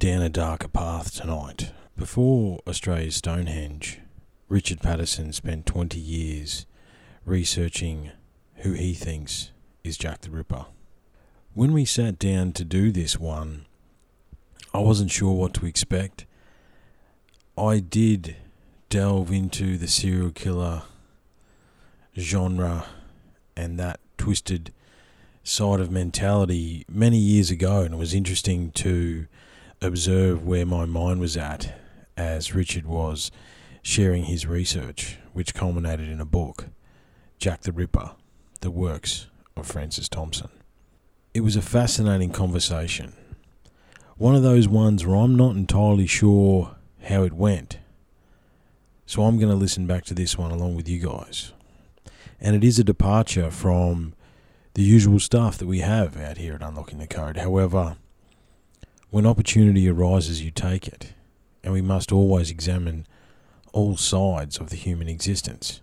Down a darker path tonight. Before Australia's Stonehenge, Richard Patterson spent 20 years researching who he thinks is Jack the Ripper. When we sat down to do this one, I wasn't sure what to expect. I did delve into the serial killer genre and that twisted side of mentality many years ago, and it was interesting to observe where my mind was at as Richard was sharing his research, which culminated in a book, Jack the Ripper The Works of Francis Thompson. It was a fascinating conversation. One of those ones where I'm not entirely sure how it went. So I'm going to listen back to this one along with you guys. And it is a departure from the usual stuff that we have out here at Unlocking the Code. However, when opportunity arises, you take it. And we must always examine all sides of the human existence,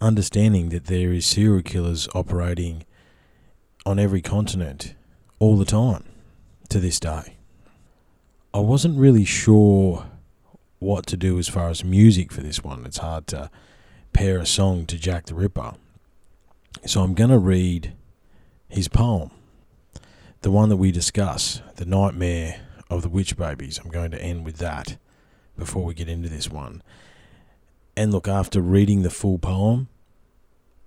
understanding that there is serial killers operating on every continent all the time to this day. I wasn't really sure what to do as far as music for this one. It's hard to pair a song to Jack the Ripper. So I'm going to read his poem, the one that we discuss, The Nightmare of the Witch Babies. I'm going to end with that before we get into this one. And look, after reading the full poem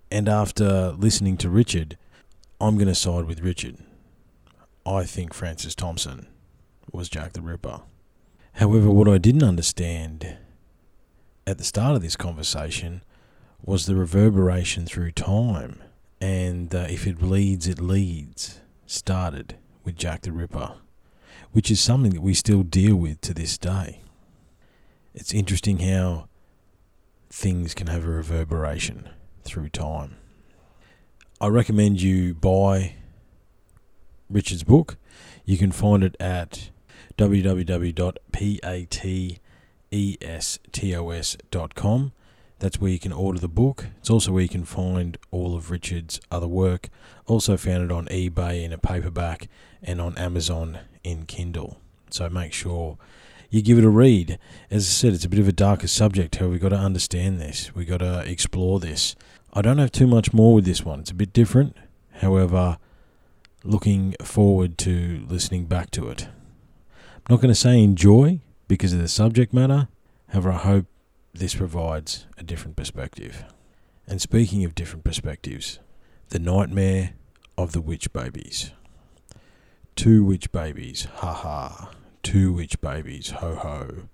and after listening to Richard, I'm going to side with Richard. I think Francis Thompson was Jack the Ripper. However, what I didn't understand at the start of this conversation was the reverberation through time and uh, if it bleeds, it leads, started with Jack the Ripper, which is something that we still deal with to this day. It's interesting how things can have a reverberation through time. I recommend you buy Richard's book. You can find it at www.patestos.com. That's where you can order the book. It's also where you can find all of Richard's other work. Also found it on eBay in a paperback and on Amazon in Kindle. So make sure you give it a read. As I said, it's a bit of a darker subject. However, we've got to understand this. We've got to explore this. I don't have too much more with this one. It's a bit different. However, looking forward to listening back to it. I'm not going to say enjoy because of the subject matter. However, I hope this provides a different perspective. And speaking of different perspectives, the nightmare of the witch babies. Two witch babies, ha ha. Two witch babies, ho ho.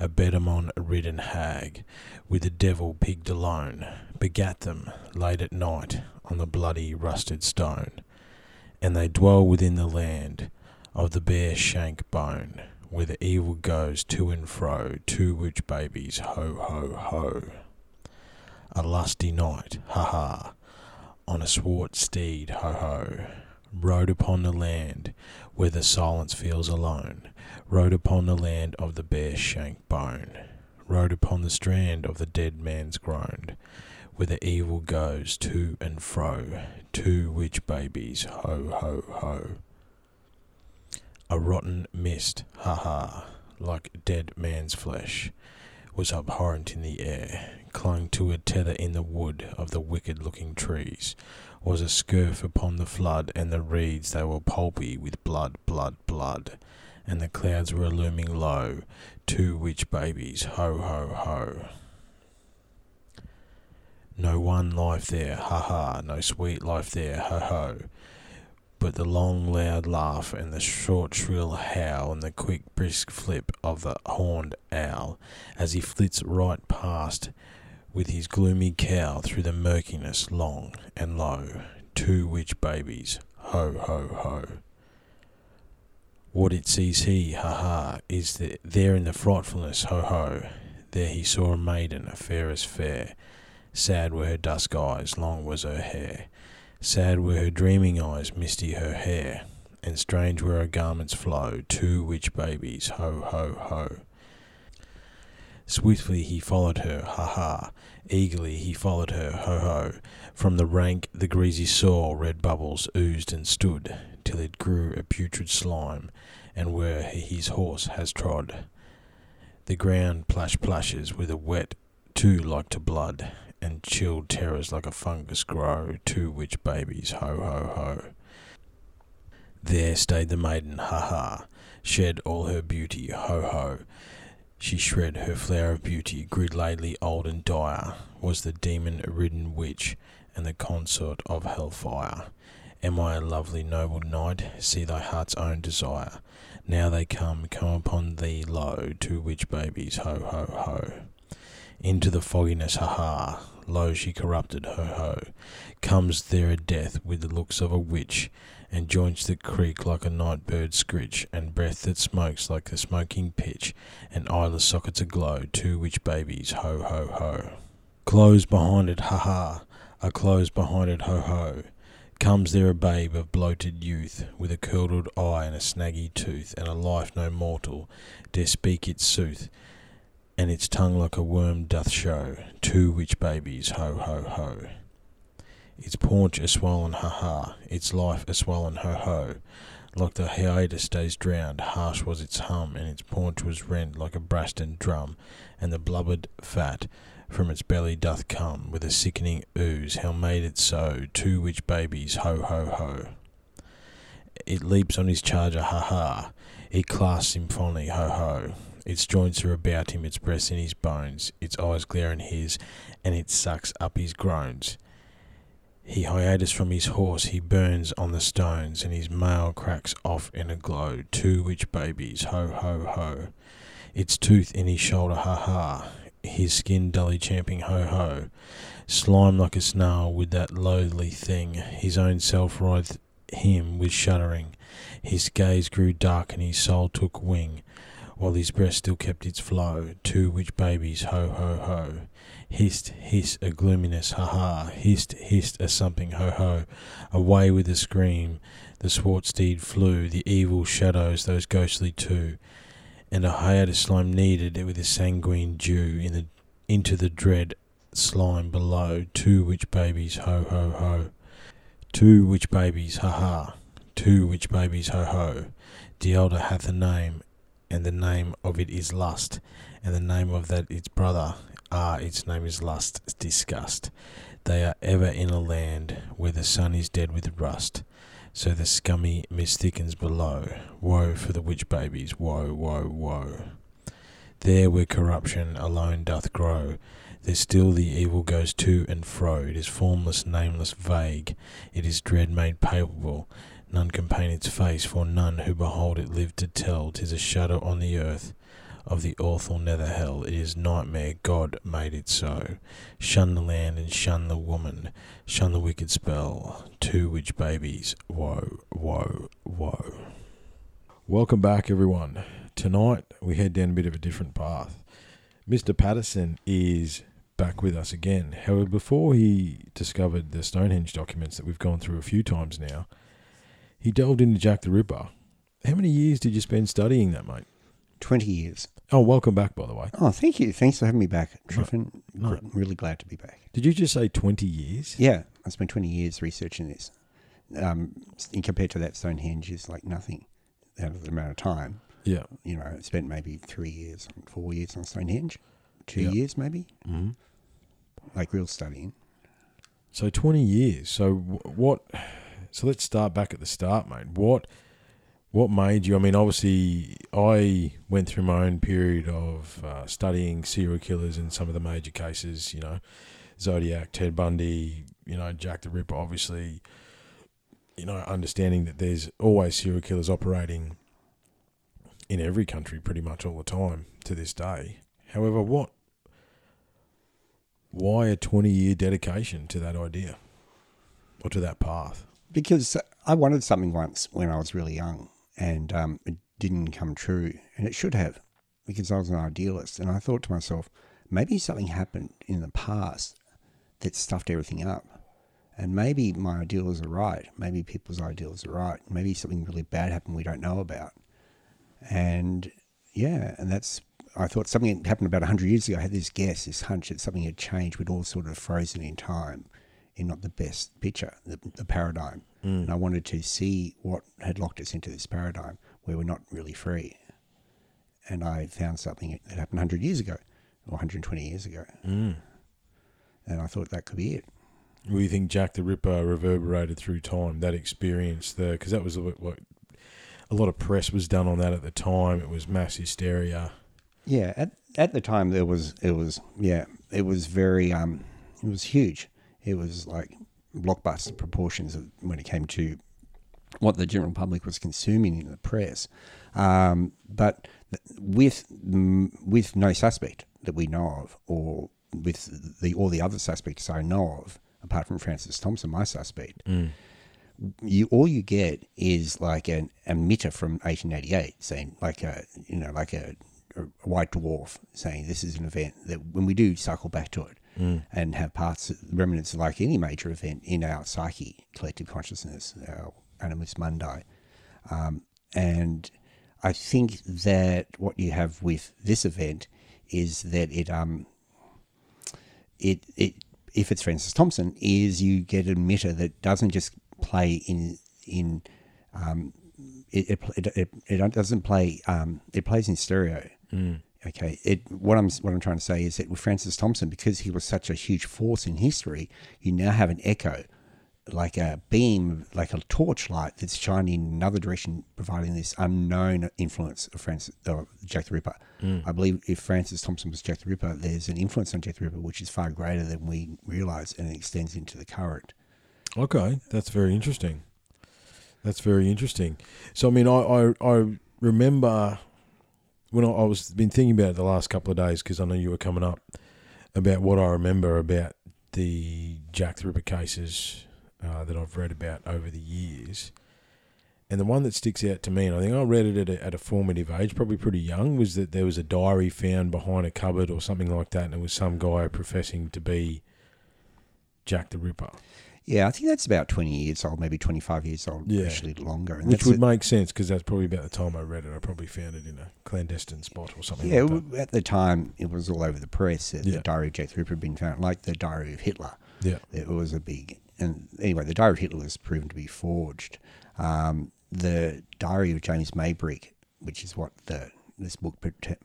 A Bedamon ridden hag, with a devil pigged alone, begat them late at night on the bloody rusted stone. And they dwell within the land of the bare shank bone where the evil goes to and fro, two witch babies, ho, ho, ho. A lusty night, ha ha, on a swart steed, ho, ho, rode upon the land where the silence feels alone, rode upon the land of the bare shank bone, rode upon the strand of the dead man's groan, where the evil goes to and fro, two witch babies, ho, ho, ho. A rotten mist, ha ha, like dead man's flesh, was abhorrent in the air, clung to a tether in the wood of the wicked looking trees, was a scurf upon the flood, and the reeds they were pulpy with blood, blood, blood, and the clouds were looming low, two witch babies, ho, ho, ho. No one life there, ha ha, no sweet life there, ho ho. But the long loud laugh and the short shrill howl and the quick brisk flip of the horned owl as he flits right past with his gloomy cow through the murkiness long and low two witch babies ho ho ho. What it sees he ha ha is that there in the frightfulness ho ho. There he saw a maiden fair as fair. Sad were her dusk eyes long was her hair. Sad were her dreaming eyes, misty her hair, and strange were her garments flow, two witch babies, ho, ho, ho. Swiftly he followed her, ha ha, eagerly he followed her, ho ho. From the rank the greasy sore red bubbles oozed and stood, till it grew a putrid slime, and where his horse has trod. The ground plash plashes with a wet too like to blood, and chilled terrors like a fungus grow, to which babies ho ho ho. There stayed the maiden, ha ha, shed all her beauty, ho ho. She shred her flower of beauty, grew lately old and dire, was the demon ridden witch, and the consort of hellfire. Am I a lovely noble knight? See thy heart's own desire. Now they come, come upon thee low, to witch babies ho ho ho. Into the fogginess, ha ha, lo she corrupted, ho ho. Comes there a death with the looks of a witch, and joints that creak like a night bird's screech, and breath that smokes like the smoking pitch, and eyeless sockets aglow, to which babies ho ho ho. Close behind it, ha ha, a close behind it, ho ho. Comes there a babe of bloated youth, with a curdled eye and a snaggy tooth, and a life no mortal dare speak its sooth, and its tongue like a worm doth show, to which babies ho ho ho. Its paunch a swollen ha ha, its life a swollen ho ho. Like the hiatus days drowned, harsh was its hum, and its paunch was rent like a Braston drum, and the blubbered fat from its belly doth come with a sickening ooze. How made it so? To which babies ho ho ho. It leaps on his charger, ha ha. It clasps him fondly, ho ho. Its joints are about him, its breast in his bones, its eyes glare in his, and it sucks up his groans. He hiatus from his horse, he burns on the stones, and his mail cracks off in a glow. Two witch babies, ho ho ho. Its tooth in his shoulder, ha ha. His skin dully champing, ho ho. Slime like a snail with that loathly thing. His own self writhed him with shuddering. His gaze grew dark, and his soul took wing, while his breast still kept its flow. Two witch babies, ho ho ho. Hissed, hiss, a gloominess, ha ha. Hissed, hissed, a something, ho ho. Away with a scream, the swart steed flew, the evil shadows, those ghostly two, and a hiatus slime kneaded with a sanguine dew in the, into the dread slime below. To witch babies, ho ho ho. To witch babies, ha ha. To witch babies, ho ho. The elder hath a name, and the name of it is lust, and the name of that its brother Ah, its name is lust, disgust. They are ever in a land where the sun is dead with rust. So the scummy mist thickens below. Woe for the witch babies, woe, woe, woe. There where corruption alone doth grow, there still the evil goes to and fro. It is formless, nameless, vague. It is dread made palpable. None can paint its face, for none who behold it live to tell. 'Tis a shadow on the earth of the awful nether hell. It is nightmare, God made it so. Shun the land and shun the woman, shun the wicked spell, to which babies, woe, woe, woe. Welcome back, everyone. Tonight we head down a bit of a different path. Mr. Patterson is back with us again. However, before he discovered the Stonehenge documents that we've gone through a few times now, he delved into Jack the Ripper. How many years did you spend studying that, mate? 20 years. Oh, welcome back, by the way. Oh, thank you. Thanks for having me back, No, Triffin. no. Gr- Really glad to be back. Did you just say 20 years? Yeah, I spent 20 years researching this. Um, in compared to that, Stonehenge is like nothing out of the amount of time. Yeah. You know, I spent maybe three years, four years on Stonehenge, two Yeah. years maybe, hmm like real studying. So 20 years. So what? So let's start back at the start, mate. What? What made you? I mean, obviously, I went through my own period of uh, studying serial killers in some of the major cases. You know, Zodiac, Ted Bundy. You know, Jack the Ripper. Obviously, you know, understanding that there's always serial killers operating in every country, pretty much all the time to this day. However, what? Why a twenty-year dedication to that idea, or to that path? Because I wanted something once when I was really young and um, it didn't come true. And it should have because I was an idealist. And I thought to myself, maybe something happened in the past that stuffed everything up. And maybe my ideals are right. Maybe people's ideals are right. Maybe something really bad happened we don't know about. And yeah, and that's, I thought something happened about 100 years ago. I had this guess, this hunch that something had changed. We'd all sort of frozen in time in not the best picture, the, the paradigm. And I wanted to see what had locked us into this paradigm. where we're not really free. And I found something that happened 100 years ago or 120 years ago. Mm. And I thought that could be it. you think Jack the Ripper reverberated through time. That experience, the because that was what, what a lot of press was done on that at the time. It was mass hysteria. Yeah, at at the time there was it was yeah it was very um it was huge. It was like blockbuster proportions of when it came to what the general public was consuming in the press, um, but with with no suspect that we know of, or with the all the other suspects I know of, apart from Francis Thompson, my suspect. Mm. You all you get is like an emitter from 1888 saying like a you know like a, a white dwarf saying this is an event that when we do cycle back to it Mm. and have parts remnants like any major event in our psyche, collective consciousness, our animus mundi, um, and I think that what you have with this event is that it um it it if it's Francis Thompson is you get an emitter that doesn't just play in in um it it, it, it, doesn't play um it plays in stereo Mm. Okay, it what I'm what I'm trying to say is that with Francis Thompson, because he was such a huge force in history, you now have an echo, like a beam, like a torchlight that's shining in another direction, providing this unknown influence of Francis, uh, Jack the Ripper. I believe if Francis Thompson was Jack the Ripper, there's an influence on Jack the Ripper which is far greater than we realise, and it extends into the current. Okay, that's very interesting. That's very interesting. So I mean, I I, I remember when I, I was been thinking about it the last couple of days because I know you were coming up about what I remember about the Jack the Ripper cases uh, that I've read about over the years. And the one that sticks out to me, and I think I read it at a, at a formative age, probably pretty young, was that there was a diary found behind a cupboard or something like that, and it was some guy professing to be Jack the Ripper. Yeah, I think that's about 20 years old, maybe 25 years old, Yeah. actually longer. And Which would it. make sense because that's probably about the time I read it. I probably found it in a clandestine spot or something Yeah, like that. at the time it was all over the press that Yeah. the diary of Jack the Ripper had been found, like the diary of Hitler. Yeah. It was a big, and anyway, the diary of Hitler was proven to be forged. Um, the diary of James Maybrick, which is what the this book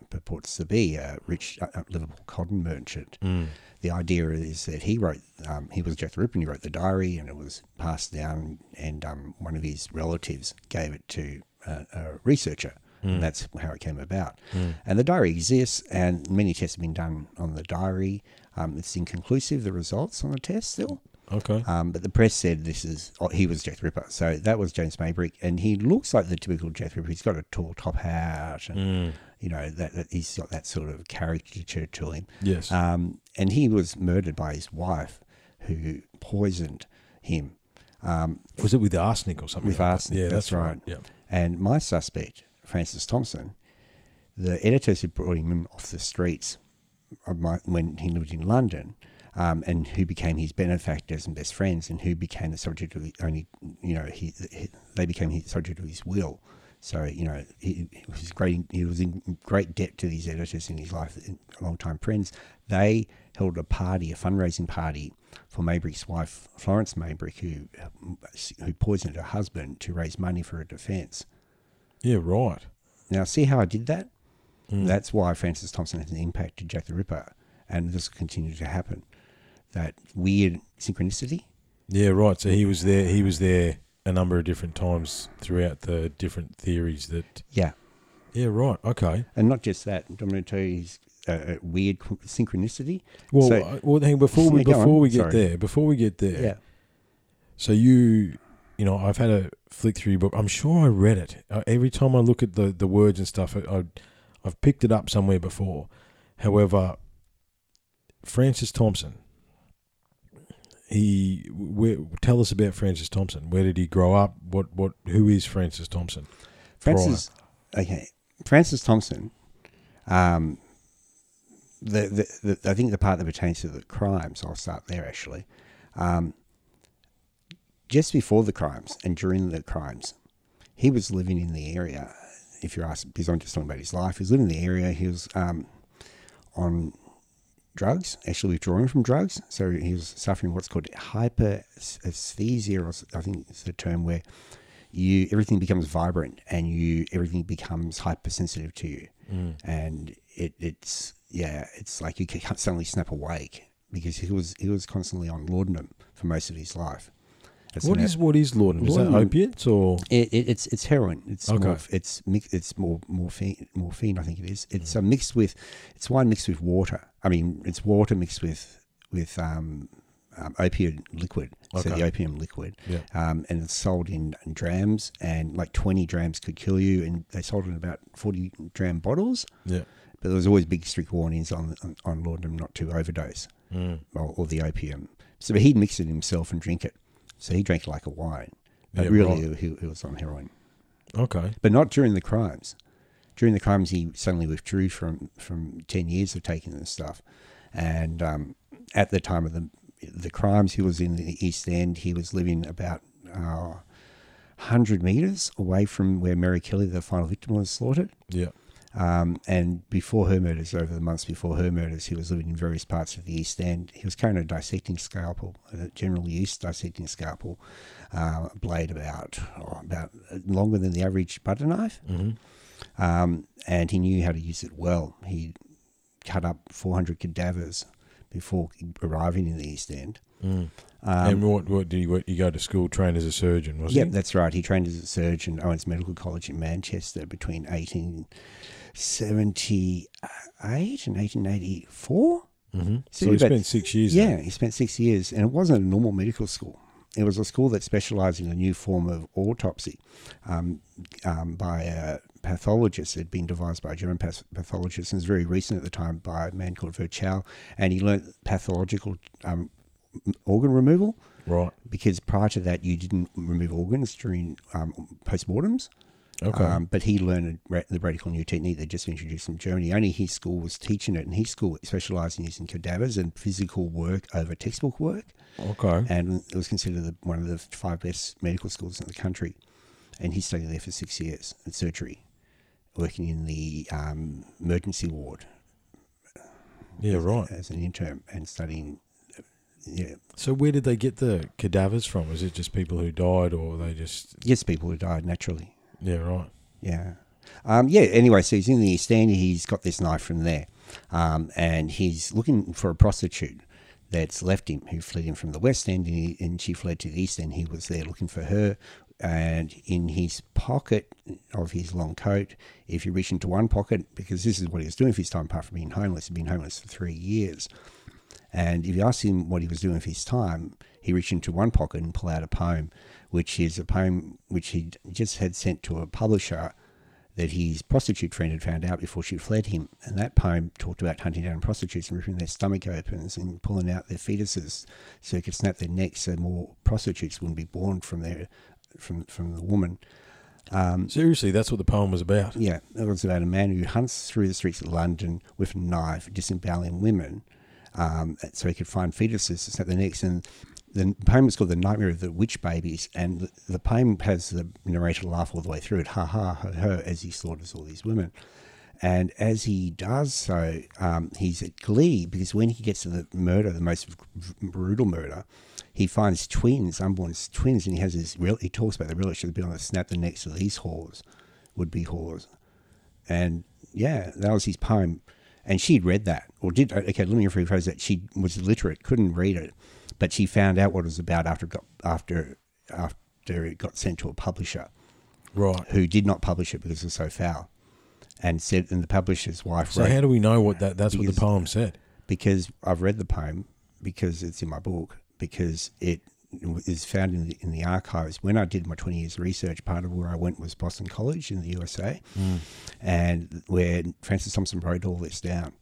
purports to be, a rich uh, Liverpool cotton merchant. Mm. The idea is that he wrote, um, he was the Ripper, and he wrote the diary, and it was passed down, and um, one of his relatives gave it to a, a researcher. And that's how it came about. And the diary exists, and many tests have been done on the diary. Um, it's inconclusive, the results on the test still. Okay. Um, but the press said this is oh, he was Jack the Ripper, so that was James Maybrick, and he looks like the typical Jack the Ripper. He's got a tall top hat, and Mm. You know that, that he's got that sort of caricature to him. Yes. Um, and he was murdered by his wife, who poisoned him. Um, was it with arsenic or something? with like that? arsenic, Yeah, that's that's, right. right. Yeah. and my suspect, Francis Thompson, the editors who brought him off the streets of my, when he lived in London, um, and who became his benefactors and best friends, and who became the subject of the only, you know, he, he they became his subject of his will. So you know, he, he was great. He was in great debt to these editors in his life, long-time friends. They held a party, a fundraising party for Maybrick's wife, Florence Maybrick, who who poisoned her husband to raise money for her defence. Yeah, right. Now, see how I did that? Mm. That's why Francis Thompson has an impact to Jack the Ripper, and this will continue to happen. That weird synchronicity. Yeah, right. So he was there. He was there a number of different times throughout the different theories that. Yeah, Yeah, right. Okay. and not just that. I'm going to tell you his uh, weird synchronicity. Well, So- uh, well, hang before we go on. before we get Sorry. there, before we get there. Yeah. So you, you know, I've had a flick through your book. I'm sure I read it. Uh, every time I look at the the words and stuff, I, I I've picked it up somewhere before. However, Francis Thompson. He, where, tell us about Francis Thompson. Where did he grow up? What what? Who is Francis Thompson? Francis, okay, Francis Thompson. Um, the, the, the I think the part that pertains to the crimes. I'll start there actually. Um, just before the crimes and during the crimes, he was living in the area. If you're asking, because I'm just talking about his life, he was living in the area. He was um, on drugs, actually withdrawing from drugs. So he was suffering what's called hyperesthesia, or I think it's the term where you everything becomes vibrant and you everything becomes hypersensitive to you, Mm. and it it's yeah, it's like you can suddenly snap awake because he was he was constantly on laudanum for most of his life. It's What is what is laudanum? Is that opiates or it, it, it's it's heroin. It's Okay. more, it's mix, it's more morphine. Morphine, I think it is. It's Mm. uh, mixed with it's wine mixed with water. I mean, it's water mixed with with um, um, opiate liquid. So the opium liquid, yeah? um, and it's sold in, in drams, and like twenty drams could kill you, and they sold in about forty dram bottles. Yeah. But there was always big strict warnings on on, on laudanum not to overdose Mm. or, or the opium. So he'd mix it himself and drink it. So he drank like a wine. But Yeah, really, right. he, he was on heroin Okay. but not during the crimes. During the crimes, he suddenly withdrew from from ten years of taking this stuff, and um, at the time of the the crimes, he was in the East End. He was living about uh, hundred meters away from where Mary Kelly, the final victim, was slaughtered. Yeah. Um, and before her murders, over the months before her murders, he was living in various parts of the East End. He was carrying a dissecting scalpel, a general use dissecting scalpel, uh, a blade about oh, about longer than the average butter knife hmm um, and he knew how to use it well. He cut up 400 cadavers before arriving in the East End. Mm. Um, and what what did he what, you go to school trained as a surgeon? Was yeah, he? Yep, that's right. He trained as a surgeon at Owens Medical College in Manchester between 1878 and 1884. Mm-hmm. So So he spent six years. Yeah, there. he spent six years, and it wasn't a normal medical school. It was a school that specialised in a new form of autopsy um, um, by a pathologist. It had been devised by a German pathologist and was very recent at the time by a man called Virchow. And he learnt pathological um, organ removal Right. because prior to that, you didn't remove organs during um, postmortems. Okay. Um, but he learned the radical new technique they just introduced in Germany. Only his school was teaching it, and his school specialised in using cadavers and physical work over textbook work. okay. And it was considered the, one of the five best medical schools in the country. And he studied there for six years in surgery, working in the um, emergency ward Yeah. Right. as an intern and studying. uh, Yeah, So where did they get the cadavers from? Was it just people who died, or they just? yes, people who died naturally. Yeah. Right. Yeah. Um, yeah, anyway, so he's in the East End. He's got this knife from there. Um, and he's looking for a prostitute that's left him, who fled him from the West End, and, he, and she fled to the East End. He was there looking for her. And in his pocket of his long coat, if you reach into one pocket, because this is what he was doing for his time, apart from being homeless, he'd been homeless for three years. And if you ask him what he was doing for his time, he reached into one pocket and pulled out a poem, which is a poem which he just had sent to a publisher that his prostitute friend had found out before she fled him. And that poem talked about hunting down prostitutes and ripping their stomach opens and pulling out their fetuses so it could snap their necks so more prostitutes wouldn't be born from their from from the woman. Um, Seriously, that's what the poem was about. yeah, it was about a man who hunts through the streets of London with a knife, disemboweling women, um, so he could find fetuses to snap their necks. And the poem is called "The Nightmare of the Witch Babies," and the, the poem has the narrator laugh all the way through it, ha ha ha ha, as he slaughters all these women. And as he does so, um, he's at glee because when he gets to the murder, the most brutal murder, he finds twins, unborn twins, and he has this. Real, he talks about the relish should be able to snap the necks of these whores, would be whores, and yeah, that was his poem. And she'd read that, or did okay. Let me rephrase that. She was illiterate, couldn't read it, but she found out what it was about after it got after after it got sent to a publisher Right. who did not publish it because it was so foul, and said, and the publisher's wife So how do we know what that? That's what the poem said. because I've read the poem because it's in my book because it is found in the, in the archives. When I did my 20 years research, part of where I went was Boston College in the USA, hmm. and where Francis Thompson wrote all this down,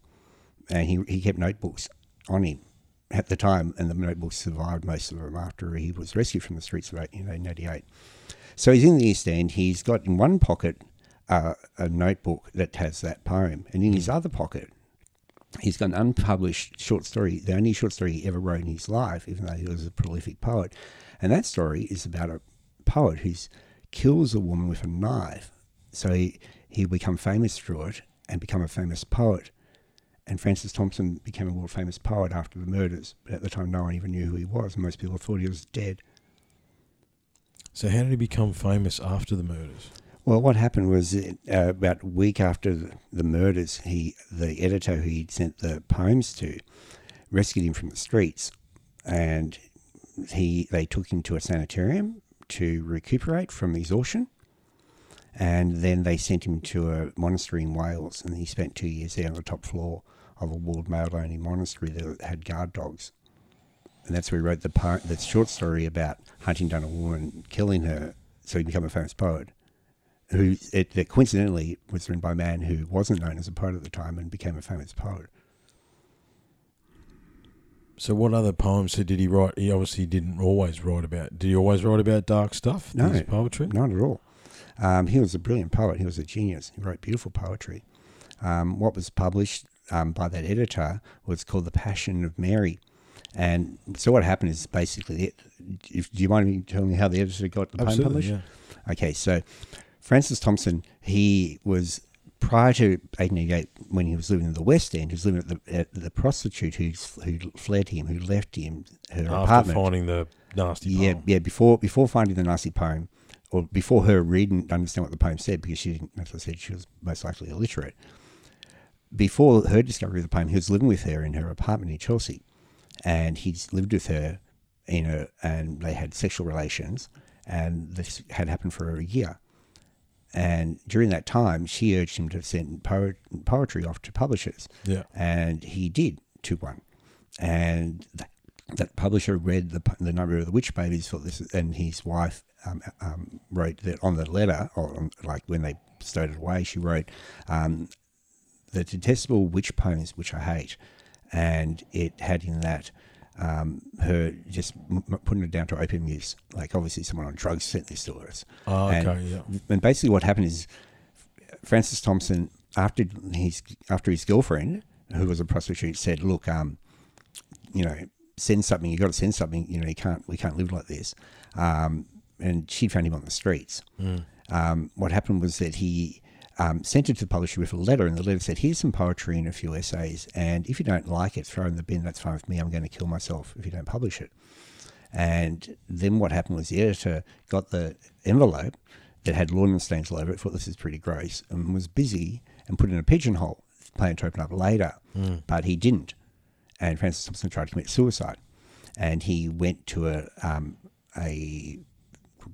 and he he kept notebooks on him at the time, and the notebooks survived most of them after he was rescued from the streets of 1888. So he's in the East End. He's got in one pocket uh, a notebook that has that poem, and in his other pocket he's got an unpublished short story, the only short story he ever wrote in his life, even though he was a prolific poet. And that story is about a poet who kills a woman with a knife. So he, he become famous through it and become a famous poet. And Francis Thompson became a world famous poet after the murders. But at the time, no one even knew who he was. Most people thought he was dead. So how did he become famous after the murders? Well, what happened was uh, about a week after the, the murders, he the editor who he'd sent the poems to rescued him from the streets, and he they took him to a sanitarium to recuperate from exhaustion, and then they sent him to a monastery in Wales, and he spent two years there on the top floor of a walled male-only monastery that had guard dogs, and that's where he wrote the the short story about hunting down a woman, killing her, so he became a famous poet who it, that coincidentally was written by a man who wasn't known as a poet at the time and became a famous poet. So what other poems did he write? He obviously didn't always write about. Did he always write about dark stuff? No. his poetry. Not at all. Um, he was a brilliant poet. He was a genius. He wrote beautiful poetry. Um, what was published um, by that editor was called The Passion of Mary. And so what happened is basically, if, do you mind me telling me how the editor got the poem published? Yeah. Okay, so Francis Thompson, he was prior to 1888 when he was living in the West End. He was living at the at the prostitute who who fled him, who left him her After apartment. finding the nasty poem. yeah. yeah. Before before finding the nasty poem, or before her reading I understand what the poem said, because she didn't, as I said, she was most likely illiterate. Before her discovery of the poem, he was living with her in her apartment in Chelsea, and he's lived with her in a, and they had sexual relations, and this had happened for a year. And during that time, she urged him to send poetry off to publishers Yeah. and he did to one. And th- that publisher read the, the number of the witch babies for this, and his wife um, um, wrote that on the letter, or on, like when they stowed it away, she wrote um, the detestable witch poems which I hate, and it had in that. Um, her just m- putting it down to opium use, like obviously someone on drugs sent this to us. Oh, And- okay. Yeah. And basically, what happened is Francis Thompson, after his after his girlfriend, who was a prostitute, said, "Look, um, you know, send something. You got to send something. You know, you can't. We can't live like this." Um, and she found him on the streets. Um, what happened was that he um, sent it to the publisher with a letter, and the letter said, "Here's some poetry and a few essays, and if you don't like it, throw it in the bin. That's fine with me. I'm going to kill myself if you don't publish it." And then what happened was the editor got the envelope that had laudanum stains all over it, thought this is pretty gross, and was busy and put it in a pigeonhole, planning to open up later. But he didn't. And Francis Thompson tried to commit suicide. And he went to a, um, a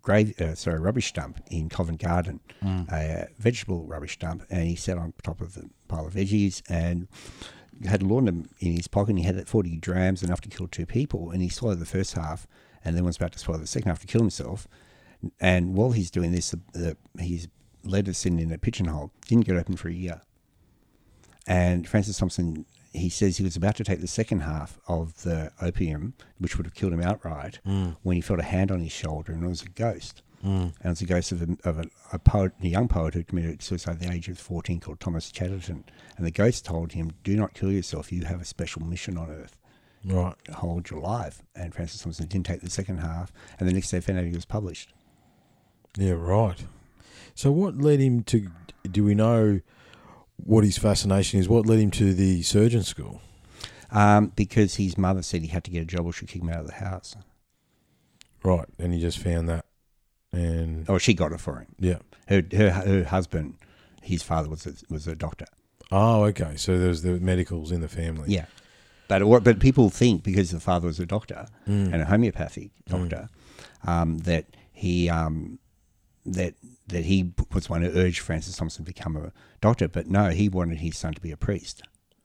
grave, uh, sorry, rubbish dump in Covent Garden, a vegetable rubbish dump, and he sat on top of the pile of veggies and had laudanum in his pocket. And he had that forty drams, enough to kill two people, and he swallowed the first half, and then was about to swallow the second half to kill himself. And while he's doing this, the, the, his letter sitting in a pigeonhole didn't get open for a year. And Francis Thompson, he says he was about to take the second half of the opium, which would have killed him outright, mm. when he felt a hand on his shoulder, and it was a ghost. Mm. And it was a ghost of, a, of a, a poet, a young poet who committed suicide at the age of 14 called Thomas Chatterton. And the ghost told him, Do not kill yourself. You have a special mission on earth. Right. Hold your life. And Francis Thompson didn't take the second half. And the next day, out was published. Yeah. Right. So what led him to? Do we know what his fascination is? What led him to the surgeon school? Um, because his mother said he had to get a job or she'd kick him out of the house. Right. And he just found that, and oh, she got it for him. yeah. Her, her, her husband, his father was a, was a doctor. Oh, okay. So there's the medicals in the family. Yeah. But but people think because the father was a doctor Mm. and a homeopathic doctor um, that he um, that that he was one who urged Francis Thompson to become a doctor. But no, he wanted his son to be a priest.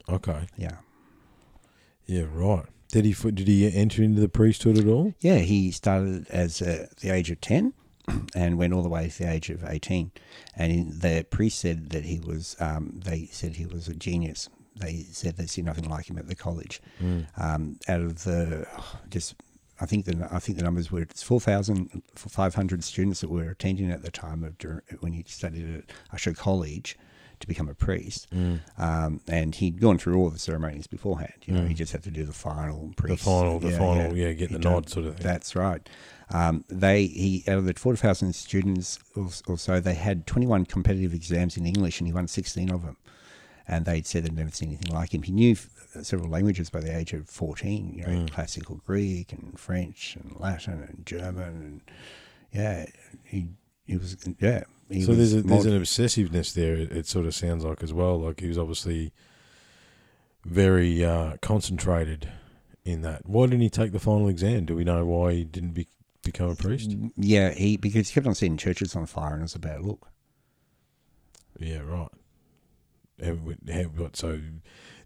Okay. Yeah. Yeah. Right. Did he? Did he enter into the priesthood at all? Yeah, he started as uh, the age of 10 and went all the way to the age of 18. And the priest said that he was, um, they said he was a genius. They said they see nothing like him at the college. Um, out of the, just, I think the I think the numbers were it's 4,500 students that were attending at the time of when he studied at Ushaw College to become a priest. Um, and he'd gone through all the ceremonies beforehand. You know, he just had to do the final priest, The final, the final, yeah, get He the done- nod, sort of thing. That's right. Um, they he out of the four thousand students or, so, they had twenty one competitive exams in English, and he won sixteen of them. And they'd said they'd never seen anything like him. He knew several languages by the age of fourteen. You know, Mm. classical Greek and French and Latin and German and Yeah, he he was yeah. He so was there's a, there's an obsessiveness there. It, it sort of sounds like as well. Like he was obviously very uh, concentrated in that. Why didn't he take the final exam? Do we know why he didn't be, become a priest? yeah he because he kept on seeing churches on fire and it was a bad look. Yeah, right. And what, so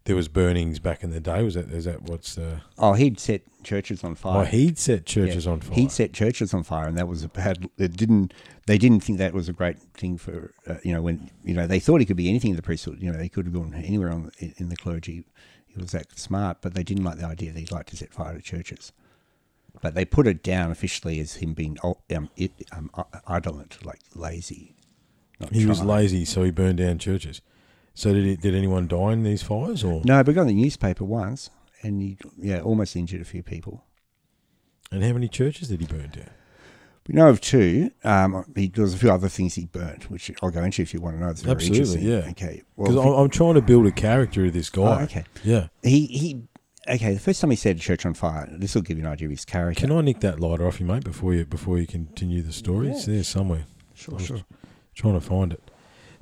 there was burnings back in the day. Was that is that what's the? Oh, he'd set churches on fire. Oh, he'd set churches Yeah. on fire. He'd set churches on fire, and that was a bad. It didn't. They didn't think that was a great thing for uh, you know when you know they thought he could be anything in the priesthood. You know he could have gone anywhere on in the clergy. He was that smart, but they didn't like the idea that he'd like to set fire to churches. But they put it down officially as him being um, it, um, idolent, like lazy. not he was lazy, so he burned down churches. So did he, did anyone die in these fires or? No, but got in the newspaper once, and he yeah almost injured a few people. And how many churches did he burn down? We know of two. Um, he, there was a few other things he burnt, which I'll go into if you want to know. It's very Absolutely, yeah. Okay. Because Well, I'm, trying to build a character of this guy. Oh, okay. Yeah. he he. Okay, the first time he set a church on fire, this will give you an idea of his character. Can I nick that lighter off you, mate, before you before you continue the story? It's there somewhere. Sure, sure. Trying to find it.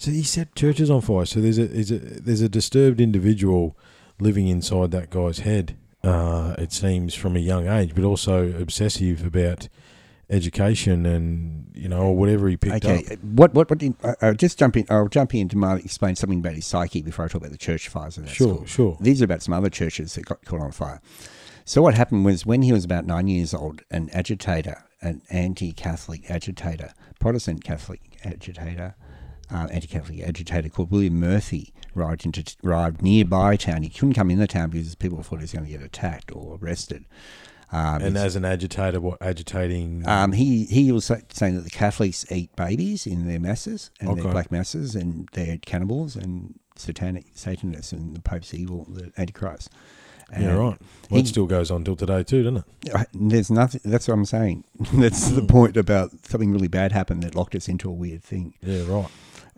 So he set churches on fire. So there's a, there's a there's a disturbed individual living inside that guy's head. Uh, it seems from a young age, but also obsessive about education and you know or whatever he picked Okay, up. what what what? Did, uh, I'll just jump in. I'll jump in to Mark explain something about his psyche before I talk about the church fires. Of that Sure, school. sure. These are about some other churches that got caught on fire. So what happened was when he was about nine years old, an agitator, an anti-Catholic agitator, Protestant Catholic agitator, uh, anti-Catholic agitator called William Murphy arrived into arrived nearby town. He couldn't come in the town because people thought he was going to get attacked or arrested. Um, And as an agitator, what agitating? um, he he was saying that the Catholics eat babies in their masses and Okay. their black masses, and they're cannibals and satanic Satanists, and the Pope's evil, the Antichrist. yeah, right. Well, it still goes on till today too, doesn't it? There's nothing. That's what I'm saying. that's Hmm. the point about something really bad happened that locked us into a weird thing. Yeah, right.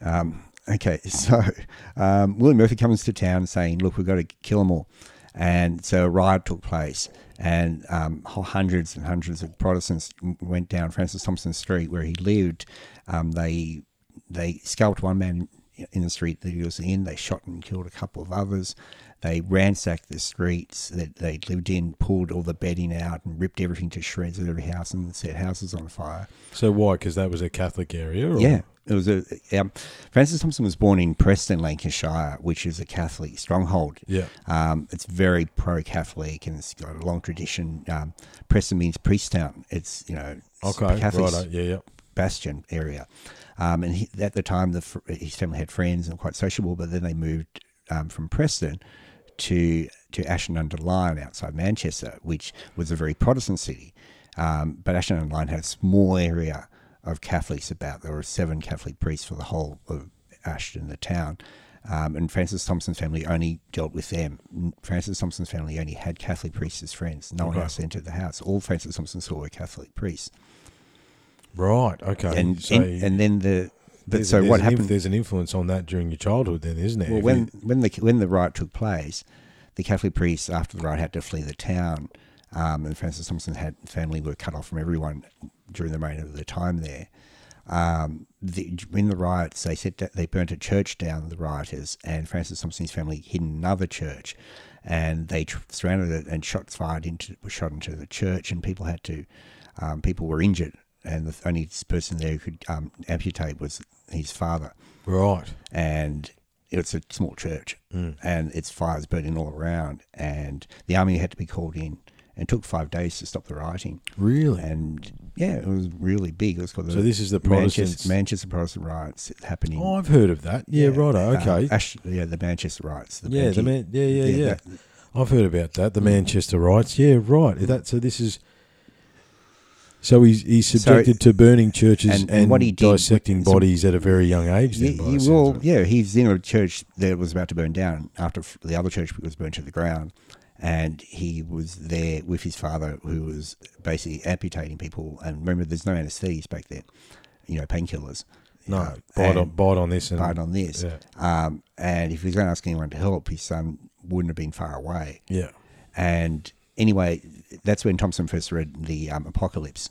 Um, okay, so um, William Murphy comes to town saying, "Look, we've got to kill them all," and so a riot took place, and um, hundreds and hundreds of Protestants went down Francis Thompson Street where he lived. Um, they they scalped one man in the street that he was in. They shot and killed a couple of others. They ransacked the streets that they lived in, pulled all the bedding out, and ripped everything to shreds at every house and set houses on fire. So why? Because that was a Catholic area. Or? Yeah, it was a. Um, Francis Thompson was born in Preston, Lancashire, which is a Catholic stronghold. Yeah. Um, it's very pro-Catholic and it's got a long tradition. Um, Preston means priest town. It's you know Okay. Catholic Right. Yeah. Yeah. bastion area. Um, and he, at the time, the, his family had friends and quite sociable. But then they moved um, from Preston to to Ashton under Lyne outside Manchester, which was a very Protestant city. Um, but Ashton under Lyne had a small area of Catholics about. There were seven Catholic priests for the whole of Ashton, the town. Um, and Francis Thompson's family only dealt with them. Francis Thompson's family only had Catholic priests as friends. No one else entered the house. All Francis Thompson saw were Catholic priests. Right. Okay. And, so and and then the but so what inf- happened? there's an influence on that during your childhood, then, isn't there? Well, If when you- when the when the riot took place, the Catholic priests after the riot had to flee the town, um, and Francis Thompson's had family were cut off from everyone during the reign of the time there. Um, the, in the riots, they set that they burnt a church down. The rioters and Francis Thompson's family hid in another church, and they tr- surrounded it and shots fired into were shot into the church, and people had to um, people were injured, and the only person there who could um, amputate was his father right. and it's a small church, Mm. and it's fires burning all around, and the army had to be called in. And took five days to stop the rioting, Really? and yeah, it was really big. It was called the So this is the Manchester, Manchester Protestant riots happening. Oh, I've heard of that. Yeah. Right. uh, Okay. Yeah, the Manchester riots. The yeah. The man. Yeah. Yeah. Yeah. that- I've heard about that. The Manchester riots. Yeah. Right. That. So this is. So he's he's So- subjected to burning churches and- and, and what he did- dissecting so- bodies at a very young age. Then, Yeah, he- well, yeah, he's in a church that was about to burn down after the other church was burned to the ground, and he was there with his father, who was basically amputating people. And remember, there's no anaesthetics back then, you know, painkillers. No. Uh, bite on bite on this and bite on this. Yeah. Um, and if he was going to ask anyone to help, his son wouldn't have been far away. Yeah. And anyway, that's when Thompson first read the um, Apocalypse.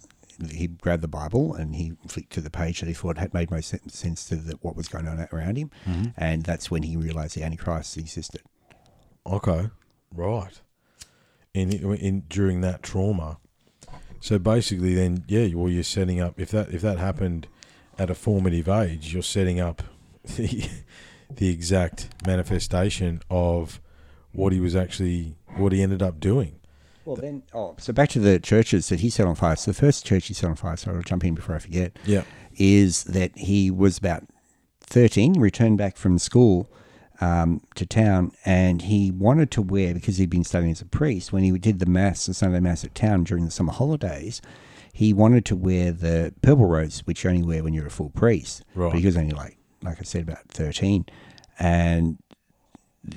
he grabbed the Bible and he flicked to the page that he thought had made most sense to the, what was going on around him, and that's when he realised the Antichrist existed. Okay, right. In in during that trauma, so basically, then yeah, well, you're setting up if that if that happened at a formative age, you're setting up the the exact manifestation of what he was actually what he ended up doing. Well, then, oh, so back to the churches that he set on fire. So the first church he set on fire, so I'll jump in before I forget, Yeah, is that he was about 13, returned back from school um, to town, and he wanted to wear, because he'd been studying as a priest, when he did the Mass, the Sunday Mass at town during the summer holidays, he wanted to wear the purple robes, which you only wear when you're a full priest. Right. But he was only like, like I said, about 13. And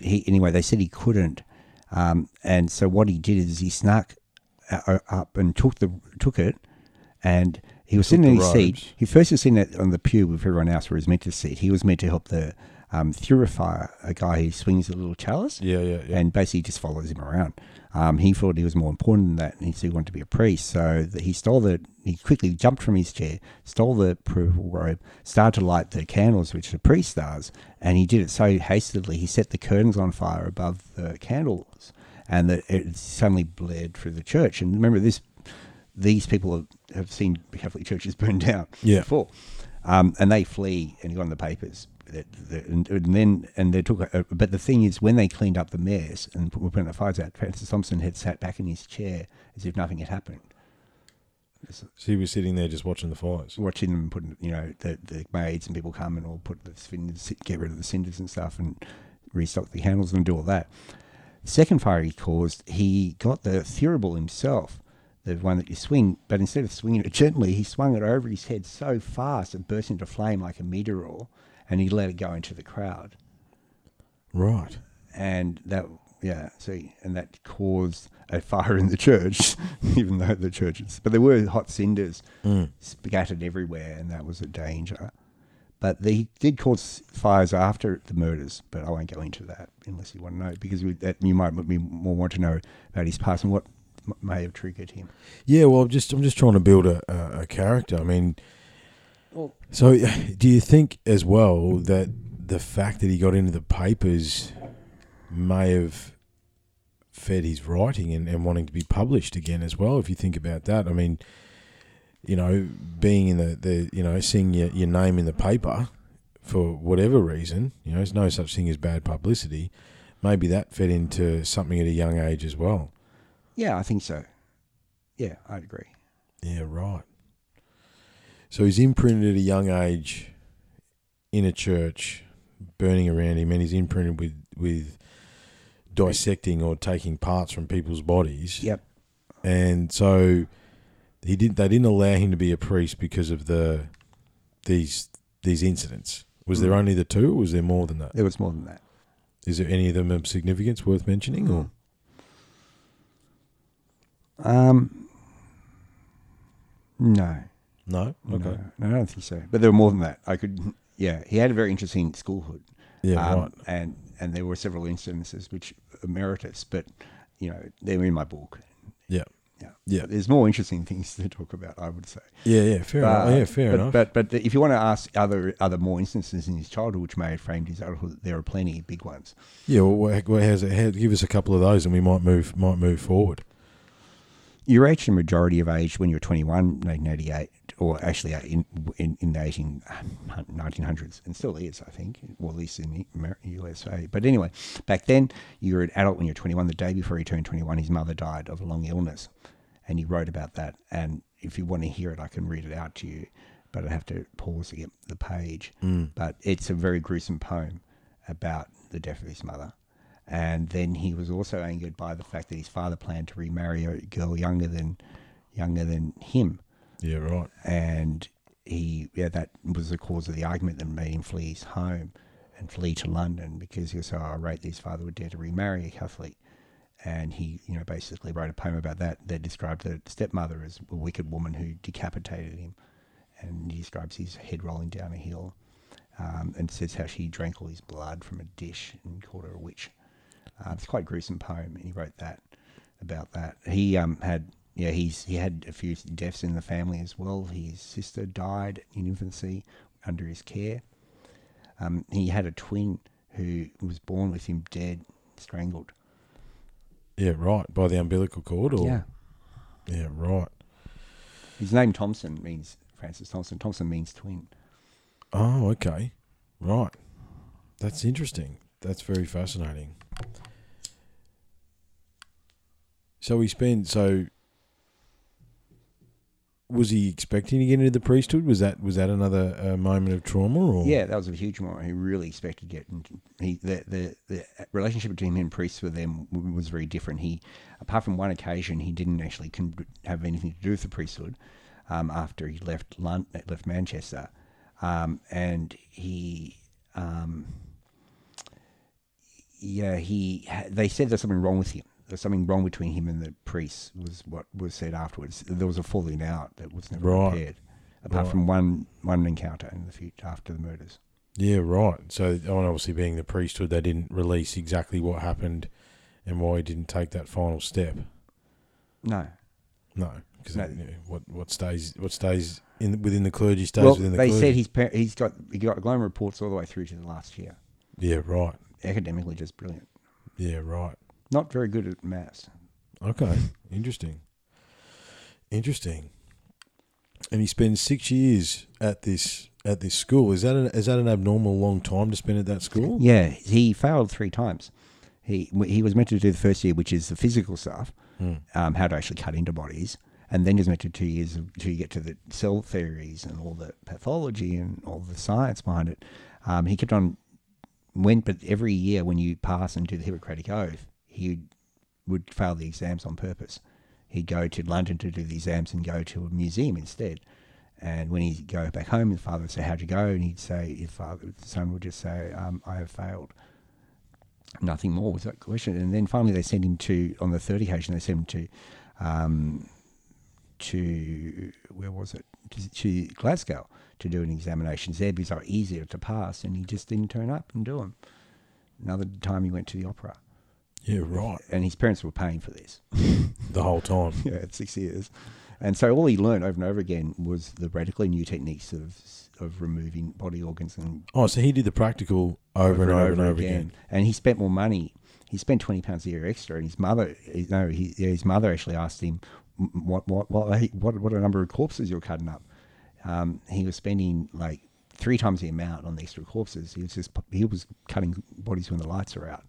he, anyway, they said he couldn't. Um, and so what he did is he snuck uh, up and took the took it, and he was sitting in his seat. He first was sitting on the pew with everyone else where he was meant to sit. He was meant to help the um, thurifier, a guy who swings a little chalice, yeah, yeah, yeah. and basically just follows him around. Um, he thought he was more important than that, and he said he wanted to be a priest. So that he stole the. He quickly jumped from his chair, stole the purple robe, started to light the candles, which the priest does, and he did it so hastily he set the curtains on fire above the candles, and that it suddenly bled through the church. And remember, this these people have, have seen Catholic churches burn down Yeah. before, um, and they flee and he got in the papers. And, then and they took. A, but the thing is, when they cleaned up the mess and were putting the fires out, Francis Thompson had sat back in his chair as if nothing had happened, so he was sitting there just watching the fires. watching them put. You know, the, the maids and people come and all put the cinders, get rid of the cinders and stuff, and restock the candles and do all that. The second fire he caused, he got the thurible himself, the one that you swing, but instead of swinging it gently, he swung it over his head so fast it burst into flame like a meteor, and he let it go into the crowd. Right. And that, yeah, see, and that caused a fire in the church, even though the churches, but there were hot cinders Mm. scattered everywhere, and that was a danger. But they did cause fires after the murders, but I won't go into that unless you want to know, because we, that you might be more want to know about his past and what m- may have triggered him. Yeah, well, I'm just I'm just trying to build a, a, a character. I mean, so do you think as well that the fact that he got into the papers may have fed his writing and, and wanting to be published again as well? If you think about that, I mean, you know, being in the, the you know seeing your, your name in the paper for whatever reason, you know, there's no such thing as bad publicity. Maybe that fed into something at a young age as well. Yeah, I think so. Yeah, I'd agree. Yeah, right. So he's imprinted at a young age in a church, burning around him, and he's imprinted with with dissecting or taking parts from people's bodies. Yep. And so he did. They didn't allow him to be a priest because of the these these incidents. Was there Mm. only the two, or was there more than that? There was more than that. Is there any of them of significance worth mentioning? Or Um, no. No? Okay. No, no, I don't think so. But there were more than that. I could, yeah. He had a very interesting schoolhood. Yeah, Um, right. And and there were several incidences which emeritus, but you know they're in my book. Yeah. Yeah, Yeah. But there's more interesting things to talk about. I would say. Yeah, yeah, fair enough. Uh, Yeah, fair but, enough. But but if you want to ask other other more instances in his childhood which may have framed his adulthood, there are plenty big ones. Yeah, well, wha- how's it, give us a couple of those, and we might move might move forward. You reached the majority of age when you were 21, 1988, or actually uh, in in, in the 18, 1900s, and still is, I think, or at least in the Amer- USA. But anyway, back then, you were an adult when you were 21. The day before he turned 21, his mother died of a long illness, and he wrote about that. And if you want to hear it, I can read it out to you, but I have to pause to get the page. Mm. But it's a very gruesome poem about the death of his mother. And then he was also angered by the fact that his father planned to remarry a girl younger than younger than him, Yeah, right. and he yeah that was the cause of the argument that made him flee his home and flee to London because he was so irate that his father would dare to remarry a Catholic. And he, you know, basically wrote a poem about that that described the stepmother as a wicked woman who decapitated him, and he describes his head rolling down a hill, um, and says how she drank all his blood from a dish and called her a witch. Uh, it's quite a gruesome poem, and he wrote that about that. He um, had yeah, he's he had a few deaths in the family as well. His sister died in infancy under his care. Um, he had a twin who was born with him dead, strangled. Yeah, right. By the umbilical cord, or Yeah, yeah, right. his name Thompson means Francis Thompson. Thompson means twin. Oh, okay, right. That's interesting. That's very fascinating. So we spent so. Was he expecting to get into the priesthood? Was that was that another uh, moment of trauma? Or Yeah, that was a huge moment. He really expected to get. Into, he the, the the relationship between him and priests with them was very different. He, apart from one occasion, he didn't actually con- have anything to do with the priesthood. Um, after he left left Manchester, um, and he, um, yeah, he. They said there's something wrong with him. There's something wrong between him and the priests. Was what was said afterwards. There was a falling out that was never Right. repaired, apart Right. from one one encounter in the future after the murders. Yeah, right. So, and obviously, being the priesthood, they didn't release exactly what happened and why he didn't take that final step. No, No, because No. what what stays what stays in within the clergy stays well, within the clergy. they clergy. said he's par- he's got he got glowing reports all the way through to the last year. yeah, right. Academically, just brilliant. Yeah, right. Not very good at maths. Okay, interesting. Interesting. And he spends six years at this at this school. Is that an, is that an abnormal long time to spend at that school? Yeah, he failed three times. He he was meant to do the first year, which is the physical stuff, Hmm. um, how to actually cut into bodies, and then he was meant to two years until you get to the cell theories and all the pathology and all the science behind it. Um, he kept on went, but every year when you pass and do the Hippocratic Oath, he would fail the exams on purpose. He'd go to London to do the exams and go to a museum instead. And when he'd go back home, his father would say, "How'd you go?" And he'd say, "His father, the son would just say, um, I have failed." Nothing more was that question. And then finally, they sent him to on the third occasion. They sent him to, um, to where was it? To, to Glasgow to do an examination there because they were easier to pass, and he just didn't turn up and do them. Another time, he went to the opera, Yeah, right. and his parents were paying for this. The whole time. yeah, at six years. And so all he learned over and over again was the radically new techniques of of removing body organs and Oh, so he did the practical over, and over and over again. And he spent more money. He spent twenty pounds a year extra. And his mother, he- no, he, his mother actually asked him what what what what what a number of corpses you're cutting up. Um, he was spending like three times the amount on the extra corpses. He was just he was cutting bodies when the lights are out.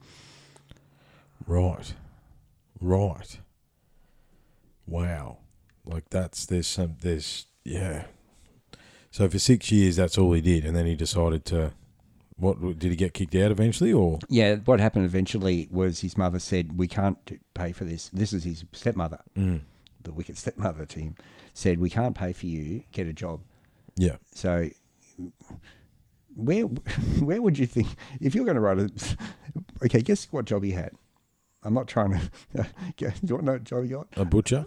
Right. Right. Wow. Like that's there's some there's yeah. So for six years that's all he did, and then he decided to. What did he get kicked out eventually, or Yeah, what happened eventually was his mother said, "We can't pay for this." This is his stepmother. mm, the wicked stepmother to him, said, "We can't pay for you. Get a job." yeah, So, where where would you think if you're going to write a? Okay, guess what job he had. I'm not trying to. do you want to know what job he got? a butcher?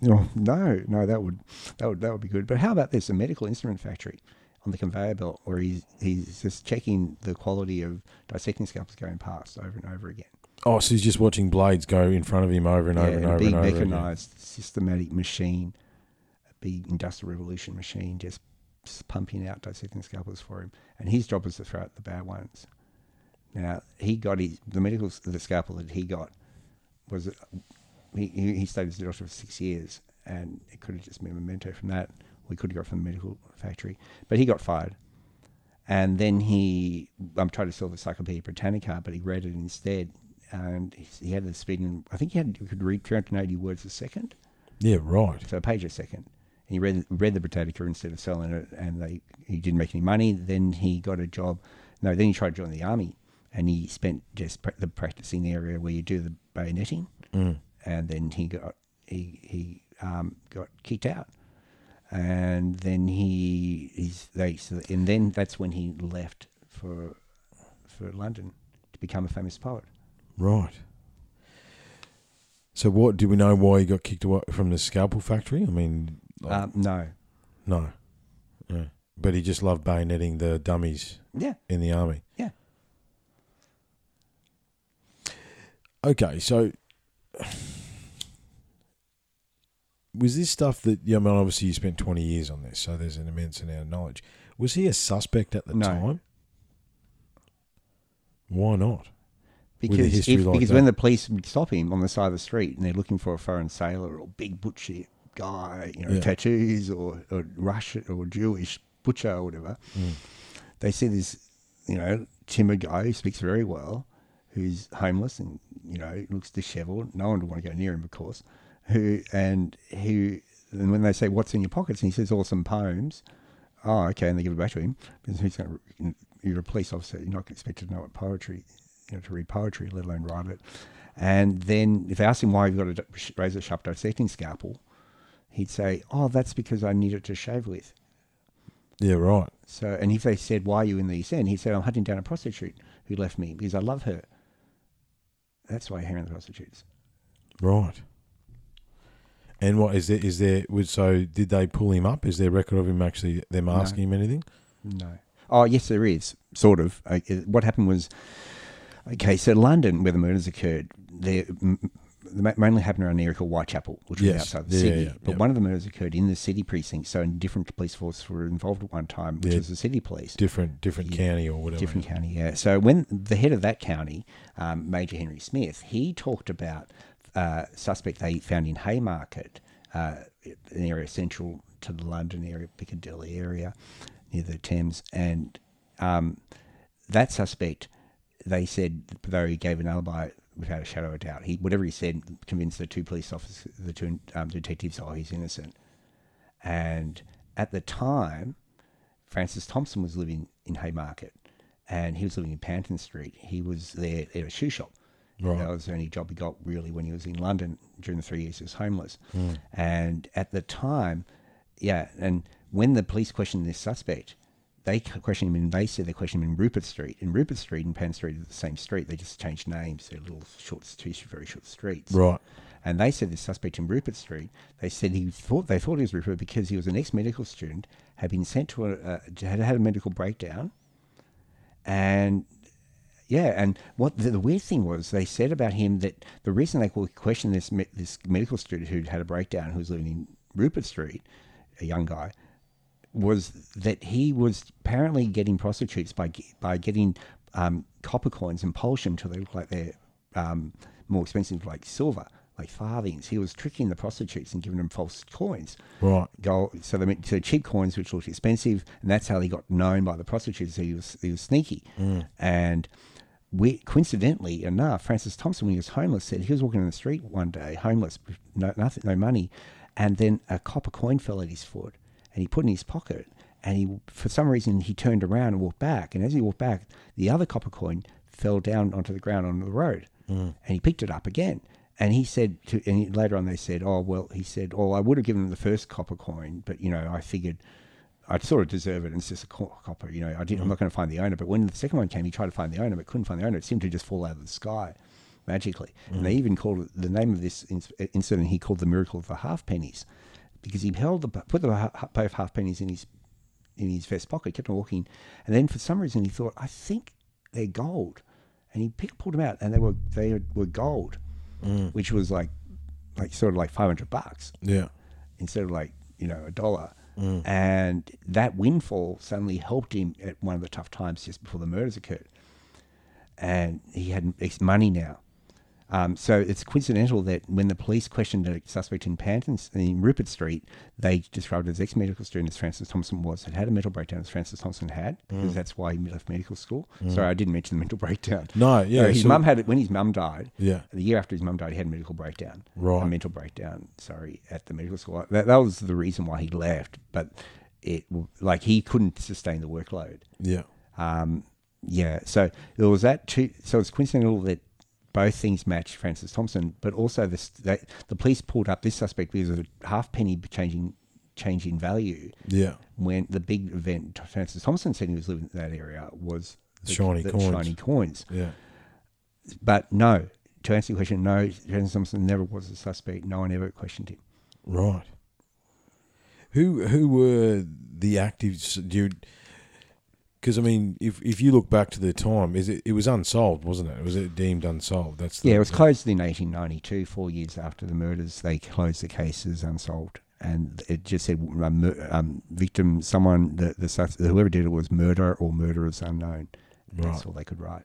No, no, no. That would that would that would be good. But how about this? A medical instrument factory on the conveyor belt, where he's he's just checking the quality of dissecting scalpels going past over and over again. Oh, so he's just watching blades go in front of him over and yeah, over and a over big and over. again. mechanized, systematic machine, a big industrial revolution machine, just pumping out dissecting scalpels for him. And his job was to throw out the bad ones. Now he got his the medical the scalpel that he got was he he stayed as a doctor for six years, and it could have just been a memento from that. We could have got from the medical factory, but he got fired. And then he, I'm trying to sell the Encyclopedia Britannica, but he read it instead, and he he had the speed. And I think he had he could read 380 words a second, Yeah, right. so a page a second. And he read read the Britannica instead of selling it, and they he didn't make any money. Then he got a job. No, then he tried to join the army, and he spent just pra- the practicing area where you do the bayoneting, Mm. and then he got he he um, got kicked out, and then he he's they so, and then that's when he left for for London to become a famous poet. Right. So, what do we know why he got kicked away from the scalpel factory? I mean, like, Um, no, no, yeah. but he just loved bayoneting the dummies yeah, in the army. Yeah. Okay, so was this stuff that? Yeah, I mean, obviously you spent twenty years on this, so there's an immense amount of knowledge. Was he a suspect at the No. time? Why not? Because if, like because that. when the police stop him on the side of the street and they're looking for a foreign sailor or big butcher guy, you know, Yeah. tattoos or, or Russian or Jewish butcher or whatever, Mm. they see this, you know, timid guy who speaks very well, who's homeless and you know looks dishevelled. No one would want to go near him, of course. Who and who, and when they say what's in your pockets, and he says, "Oh, some poems." Oh, okay, and they give it back to him because who's going to? You're a police officer. You're not expected to know what poetry, you know, to read poetry, let alone write it. And then if they ask him why you've got a razor sharp dissecting scalpel, he'd say, "Oh, that's because I need it to shave with." Yeah, right. So, and if they said, "Why are you in the East End?" He said, "I'm hunting down a prostitute who left me because I love her." That's why hang around the prostitutes. Right. And what is there? Is there? So? Did they pull him up? Is there record of him actually them asking him anything? No. Oh, yes, there is sort of. Uh, what happened was, okay, so London, where the murders occurred, they m- they ma- mainly happened around an area called Whitechapel, which was outside the Yeah, city. yeah, but yeah. one of the murders occurred in the city precinct, so different police forces were involved at one time, which Yeah. was the city police. Different, different Yeah. county or whatever. Different county, yeah. So when the head of that county, um, Major Henry Smith, he talked about uh, suspect they found in Haymarket, uh, an area central to the London area, Piccadilly area, near the Thames, and um, that suspect, they said, though he gave an alibi without a shadow of a doubt, he whatever he said convinced the two police officers, the two um, detectives, oh, he's innocent. And at the time, Francis Thompson was living in Haymarket, and he was living in Panton Street. He was there at a shoe shop. Right. That was the only job he got really when he was in London during the three years he was homeless. Hmm. And at the time, yeah, and when the police questioned this suspect, they questioned him they said they questioned him in Rupert Street. And Rupert Street and Pan Street are the same street. They just changed names. They're little short, two very short streets. Right. And they said the suspect in Rupert Street, they said he thought they thought he was Rupert because he was an ex medical student, had been sent to a uh, had had a medical breakdown, and yeah, and what the, the weird thing was, they said about him that the reason they questioned this me- this medical student who'd had a breakdown, who was living in Rupert Street, a young guy, was that he was apparently getting prostitutes by by getting um, copper coins and polish them till they look like they're um, more expensive, like silver, like farthings. He was tricking the prostitutes and giving them false coins Right. gold. So they meant so cheap coins, which looked expensive, and that's how he got known by the prostitutes. He was he was sneaky, and we coincidentally enough, Francis Thompson, when he was homeless, said he was walking on the street one day, homeless, no nothing, no money, and then a copper coin fell at his foot, and he put it in his pocket, and he for some reason he turned around and walked back, and as he walked back, the other copper coin fell down onto the ground on the road, mm. and he picked it up again. And he said to, and later on they said, oh well, he said, oh I would have given him the first copper coin, but you know I figured I'd sort of deserve it. And it's just a co- copper, you know. I didn't, I'm mm. not going to find the owner. But when the second one came, he tried to find the owner, but couldn't find the owner. It seemed to just fall out of the sky magically. And they mm. even called it the name of this incident. He called the miracle of the half pennies because he held the put the both half pennies in his in his vest pocket, kept on walking, and then for some reason he thought, I think they're gold, and he picked, pulled them out, and they were they were gold, mm. which was like like sort of like five hundred bucks Yeah. instead of like you know a dollar. Mm. And that windfall suddenly helped him at one of the tough times just before the murders occurred. And he had his money now. Um, so it's coincidental that when the police questioned a suspect in Panton, in Rupert Street, they described as ex-medical student as Francis Thompson was, had had a mental breakdown as Francis Thompson had, because that's why he left medical school. Sorry, I didn't mention the mental breakdown. No, yeah, his so- mum had it when his mum died. Yeah. The year after his mum died, he had a medical breakdown. Right. A mental breakdown, sorry, at the medical school. That, that was the reason why he left. But it, like, he couldn't sustain the workload. Yeah. Um, yeah. So there was that too. So it's coincidental that both things matched Francis Thompson, but also this, they, the police pulled up this suspect because of a half penny changing change in value Yeah. when the big event Francis Thompson said he was living in that area was the, Shiny the coins. shiny coins. Yeah. But no, to answer your question, no, Francis Thompson never was a suspect. No one ever questioned him. Right. Who who were the actives? Do you, Because I mean, if if you look back to the time, is it it was unsolved, wasn't it? Was it deemed unsolved? That's the, Yeah, it was closed in 1892, four years after the murders. They closed the case as unsolved, and it just said um, um, victim, someone, the, the whoever did it was murder or murderers unknown. Right. That's all they could write.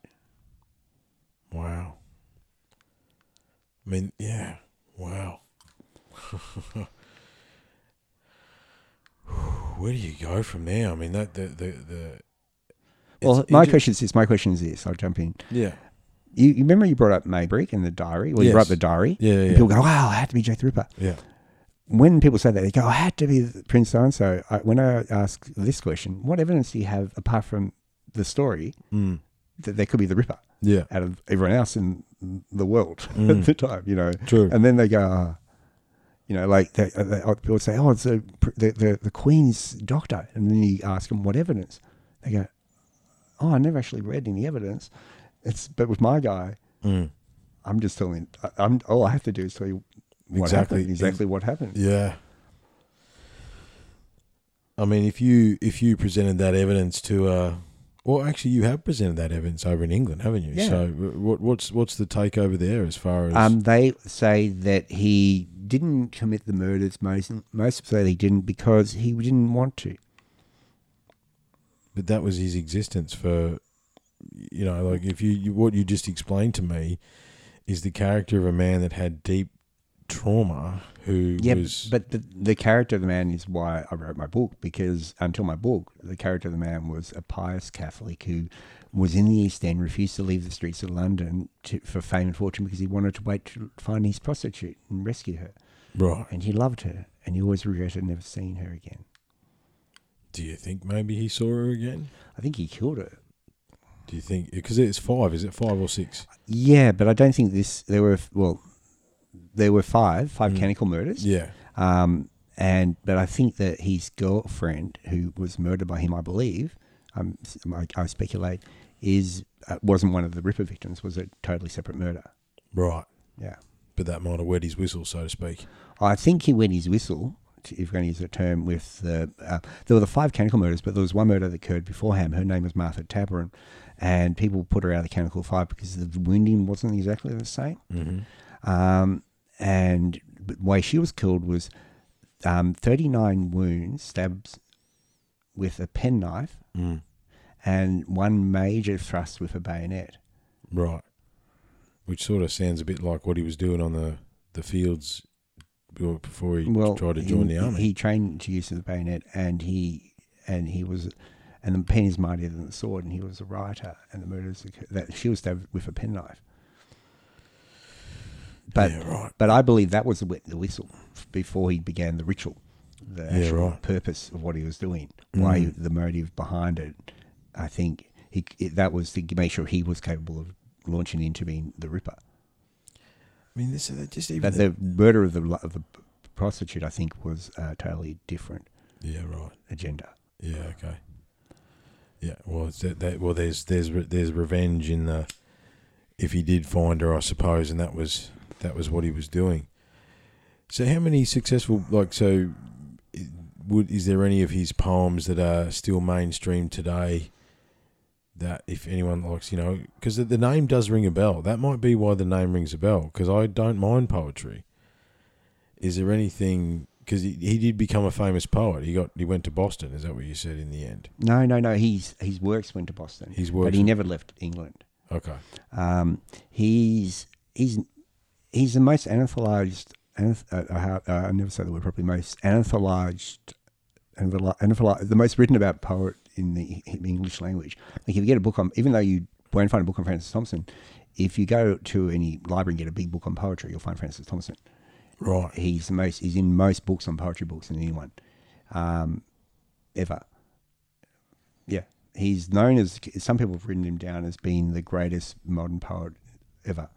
Wow. I mean, yeah. Wow. Where do you go from there? I mean, that the the the. Well, my ju- question is this. My question is this. I'll jump in. Yeah. You, you remember you brought up Maybrick and the diary? Well, you brought up the diary. Yeah. And Yeah. people go, "Wow, it had to be Jack the Ripper." Yeah. When people say that, they go, "I had to be Prince so and so." When I ask this question, what evidence do you have apart from the story Mm. that there could be the Ripper? Yeah. out of everyone else in the world Mm. at the time, you know. True. And then they go, oh, you know, like they, they, people say, oh, it's the, the the the Queen's doctor, and then you ask them what evidence, they go, oh, I never actually read any evidence. It's but with my guy, Mm. I'm just telling. I'm all I have to do is tell you what Exactly. happened, exactly what happened. Yeah. I mean, if you if you presented that evidence to, uh, well, actually, you have presented that evidence over in England, haven't you? Yeah. So, what what's what's the take over there as far as? Um, they say that he didn't commit the murders. Most most say he didn't because he didn't want to. But that was his existence for, you know, like if you, you what you just explained to me, is the character of a man that had deep trauma who Yeah, was but the, the character of the man is why I wrote my book because until my book, the character of the man was a pious Catholic who was in the East End, refused to leave the streets of London to, for fame and fortune because he wanted to wait to find his prostitute and rescue her. right. And he loved her, and he always regretted never seeing her again. Do you think maybe he saw her again? I think he killed her. Do you think because it's five? Is it five or six? Yeah, but I don't think this. There were well, there were five five Mm. murders. Yeah. Um, and but I think that his girlfriend, who was murdered by him, I believe, um, I, I speculate, is uh, wasn't one of the Ripper victims. Was a totally separate murder. Right. Yeah, But that might have wet his whistle, so to speak. I think he wet his whistle. If we're going to use a term, with the uh, there were the five canonical murders, but there was one murder that occurred before beforehand. Her name was Martha Tabram, and people put her out of the canonical five because the wounding wasn't exactly the same. Mm-hmm. Um, and the way she was killed was um, 39 wounds, stabs with a penknife, Mm. and one major thrust with a bayonet. Right. Which sort of sounds a bit like what he was doing on the, the fields before he Well, tried to join he, the army. He trained to use of the bayonet, and he and he was, and the pen is mightier than the sword, and he was a writer, and the murders occurred- that she was stabbed with a penknife. But yeah, right. But I believe that was the, the whistle before he began the ritual, the Yeah, actual right. purpose of what he was doing, why he- Mm. the motive behind it. I think he it, that was to make sure he was capable of launching into being the Ripper. I mean, this uh, just even. But the murder of the of the prostitute, I think, was a totally different yeah, right. agenda. Yeah, okay. Yeah, well, it's that, that well, there's there's there's revenge in the if he did find her, I suppose, and that was that was what he was doing. So, how many successful like so? Would is there any of his poems that are still mainstream today? That if anyone likes, you know, because the, the name does ring a bell. That might be why the name rings a bell. Because I don't mind poetry. Is there anything? Because he, he did become a famous poet. He got he went to Boston. Is that what you said in the end? No, no, no. He's his works went to Boston, His works, but he never left England. Okay. Um, he's he's he's the most anthologized. Anath- uh, uh, uh, I never say the word properly. Most anthologized, anatholi- the most written about poet in the English language. Like if you get a book on, even though you won't find a book on Francis Thompson, if you go to any library and get a big book on poetry, you'll find Francis Thompson. Right. He's the most. He's in most books on poetry books than anyone um, ever. Yeah, he's known as. Some people have written him down as being the greatest modern poet ever.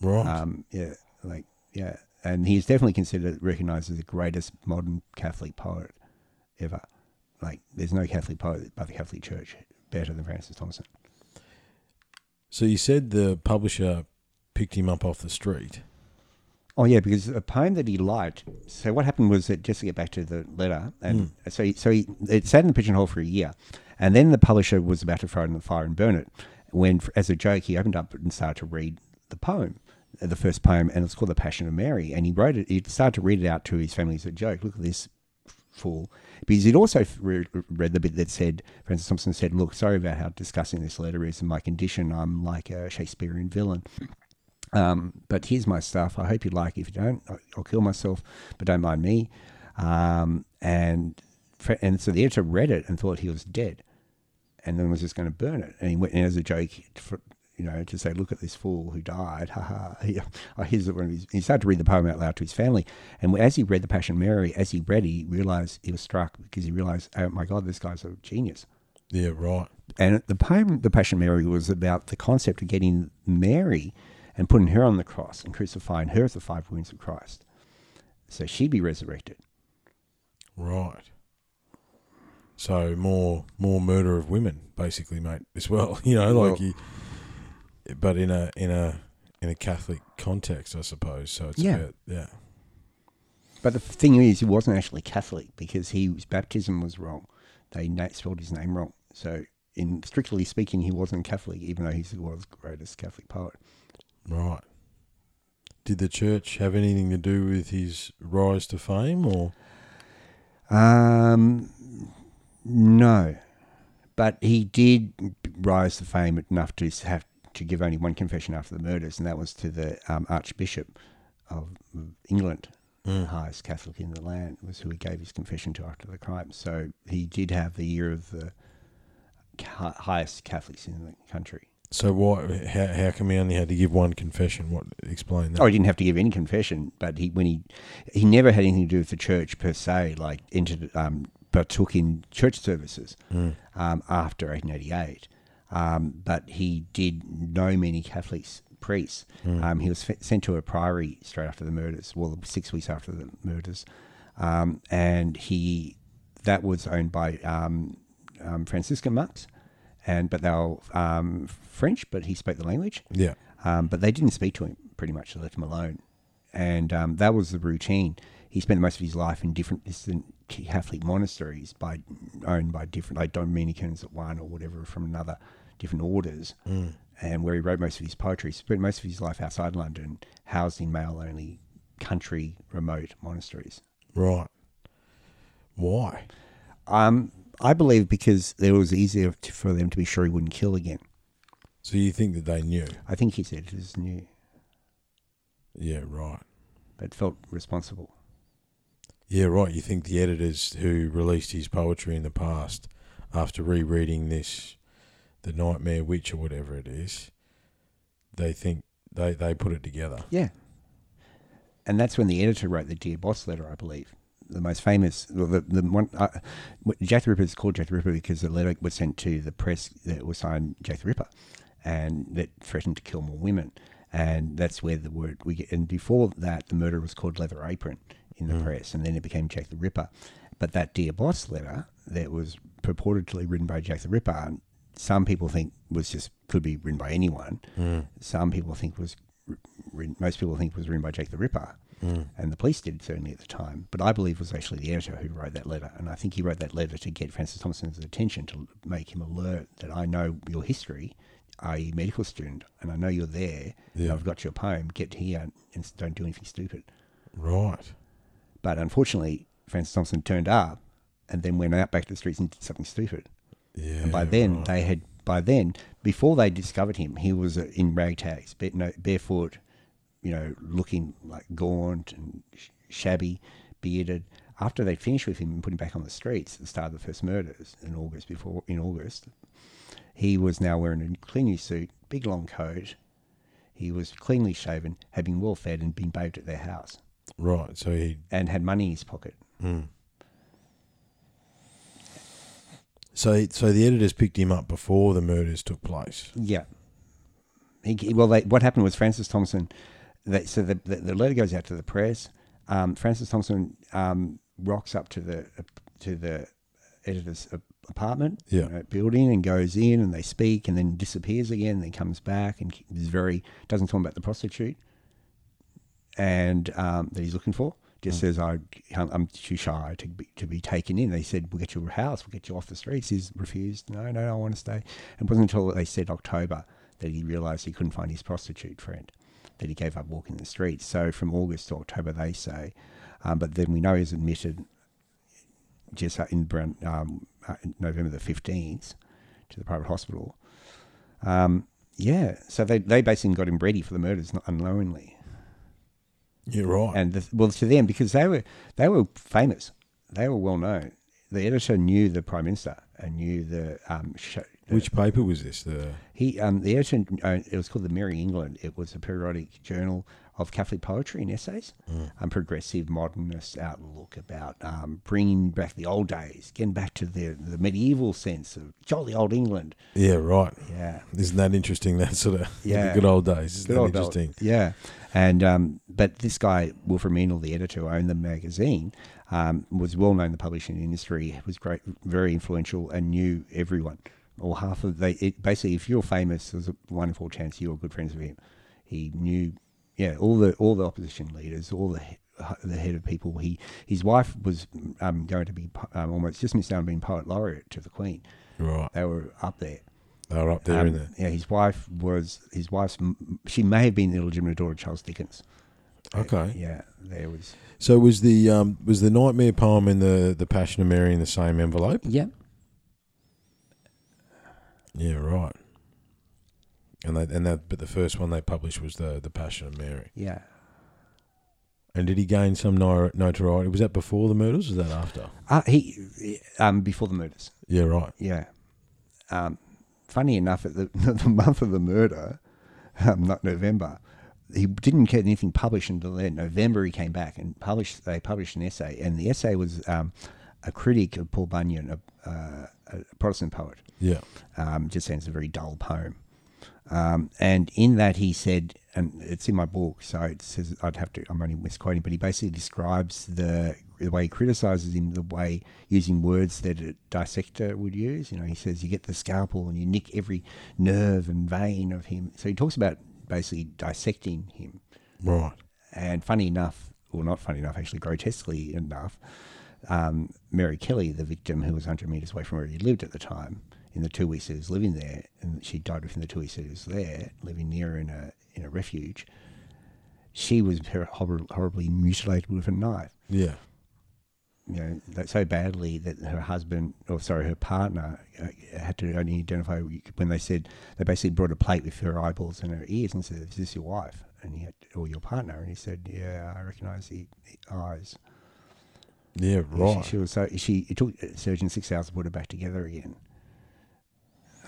Right. Um, yeah, like yeah, and he's definitely considered recognized as the greatest modern Catholic poet ever. Like, there's no Catholic poet by the Catholic Church better than Francis Thompson. so you said the publisher picked him up off the street. Oh yeah, because a poem that he liked. So what happened was that just to get back to the letter, and hmm. so he, so he, it sat in the pigeonhole for a year, And then the publisher was about to throw it in the fire and burn it. When, as a joke, he opened up and started to read the poem, the first poem, and it's called The Passion of Mary. And he wrote it, he started to read it out to his family as a joke. Look at this fool. Because he'd also re- read the bit that said, Francis Thompson said, Look, sorry about how disgusting this letter is and my condition. I'm like a Shakespearean villain. Um, but here's my stuff. I hope you like it. If you don't, I'll kill myself, but don't mind me. Um, and and so the editor read it and thought he was dead, and then was just going to burn it. And he went and as a joke, you know, to say, "Look at this fool who died." Ha ha. He, oh, here's one of his, he started to read the poem out loud to his family, and as he read the Passion Mary, as he read, he realized he was struck because he realized, "Oh my God, this guy's a genius." Yeah, right. And the poem, the Passion Mary, was about the concept of getting Mary and putting her on the cross and crucifying her at the five wounds of Christ, so she'd be resurrected. Right. So more more murder of women, basically, mate, as well. You know, like Well- you, but in a in a in a Catholic context, I suppose. So it's Yeah. about, yeah. But the thing is, he wasn't actually Catholic because his baptism was wrong. They spelled his name wrong. So, in strictly speaking, he wasn't Catholic, even though he's the world's greatest Catholic poet. Right. Did the church have anything to do with his rise to fame, or Um, no, but he did rise to fame enough to have to give only one confession after the murders, and that was to the um, Archbishop of England, the highest Catholic in the land, was who he gave his confession to after the crime. So he did have the year of the ca- highest Catholics in the country. so? Why? How, how come he only had to give one confession? What? Explain that. Oh, he didn't have to give any confession, but he when he he never had anything to do with the church per se, like entered um, but took in church services um, after 1888. Um, but he did know many Catholics priests. Um, he was f- sent to a priory straight after the murders, well, six weeks after the murders, um, and he that was owned by um, um, Franciscan monks, and but they were um, French, but he spoke the language. Yeah. Um, but they didn't speak to him pretty much. They left him alone. And um, that was the routine. He spent most of his life in different distant Catholic monasteries by owned by different, like Dominicans at one or whatever from another, different orders. And where he wrote most of his poetry. Spent most of his life outside London, housed in male only country, remote monasteries. Right. Why? Um, I believe because it was easier to, for them to be sure he wouldn't kill again. So you think that they knew? I think his editors knew, Yeah. Right. but felt responsible. Yeah, right. You think the editors who released his poetry in the past, after rereading this, the Nightmare Witch or whatever it is, they think they they put it together. Yeah. And that's when the editor wrote the Dear Boss letter, I believe. The most famous, well, the, the one, uh, Jack the Ripper is called Jack the Ripper because the letter was sent to the press that was signed Jack the Ripper and that threatened to kill more women. And that's where the word we get. And before that, the murder was called Leather Apron in the press, and then it became Jack the Ripper. But that Dear Boss letter that was purportedly written by Jack the Ripper, some people think was just could be written by anyone. Hmm. Some people think was written, most people think it was written by Jack the Ripper, hmm. and the police did certainly at the time. But I believe it was actually the editor who wrote that letter, and I think he wrote that letter to get Francis Thompson's attention to make him alert that I know your history, i.e., medical student, and I know you're there. Yeah. I've got your poem. Get here and don't do anything stupid. Right. But unfortunately, Francis Thompson turned up and then went out back to the streets and did something stupid. Yeah. And by then, right. they had by then before they discovered him, he was in ragtags, bare, barefoot, you know, looking like gaunt and shabby, bearded. After they'd finished with him and put him back on the streets at the start of the first murders in August, before in August, he was now wearing a clean new suit, big long coat. He was cleanly shaven, had been well fed, and been bathed at their house, Right. So he. and had money in his pocket. Hmm. So so the editors picked him up before the murders took place. Yeah. He, well, they, what happened was Francis Thompson. They, so the, the the letter goes out to the press. Um, Francis Thompson um, rocks up to the to the editor's apartment, Yeah. you know, building, and goes in, and they speak, and then disappears again. And then comes back, and is very doesn't talk about the prostitute, and um, that he's looking for. Just says I, I'm too shy to be, to be taken in. They said we'll get you a house, we'll get you off the streets. He's refused. No, no, I want to stay. And it wasn't until they said October that he realised he couldn't find his prostitute friend, that he gave up walking the streets. So from August to October, they say. Um, but then we know he's admitted just in um, uh, November the 15th to the private hospital. Um, yeah, so they, they basically got him ready for the murders not unknowingly. You're right. And the, well, to them because they were they were famous, they were well known. The editor knew the prime minister and knew the um. Show, the, Which paper was this? The he um the editor uh, it was called the Merry England. It was a periodic journal of Catholic poetry and essays, Mm. um, progressive modernist outlook about um, bringing back the old days, getting back to the the medieval sense of jolly old England. yeah, right. Yeah, Isn't that interesting? That sort of Yeah. the good old days. Isn't Good that old old- interesting? Yeah, and um, but this guy Wilfrid Meynell, the editor who owned the magazine, um, was well known in the publishing industry. Was great, very influential, and knew everyone or half of they. It, basically, if you're famous, there's a wonderful chance you were good friends with him. He knew, yeah, all the all the opposition leaders, all the the head of people. He his wife was um, going to be um, almost just missed out on being poet laureate to the Queen. Right. They were up there. Were up there Um, in there. Yeah, his wife was his wife's. She may have been the illegitimate daughter of Charles Dickens. Okay. Yeah, there was. So was the um, was the nightmare poem and the the Passion of Mary in the same envelope? Yeah, Yeah, right. And they, and that but the first one they published was the the Passion of Mary. yeah. And did he gain some notoriety? Was that before the murders? Or was that after? Uh, he um before the murders. Yeah, right. Yeah. Um, funny enough, at the the month of the murder, um, not November, he didn't get anything published until then. November, he came back and published. They published an essay, and the essay was um, a critic of Paul Bunyan, a, uh, a Protestant poet. Yeah. um, just it's a very dull poem. Um, and in that he said, and it's in my book, so it says I'd have to. I'm only misquoting, but he basically describes the the way he criticizes him, the way using words that a dissector would use. You know, he says you get the scalpel and you nick every nerve and vein of him. So he talks about basically dissecting him. Right. And funny enough, or not funny enough, actually grotesquely enough, um, Mary Kelly, the victim who was 100 metres away from where he lived at the time, in the two weeks he was living there, and she died within the two weeks he was there, living near in a in a refuge. She was hor- hor- horribly mutilated with a knife. Yeah. You know, so badly that her husband, or sorry, her partner, uh, had to only identify when they said they basically brought a plate with her eyeballs and her ears and said, "Is this your wife?" And he had, or your partner, and he said, "Yeah, I recognise the, the eyes." Yeah, Yeah, right. She, she was so she. It took a surgeon six hours to put her back together again.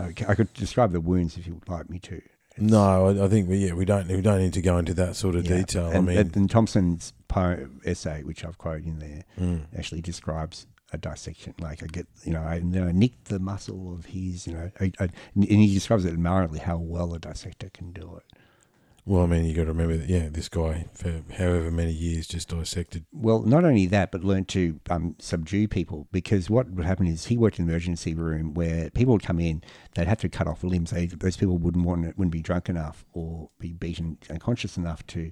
Okay, I could describe the wounds if you would like me to. No, I, I think we, yeah we don't we don't need to go into that sort of Yeah. detail. And, I mean, and, Thompson's poem, essay, which I've quoted in there, mm, actually describes a dissection. Like I get, you know, I, you know, I nicked the muscle of his, you know, I, I, and he describes it admirably how well a dissector can do it. Well, I mean, you got to remember that. Yeah, this guy for however many years just dissected. Well, not only that, but learned to um, subdue people because what would happen is he worked in the emergency room where people would come in, they'd have to cut off limbs. They, those people wouldn't want wouldn't be drunk enough or be beaten unconscious enough to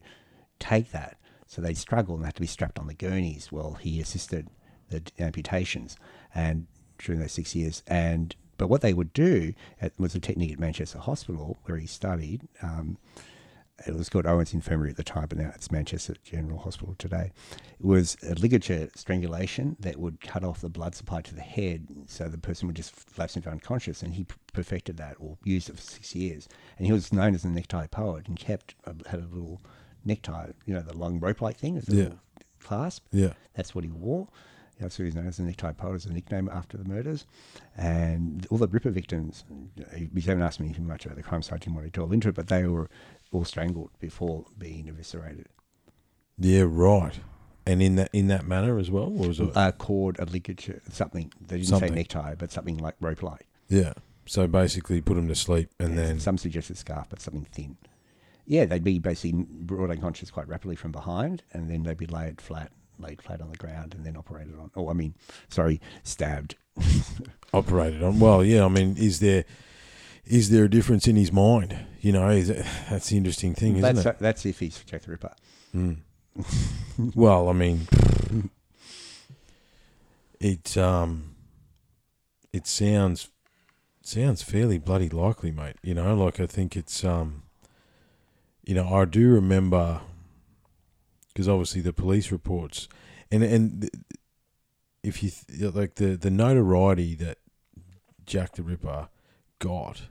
take that. So they'd struggle and they had to be strapped on the gurneys. Well, he assisted the amputations and during those six years. And but what they would do at, was a technique at Manchester Hospital where he studied. Um, it was called Owens Infirmary at the time, but now it's Manchester General Hospital today. It was a ligature strangulation that would cut off the blood supply to the head, so the person would just lapse into unconscious. And he perfected that, or used it for six years. And he was known as the necktie poet, and kept uh, had a little necktie, you know, the long rope-like thing, with the Yeah. little clasp. Yeah, That's what he wore. That's what he's known as the necktie poet as a nickname after the murders. And all the Ripper victims, he he haven't asked me much about the crime, so I didn't want to delve into it, but they were all strangled before being eviscerated. yeah, right. And in that in that manner as well, or was it? A cord, a ligature, something. They didn't Something. say necktie, but something like rope like. yeah. So basically, put him to sleep, and then Some suggested scarf, but something thin. Yeah, they'd be basically brought unconscious quite rapidly from behind, and then they'd be laid flat, laid flat on the ground, and then operated on. Oh, I mean, sorry, stabbed. operated on. Well, yeah. I mean, is there is there a difference in his mind? You know, is it, that's the interesting thing, isn't That's it? that's if he's Jack the Ripper. Mm. Well, I mean, it um, it sounds sounds fairly bloody likely, mate. You know, like I think it's um, you know, I do remember because obviously the police reports and and if you th- like the the notoriety that Jack the Ripper got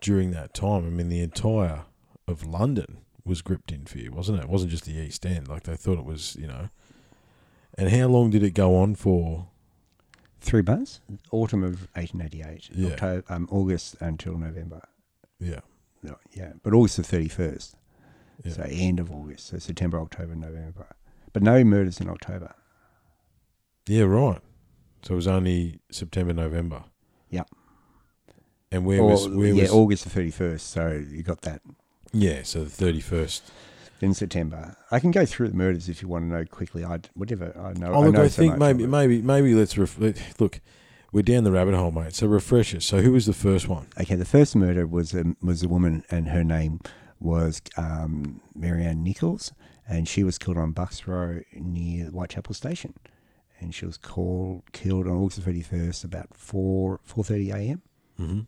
during that time, I mean, the entire of London was gripped in fear, wasn't it? It wasn't just the East End. Like they thought it was, you know. And how long did it go on for? Three months, autumn of 1888, Yeah. October, um, August until November. Yeah, No, yeah, but August the 31st. Yeah. So end of August. So September, October, November. But no murders in October. yeah, right. So it was only September, November. Yep. And where Or- was where yeah, was August the 31st. So you got that. yeah? So the thirty first. In September. I can go through the murders if you want to know quickly. I whatever I know. Oh, I look, know I think maybe maybe maybe let's ref- look. We're down the rabbit hole, mate. So refresh us. So who was the first one? Okay, the first murder was a, was a woman, and her name was um, Mary Ann Nichols, and she was killed on Bucks Row near Whitechapel Station, and she was called killed on August thirty first about four four thirty a.m. Mm-hmm.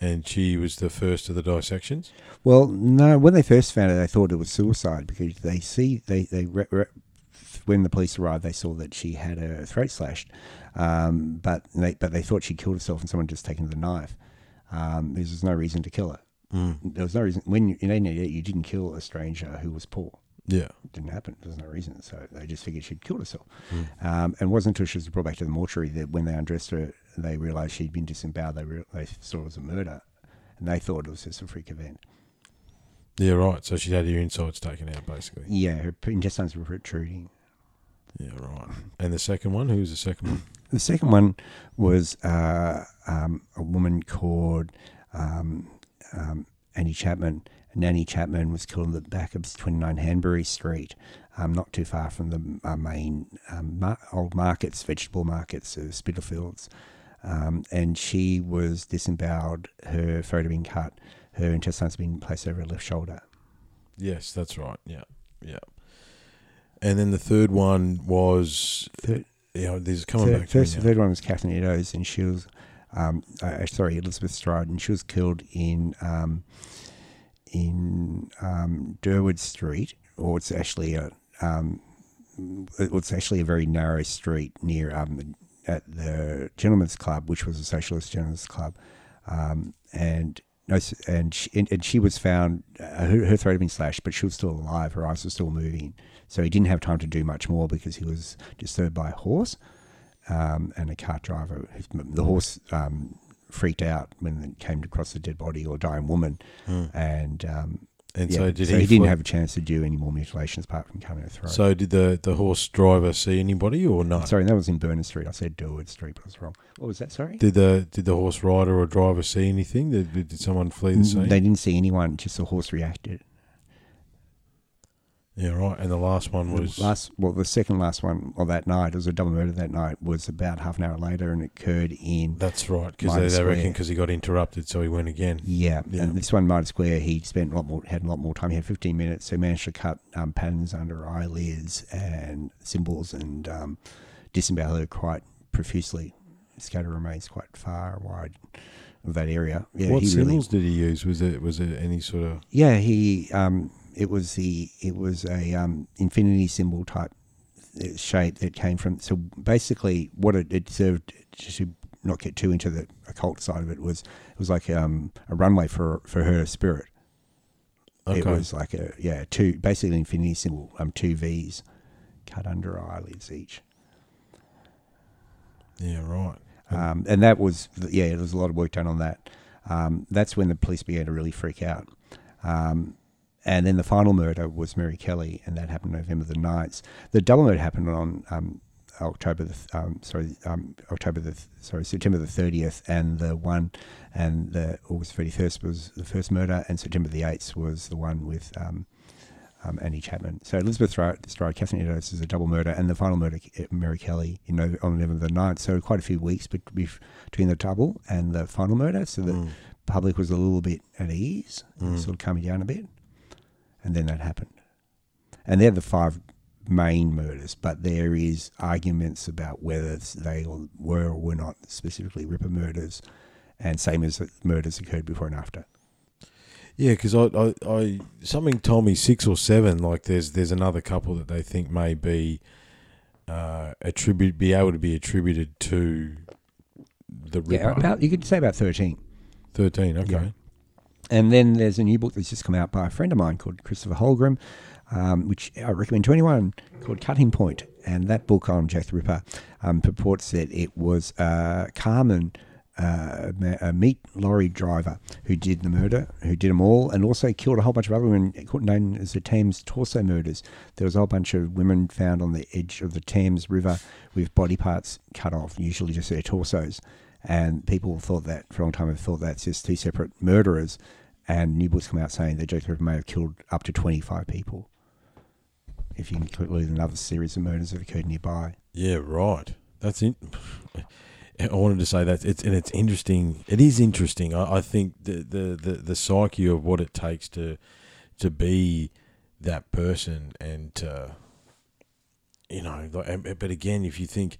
And she was the first of the dissections. Well, no, when they first found her, they thought it was suicide because they see they they re, re, when the police arrived, they saw that she had her throat slashed, um, but they but they thought she killed herself and someone just taken the knife. Um, there was no reason to kill her. Mm. There was no reason when you, in 1888 you didn't kill a stranger who was poor. Yeah. It didn't happen. There was no reason. So they just figured she'd killed herself. Mm. Um, and it wasn't until she was brought back to the mortuary that when they undressed her, they realised she'd been disemboweled. They, re- they saw it was a murder, and they thought it was just a freak event. Yeah, right. So she had her insides taken out, basically. Yeah, her intestines were protruding. Yeah, right. And the second one, who was the second one? The second one was uh, um, a woman called um, um, Annie Chapman. And Annie Chapman was killed in the back of 29 Hanbury Street, um, not too far from the uh, main um, mar- old markets, vegetable markets of Spitalfields. Um, and she was disemboweled, her throat had been cut, her intestines had been placed over her left shoulder. Yes, that's right. Yeah, yeah. And then the third one was, Third, this is coming third, back to first, the third one was Catherine Eddowes, and she was, um, uh, sorry, Elizabeth Stride, and she was killed in um, in um, Durward Street, or it's actually a um, it was actually a very narrow street near um, at the Gentlemen's Club, which was a socialist gentlemen's club, um, and. No, and she, and, and she was found. Uh, her, her throat had been slashed, but she was still alive. Her eyes were still moving, so he didn't have time to do much more because he was disturbed by a horse um, and a cart driver. The horse um, freaked out when it came across the dead body or dying woman, Hmm. and um, And yeah, so did so he? he, didn't flo- have a chance to do any more mutilations apart from cutting her throat. So did the the horse driver see anybody or not? sorry, that was in Berner Street. I said Durward Street, but I was wrong. What was that? Sorry. Did the did the horse rider or driver see anything? Did, did did someone flee the scene? They didn't see anyone. Just the horse reacted. Yeah, right. And the last one was last. Well, the second last one of that night, it was a double murder that night. Was about half an hour later, and it occurred in that's right because they, they reckon because he got interrupted, so he went again. Yeah, Yeah. and this one, Mitre Square, he spent a lot more, had a lot more time. He had 15 minutes, so he managed to cut um, patterns under eyelids and symbols and um, disembowel her quite profusely. Scatter remains quite far wide of that area. Yeah, what he really. symbols did he use? Was it was it any sort of Yeah, he. Um, it was the. It was a um, infinity symbol type uh, shape that came from. So basically, what it, it served to not get too into the occult side of it was it was like um, a runway for for her spirit. okay? It was like a yeah two basically an infinity symbol um two V's cut under her eyelids each. yeah, right. Um, and that was yeah there was a lot of work done on that. Um, that's when the police began to really freak out. Um, and then the final murder was Mary Kelly, and that happened November the 9th. The double murder happened on um, October the th- um, sorry um, October the th- sorry September the thirtieth, and the one and the August thirty first was the first murder, and September the eighth was the one with um, um, Annie Chapman. So Elizabeth Stride, Catherine Eddowes is a double murder, and the final murder uh, Mary Kelly you know on November the 9th. So quite a few weeks between the double and the final murder, so the Mm. public was a little bit at ease, Mm. sort of calming down a bit, and then that happened. and they're the five main murders. But there is arguments about whether they were or were not specifically Ripper murders, and same as murders occurred before and after. Yeah, because I, I, I, something told me six or seven. Like there's, there's another couple that they think may be, uh, attribute, be able to be attributed to the Ripper. Yeah, about you could say about thirteen. Thirteen, okay. Yeah. And then there's a new book that's just come out by a friend of mine called Christopher Holmgren, um, which I recommend to anyone, called Cutting Point. And that book on Jack the Ripper um, purports that it was uh, Carmen uh, a meat lorry driver who did the murder, who did them all, and also killed a whole bunch of other women, known as the Thames Torso murders. There was a whole bunch of women found on the edge of the Thames River with body parts cut off, usually just their torsos. And people thought that, for a long time, have thought that's just two separate murderers. And new books come out saying that Ripper may have killed up to 25 people, if you include another series of murders that occurred nearby. Yeah, right. That's in. I wanted to say that it's and it's interesting. It is interesting. I, I think the, the, the, the psyche of what it takes to to be that person and to, you know, but again, if you think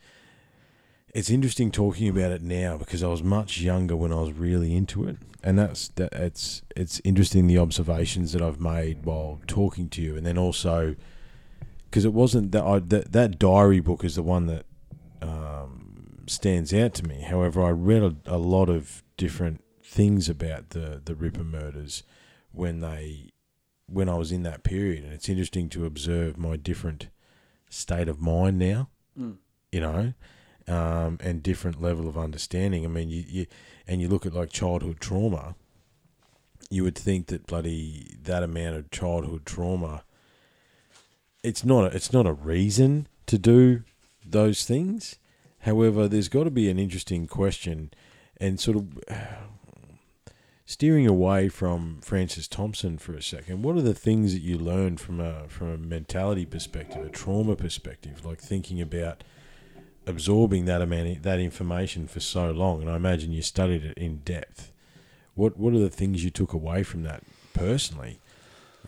it's interesting talking about it now because I was much younger when I was really into it, and that's that. It's it's interesting the observations that I've made while talking to you, and then also because it wasn't that I that that diary book is the one that. Um, stands out to me. However, I read a, a lot of different things about the the Ripper murders when they when I was in that period, and it's interesting to observe my different state of mind now. Mm. You know, um, and different level of understanding. I mean, you, you and you look at like childhood trauma. You would think that bloody that amount of childhood trauma. It's not a, it's not a reason to do those things However, there's got to be an interesting question and sort of steering away from Francis Thompson for a second. What are the things that you learned from a from a mentality perspective, a trauma perspective, like thinking about absorbing that amount that information for so long? And I imagine you studied it in depth. What what are the things you took away from that personally,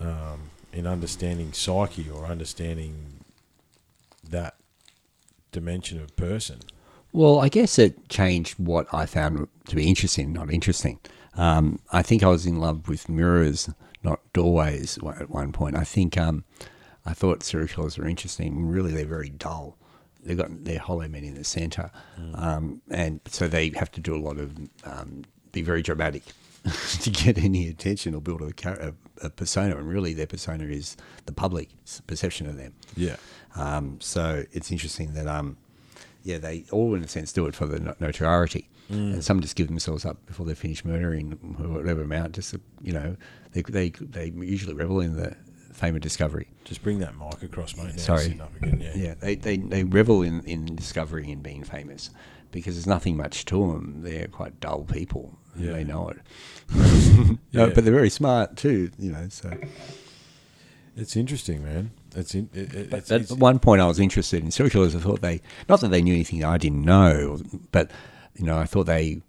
um, in understanding psyche or understanding that dimension of person? Well, I guess it changed what I found to be interesting, not interesting. Um, I think I was in love with mirrors, not doorways, at one point. I think um, I thought serial killers were interesting. Really, they're very dull. They've got their hollow men in the centre, mm. um, and so they have to do a lot of um, be very dramatic to get any attention or build a, a, a, persona. And really, their persona is the public's perception of them. Yeah. Um, so it's interesting that, um, yeah, they all in a sense do it for the notoriety. Mm. And some just give themselves up before they finish murdering whatever amount. Just you know, they they they usually revel in the fame of discovery. Just bring that mic across, mate. Sorry. Again, yeah. yeah, they, they they revel in in discovery and being famous because there's nothing much to them. They're quite dull people. Yeah. They know it. yeah. no, but they're very smart too. You know, so it's interesting, man. It's in, it, it, it's, at it's, one point I was interested in serial killers. I thought they, not that they knew anything I didn't know, but you know, I thought they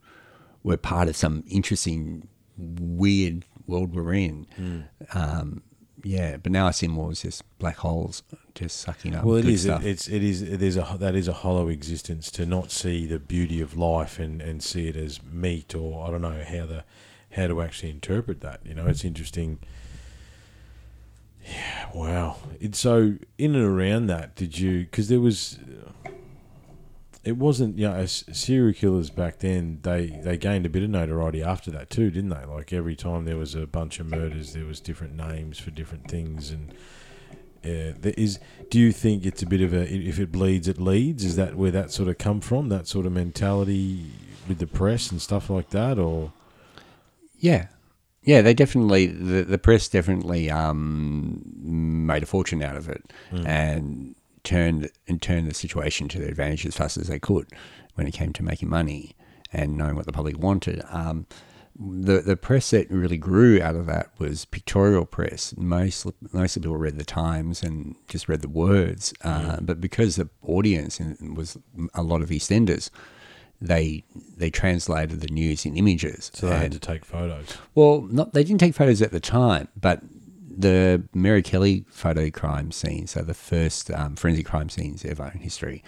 were part of some interesting, weird world we're in. Mm. Um, yeah, but now I see more as just black holes, just sucking up. Well, it is. Stuff. It's it is. There's a that is a hollow existence to not see the beauty of life and, and see it as meat or I don't know how the how to actually interpret that. You know, it's interesting yeah, wow. And so in and around that, did you? Because there was, it wasn't you know serial killers back then. They they gained a bit of notoriety after that too, didn't they? Like every time there was a bunch of murders, there was different names for different things, and yeah, there is. Do you think it's a bit of a if it bleeds, it leads? Is that where that sort of come from? That sort of mentality with the press and stuff like that, or yeah, yeah, they definitely the, the press definitely um, made a fortune out of it mm. and turned and turned the situation to their advantage as fast as they could when it came to making money and knowing what the public wanted. Um, the the press that really grew out of that was pictorial press. Most most people read the Times and just read the words, uh, mm. but because the audience was a lot of EastEnders, they they translated the news in images. So they had to take photos. Well, not they didn't take photos at the time, but the Mary Kelly photo crime scenes are the first um, forensic crime scenes ever in history,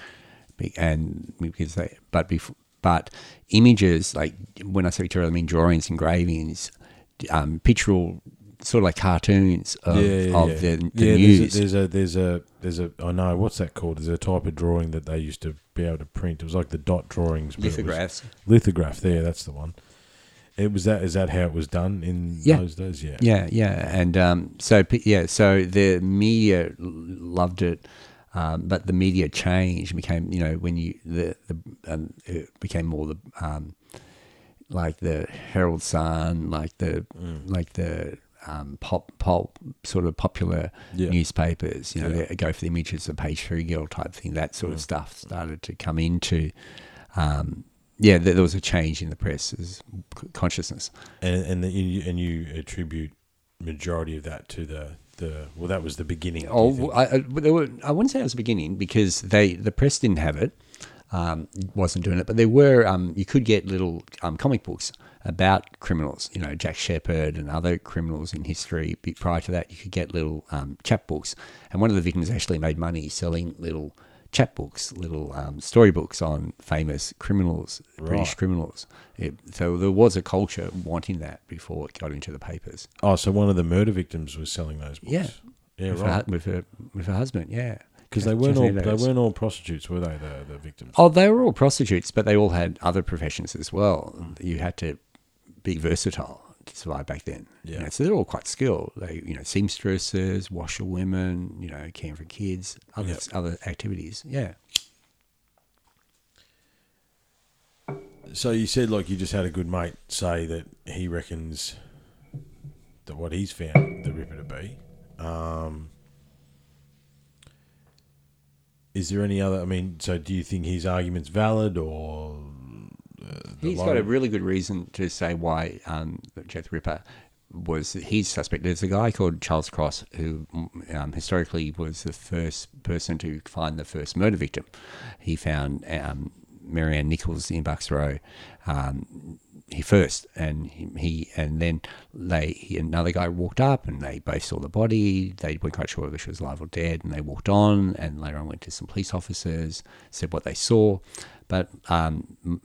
and because they, but before, but images like when I say picture, I mean drawings, engravings, um, pictorial, sort of like cartoons of, of the, the yeah, news. There's a, there's a there's a I know what's that called? There's a type of drawing that they used to be able to print. It was like the dot drawings, lithographs. lithograph. There, that's the one. It was that. Is that how it was done in Yeah. those days? Yeah. Yeah, yeah, and um, so yeah, so the media loved it, um, but the media changed. Became you know when you the the um, it became more the um, like the Herald Sun, like the like the um, pop pop sort of popular Yeah. newspapers. You know, Yeah. go for the images of page three girl type thing. That sort of stuff started to come into. Yeah, there, there was a change in the press's consciousness. And and the, you, and you attribute majority of that to the the well, that was the beginning. Oh. I, I, there were, I wouldn't say it was the beginning because they the press didn't have it, um, wasn't doing it. But there were um, you could get little um, comic books about criminals. You know, Jack Sheppard and other criminals in history. Prior to that, you could get little um, chapbooks, and one of the victims actually made money selling little chapbooks, little um, storybooks on famous criminals, British criminals. It, so there was a culture wanting that before it got into the papers. oh, so one of the murder victims was selling those books. Yeah. Yeah. with, her, Right. hu- with her with her husband, yeah. Because they weren't all they weren't all prostitutes, were they? The the victims. Oh, they were all prostitutes, but they all had other professions as well. You had to be versatile to survive back then. You Yeah. know, so they're all quite skilled. They, you know, seamstresses, washerwomen, you know, caring for kids, other Yep. other activities. Yeah. So you said like you just had a good mate say that he reckons that what he's found the Ripper to be. Um, is there any other? I mean, so do you think his argument's valid or? He's got a really good reason to say why um, Jack the Ripper was his suspect. There's a guy called Charles Cross who um, historically was the first person to find the first murder victim. He found um, Mary Ann Nichols in Bucks Row. Um, he first, and he, he and then they he, another guy walked up, and they both saw the body. They weren't quite sure whether she was alive or dead, and they walked on. And later on, went to some police officers, said what they saw. But um,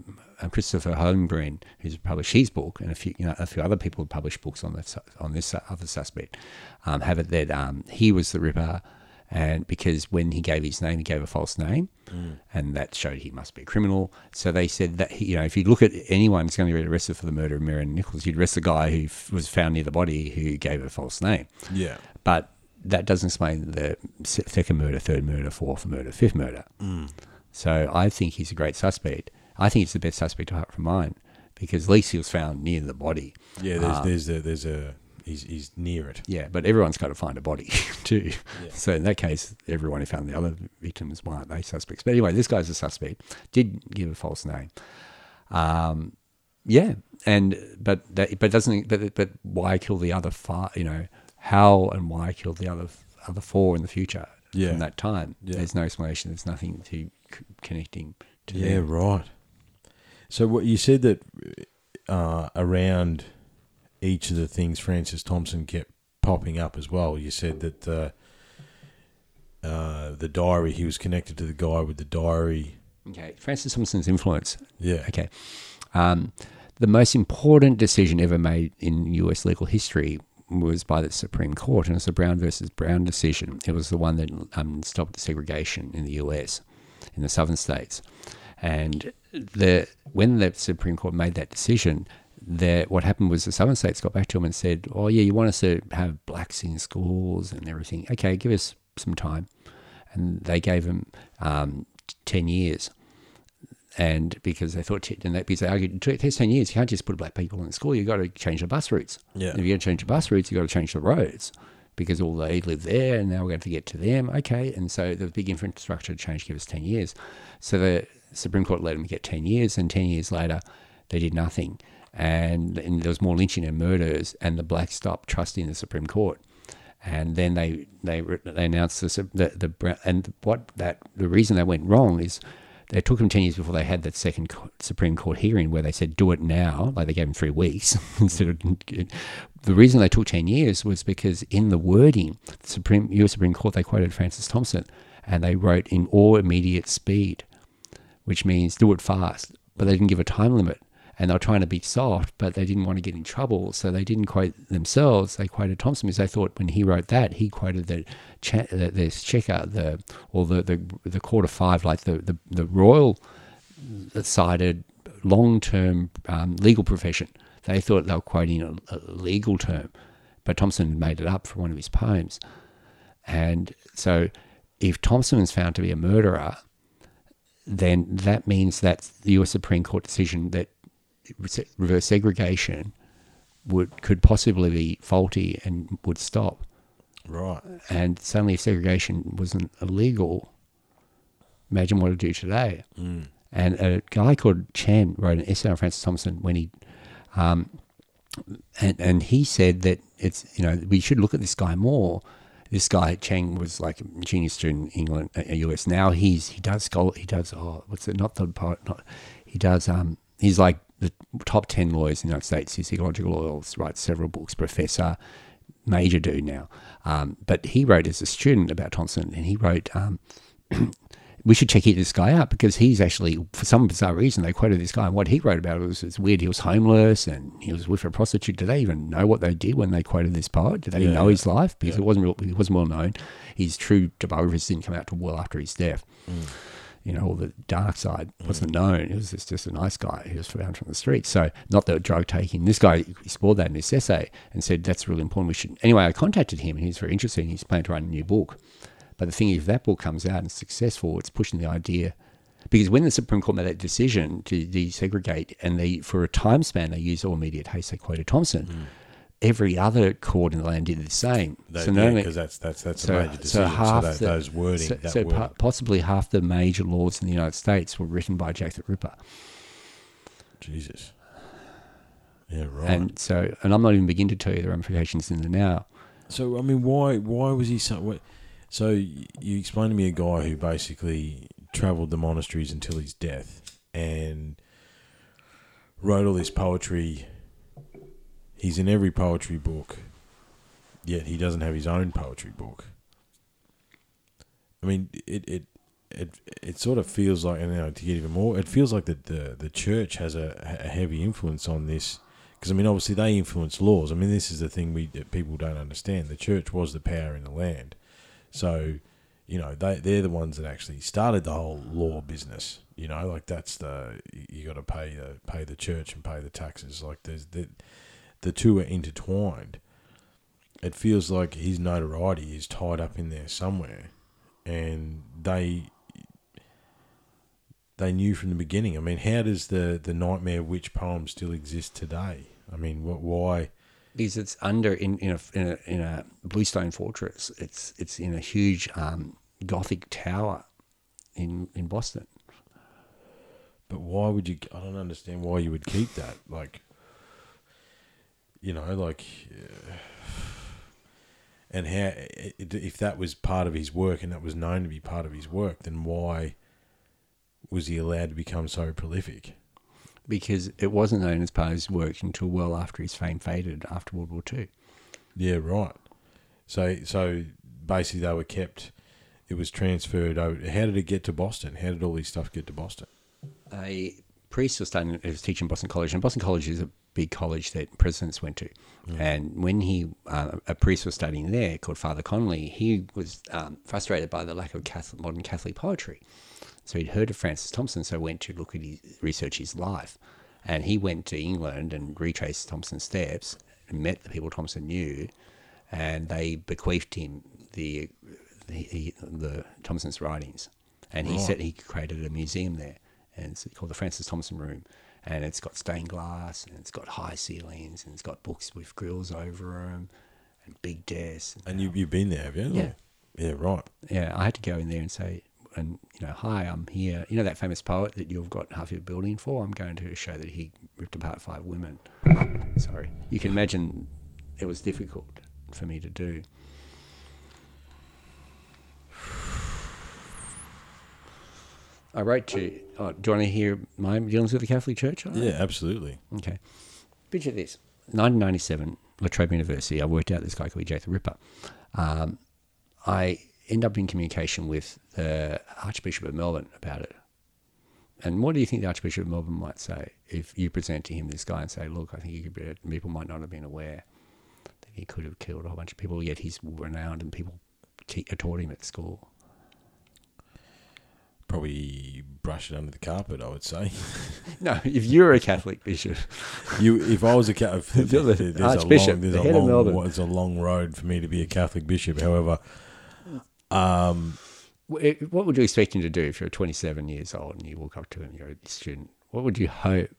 Christopher Holmgren, who's published his book, and a few you know a few other people who published books on this on this other suspect, um, have it that um, he was the Ripper. And because when he gave his name, he gave a false name, and that showed he must be a criminal. So they said that he, you know, if you look at anyone who's going to get arrested for the murder of Mary Ann Nichols, you'd arrest the guy who f- was found near the body who gave a false name. yeah. But that doesn't explain the second murder, third murder, fourth murder, fifth murder. So I think he's a great suspect. I think it's the best suspect apart from mine because at least he was found near the body. Yeah, there's Um, there's a there's a he's he's near it. Yeah, but everyone's got to find a body too. Yeah. So in that case, everyone who found the other victims weren't they suspects. But anyway, this guy's a suspect. Did give a false name. Um, yeah, and but that but doesn't but but why kill the other five? You know how and why kill the other other four in the future Yeah. from that time? Yeah. There's no explanation. There's nothing to c- connecting to Yeah, them. right. So what you said that uh, around each of the things Francis Thompson kept popping up as well. You said that uh, uh, the diary he was connected to the guy with the diary. Okay, Francis Thompson's influence Yeah. Okay. Um, the most important decision ever made in US legal history was by the Supreme Court, and it was the Brown versus Brown decision. It was the one that um, stopped segregation in the US, in the southern states. And the when the Supreme Court made that decision, the, what happened was the southern states got back to them and said, "Oh yeah, you want us to have blacks in schools and everything? Okay, give us some time." And they gave them um, ten years and because they thought, and they, because they argued, it takes 10 years, you can't just put black people in school, you've got to change the bus routes. Yeah. If you're going to change the bus routes, you've got to change the roads because all they live there and now we're going to get to them. Okay. And so the big infrastructure change give us 10 years. So the Supreme Court let them get 10 years, and 10 years later, they did nothing. And, and there was more lynching and murders, and the blacks stopped trusting the Supreme Court and then they they they announced this the the and what that the reason they went wrong is They took them 10 years before they had that second Supreme Court hearing where they said, do it now. Like they gave them three weeks instead of. The reason they took 10 years was because in the wording, the Supreme, US Supreme Court, they quoted Francis Thompson and they wrote in all immediate speed, which means do it fast. But they didn't give a time limit and they were trying to be soft, but they didn't want to get in trouble, so they didn't quote themselves. They quoted Thompson because they thought when he wrote that, he quoted the the, the checker, the or the, the the of five, like the the, the royal sided long term um, legal profession. They thought they were quoting a, a legal term, but Thompson made it up for one of his poems, and so if Thompson is found to be a murderer, then that means that the U.S. Supreme Court decision that reverse segregation would could possibly be faulty and would stop. Right. And suddenly, if segregation wasn't illegal, imagine what it'd do today. Mm. And a guy called Chen wrote an essay on Francis Thompson when he, um, and and he said that it's you know we should look at this guy more. This guy Cheng was like a genius student in England, uh, US. Now he's he does scholar, he does oh what's it not the part not he does um he's like the top 10 lawyers in the United States. He's ecological lawyers, writes several books, professor, major dude now. Um, but he wrote as a student about Thompson, and he wrote, um, we should check this guy out because he's actually, for some bizarre reason, they quoted this guy. And what he wrote about it was it's weird. He was homeless and he was with a prostitute. Did they even know what they did when they quoted this poet? Did they yeah, know his life? Because yeah. it wasn't real, it wasn't well known. His true biographies didn't come out till well after his death. Mm you know, all the dark side wasn't known. He was just, just a nice guy He was found from the street. So not the drug taking. This guy explored that in his essay and said that's really important. We should. Anyway, I contacted him and he's very interested. He's planning to write a new book. But the thing is, if that book comes out and is successful, it's pushing the idea. Because when the Supreme Court made that decision to desegregate, and they for a time span they used all immediate haste, they quoted Thompson. Mm every other court in the land did the same. They, so yeah, because that's that's that's so, a major decision. So, half so that, the, those wording, so, so word. possibly half the major laws in the United States were written by Jack the Ripper. Jesus. Yeah, right. And so, and I'm not even beginning to tell you the ramifications in the now. So, I mean, why why was he so? What, so you explained to me a guy who basically travelled the monasteries until his death and wrote all this poetry He's in every poetry book, yet he doesn't have his own poetry book. I mean, it it it, it sort of feels like, and know, to get even more, it feels like that the the church has a, a heavy influence on this. Because I mean, obviously they influence laws. I mean, this is the thing we people don't understand. The church was the power in the land, so you know they they're the ones that actually started the whole law business. You know, like that's the you got to pay the pay the church and pay the taxes. Like there's the the two are intertwined. It feels like his notoriety is tied up in there somewhere, and they they knew from the beginning. I mean, how does the the Nightmare Witch poem still exist today? I mean, what why? Because it's under in in a in a, in a bluestone fortress. It's it's in a huge um, Gothic tower in in Boston. But why would you? I don't understand why you would keep that. Like, you know, like, uh, and how if that was part of his work and that was known to be part of his work, then why was he allowed to become so prolific? Because it wasn't known as part of his work until well after his fame faded after World War Two. Yeah, right. So, so basically, they were kept. It was transferred over. How did it get to Boston? How did all this stuff get to Boston? A priest was studying, was teaching Boston College, and Boston College is a big college that presidents went to. Mm. And when he, uh, a priest was studying there called Father Connolly, he was um, frustrated by the lack of Catholic, modern Catholic poetry. So he'd heard of Francis Thompson, so went to look at his, research his life. And he went to England and retraced Thompson's steps and met the people Thompson knew, and they bequeathed him the the, the Thompson's writings. And he right. said he created a museum there, and it's called the Francis Thompson Room and it's got stained glass and it's got high ceilings and it's got books with grills over them and big desks. And, and you, you've been there, have you? Yeah. Yeah, right. Yeah, I had to go in there and say, and you know, hi, I'm here. You know that famous poet that you've got half your building for? I'm going to show that he ripped apart five women. Sorry, you can imagine it was difficult for me to do. I wrote to. Oh, do you want to hear my dealings with the Catholic Church? Yeah, absolutely. Okay. Picture this 1997, La Trobe University. I worked out this guy called Jack the Ripper. Um, I end up in communication with the Archbishop of Melbourne about it. And what do you think the Archbishop of Melbourne might say if you present to him this guy and say, look, I think he could be, people might not have been aware that he could have killed a whole bunch of people, yet he's renowned and people te- uh, taught him at school. Probably brush it under the carpet, I would say. No, if you're a Catholic bishop, You, if I was a Catholic, You're the there's Archbishop, a long, there's the a head of long, Melbourne. there's a long road for me to be a Catholic bishop. However, um, what would you expect him to do if you're 27 years old and you walk up to him, you're a student? What would you hope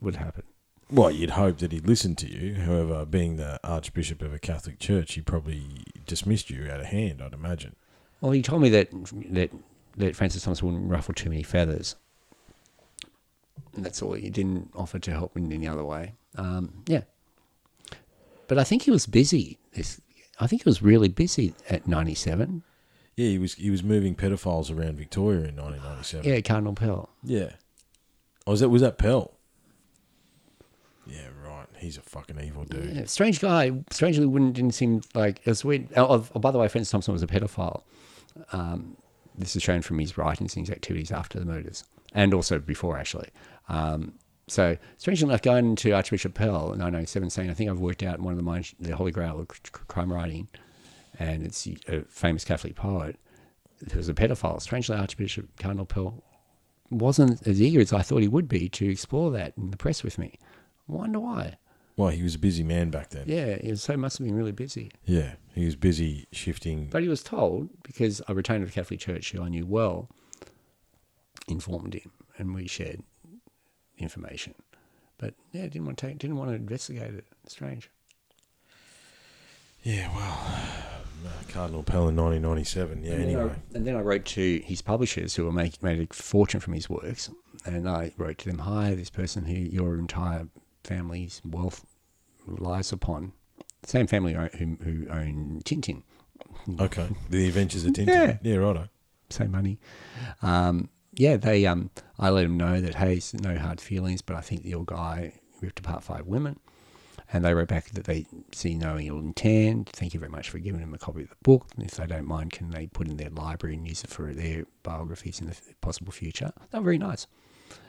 would happen? well, you'd hope that he'd listen to you. However, being the Archbishop of a Catholic church, he probably dismissed you out of hand. I'd imagine. Well, he told me that that that Francis Thomas wouldn't ruffle too many feathers. And that's all. He didn't offer to help in any other way. Um, yeah, but I think he was busy. This, I think he was really busy at '97. Yeah, he was he was moving pedophiles around Victoria in 1997. Yeah, Cardinal Pell. Yeah. Oh, was that was that Pell? Yeah, right. He's a fucking evil dude. Yeah, strange guy. Strangely, wouldn't didn't seem like was weird. Oh, oh, by the way, Francis Thompson was a pedophile. Um, this is shown from his writings and his activities after the murders, and also before, actually. Um, so, strangely enough, going to Archbishop Pell in 1997, saying, "I think I've worked out one of the minds, the Holy Grail of crime writing, and it's a famous Catholic poet who was a pedophile." Strangely, Archbishop Cardinal Pell wasn't as eager as I thought he would be to explore that in the press with me. I wonder why. Well, he was a busy man back then. Yeah, he was so must have been really busy. Yeah, he was busy shifting. But he was told because a retainer of the Catholic Church who I knew well informed him, and we shared information. But yeah, didn't want to take, didn't want to investigate it. Strange. Yeah, well, uh, Cardinal Pell in 1997. Yeah, And then I- anyway. and then I wrote to his publishers who were make, made a fortune from his works, and I wrote to them, "Hi, this person who your entire family's wealth relies upon, same family who, who own Tintin, Okay. The Adventures of Tintin. Yeah. Yeah, righto. same money. Um, yeah, they. Um, I let them know that hey, s- no hard feelings, but I think your guy ripped apart five women, and they wrote back that they see no ill intent. Thank you very much for giving them a copy of the book. And if they don't mind, can they put in their library and use it for their biographies in the possible future? They're very nice.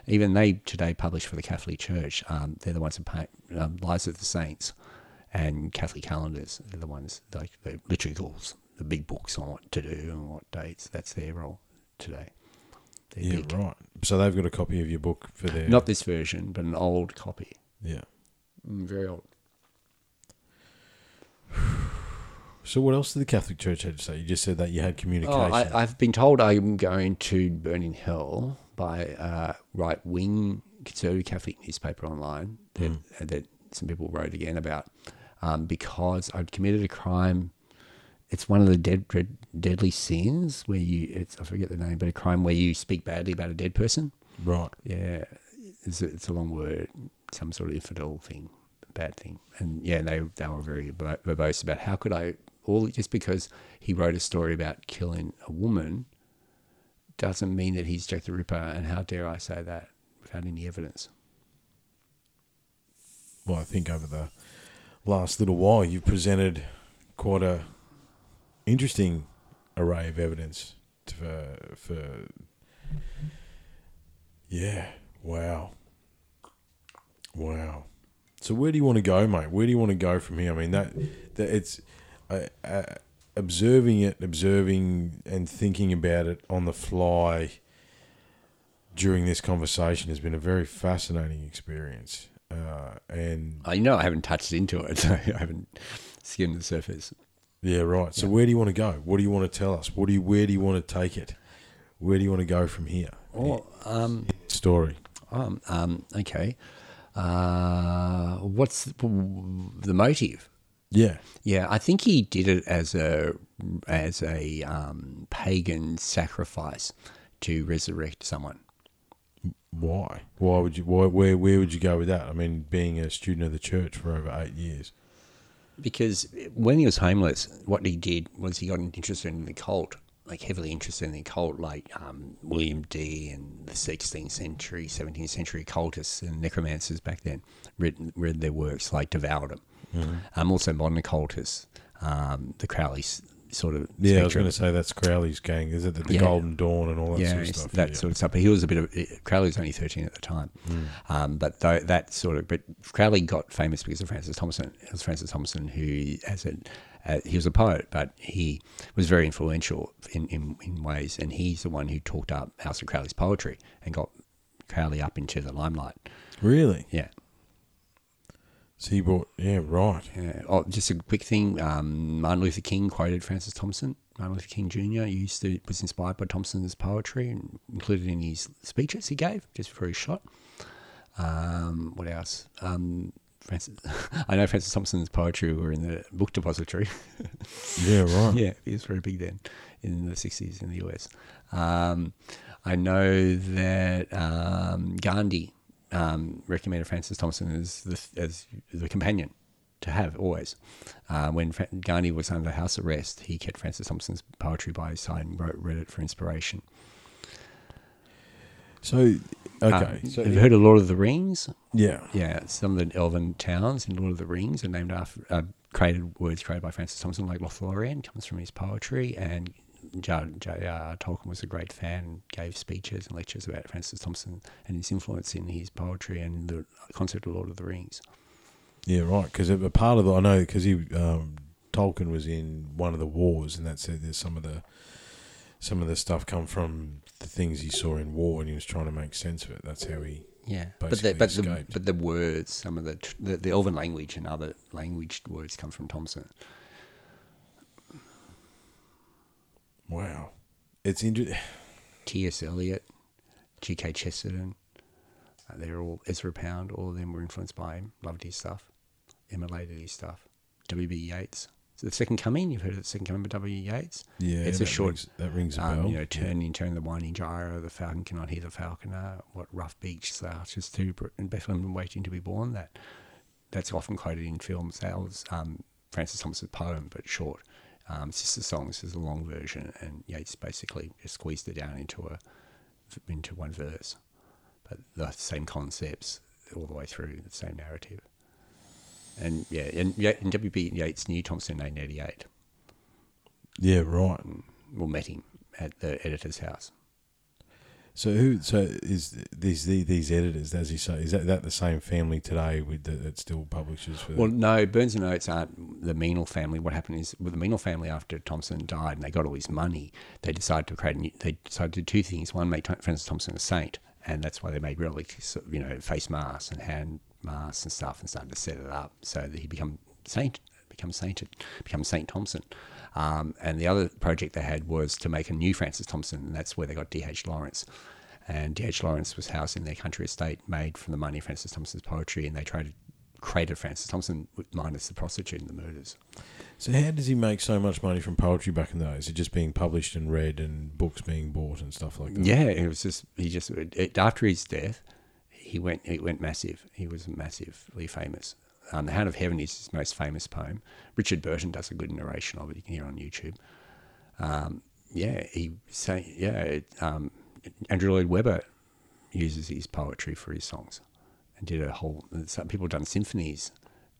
Even they today publish for the Catholic Church. Um, they're the ones who paint um, Lives of the Saints and Catholic calendars. They're the ones like the liturgicals, the big books on what to do and what dates. That's their role today. They're Yeah, big. right. So they've got a copy of your book for their. Not this version, but an old copy. Yeah. Mm, Very old. So what else did the Catholic Church have to say? You just said that you had communication. Oh, I, I've been told I'm going to burn in hell by uh, a right wing conservative Catholic newspaper online that, hmm. uh, that some people wrote again about um, because I'd committed a crime. It's one of the dead, dread, deadly sins where you, it's, I forget the name, but a crime where you speak badly about a dead person. right. Yeah, it's a, it's a long word, some sort of infidel thing, bad thing. And yeah, they they were very verbose about how could I all just because he wrote a story about killing a woman doesn't mean that he's Jack the Ripper, and how dare I say that without any evidence? Well, I think over the last little while, you've presented quite a interesting array of evidence for for. Yeah. Wow. Wow. So where do you want to go, mate? Where do you want to go from here? I mean that that it's uh, uh, observing it, observing and thinking about it on the fly during this conversation has been a very fascinating experience. Uh, and I know I haven't touched into it, so I haven't skimmed the surface. yeah, right. So where do you want to go? What do you want to tell us? What do you? Where do you want to take it? Where do you want to go from here? Oh, um, Story. um, um, okay. Uh, what's the motive? Yeah. Yeah, I think he did it as a as a um, pagan sacrifice to resurrect someone. Why? Why would you? Why? Where? Where would you go with that? I mean, being a student of the church for over eight years. Because when he was homeless, what he did was he got interested in the cult, like heavily interested in the occult, like um, William Dee and the 16th century, 17th century occultists and necromancers back then, read, read their works, like devoured them. Mm-hmm. Um, also modern occultists, um, the Crowley s- sort of Yeah, I was going to say that's Crowley's gang, is it? The, the Yeah. Golden Dawn and all that yeah, sort of stuff. that yeah. sort of stuff. But he was a bit of Crowley was only thirteen at the time, um, but though that sort of. But Crowley got famous because of Francis Thompson. It was Francis Thompson who, as a uh, he was a poet, but he was very influential in, in, in ways, and he's the one who talked up House of Crowley's poetry and got Crowley up into the limelight. Really? Yeah. So he brought, yeah, right. Yeah. Oh, just a quick thing. Um, Martin Luther King quoted Francis Thompson. Martin Luther King Jr. used to was inspired by Thompson's poetry and included in his speeches he gave just before he shot. Um, what else? Um, Francis, I know Francis Thompson's poetry were in the book depository. Yeah, right. yeah, he was very big then in the 60s in the US. Um, I know that um, Gandhi um, recommended Francis Thompson as the, as the companion to have always. Uh, when Fra- Gandhi was under house arrest, he kept Francis Thompson's poetry by his side and wrote, read it for inspiration. So, okay. Um, so, have you heard of Lord of the Rings? yeah. Yeah, some of the elven towns in Lord of the Rings are named after uh, created words created by Francis Thompson, like Lothlorien comes from his poetry, and J.R. Tolkien was a great fan and gave speeches and lectures about Francis Thompson and his influence in his poetry and the concept of Lord of the Rings. Yeah, right. Because a part of the, I know, because he, um, Tolkien was in one of the wars, and that's it. there's some of the, some of the stuff come from the things he saw in war, and he was trying to make sense of it. That's how he, Yeah, but the, but the but the words, some of the, tr- the the Elven language and other language words come from Thompson. wow. It's interesting. T.S. Eliot, G.K. Chesterton, uh, they're all Ezra Pound. All of them were influenced by him. Loved his stuff, emulated his stuff. W.B. Yeats. The Second Coming. You've heard of the Second Coming by W. Yeats. Yeah, It's a short- Rings, that rings a Um, bell. you know, turn in turn the winding gyro. The falcon cannot hear the falconer. What rough beaks are just to in Bethlehem waiting to be born. That that's often quoted in films. That was um, Francis Thompson's poem, but short. Um, Sister Songs is a long version, and Yeats basically just squeezed it down into a into one verse, but the same concepts all the way through the same narrative. And yeah, and, yeah, and W.B. Yeats knew Thompson in 1988 yeah, right. Mm. or met him at the editor's house. So who? So is these these, these editors? As you say, is that, that the same family today with the, that still publishes for? Well, no, Burns and Oates aren't the Meynell family. What happened is with the Meynell family after Thompson died and they got all his money, they decided to create. A new, they decided to do two things. One, make Francis Thompson a saint, and that's why they made relics, you know, face masks and hand masks and stuff, and started to set it up so that he become saint, become sainted, become Saint Thompson. Um, and the other project they had was to make a new Francis Thompson, and that's where they got D.H. Lawrence. And D.H. Lawrence was housed in their country estate, made from the money of Francis Thompson's poetry, and they tried to create a Francis Thompson minus the prostitute and the murders. so how does he make so much money from poetry back in those? Is it just being published and read and books being bought and stuff like that? Yeah, it was just he just it, after his death, he went it went massive. He was massively famous. Um, the Hound of Heaven is his most famous poem. Richard Burton does a good narration of it. You can hear on YouTube. Um, yeah, he say yeah. It, um, Andrew Lloyd Webber uses his poetry for his songs, and did a whole. Some people have done symphonies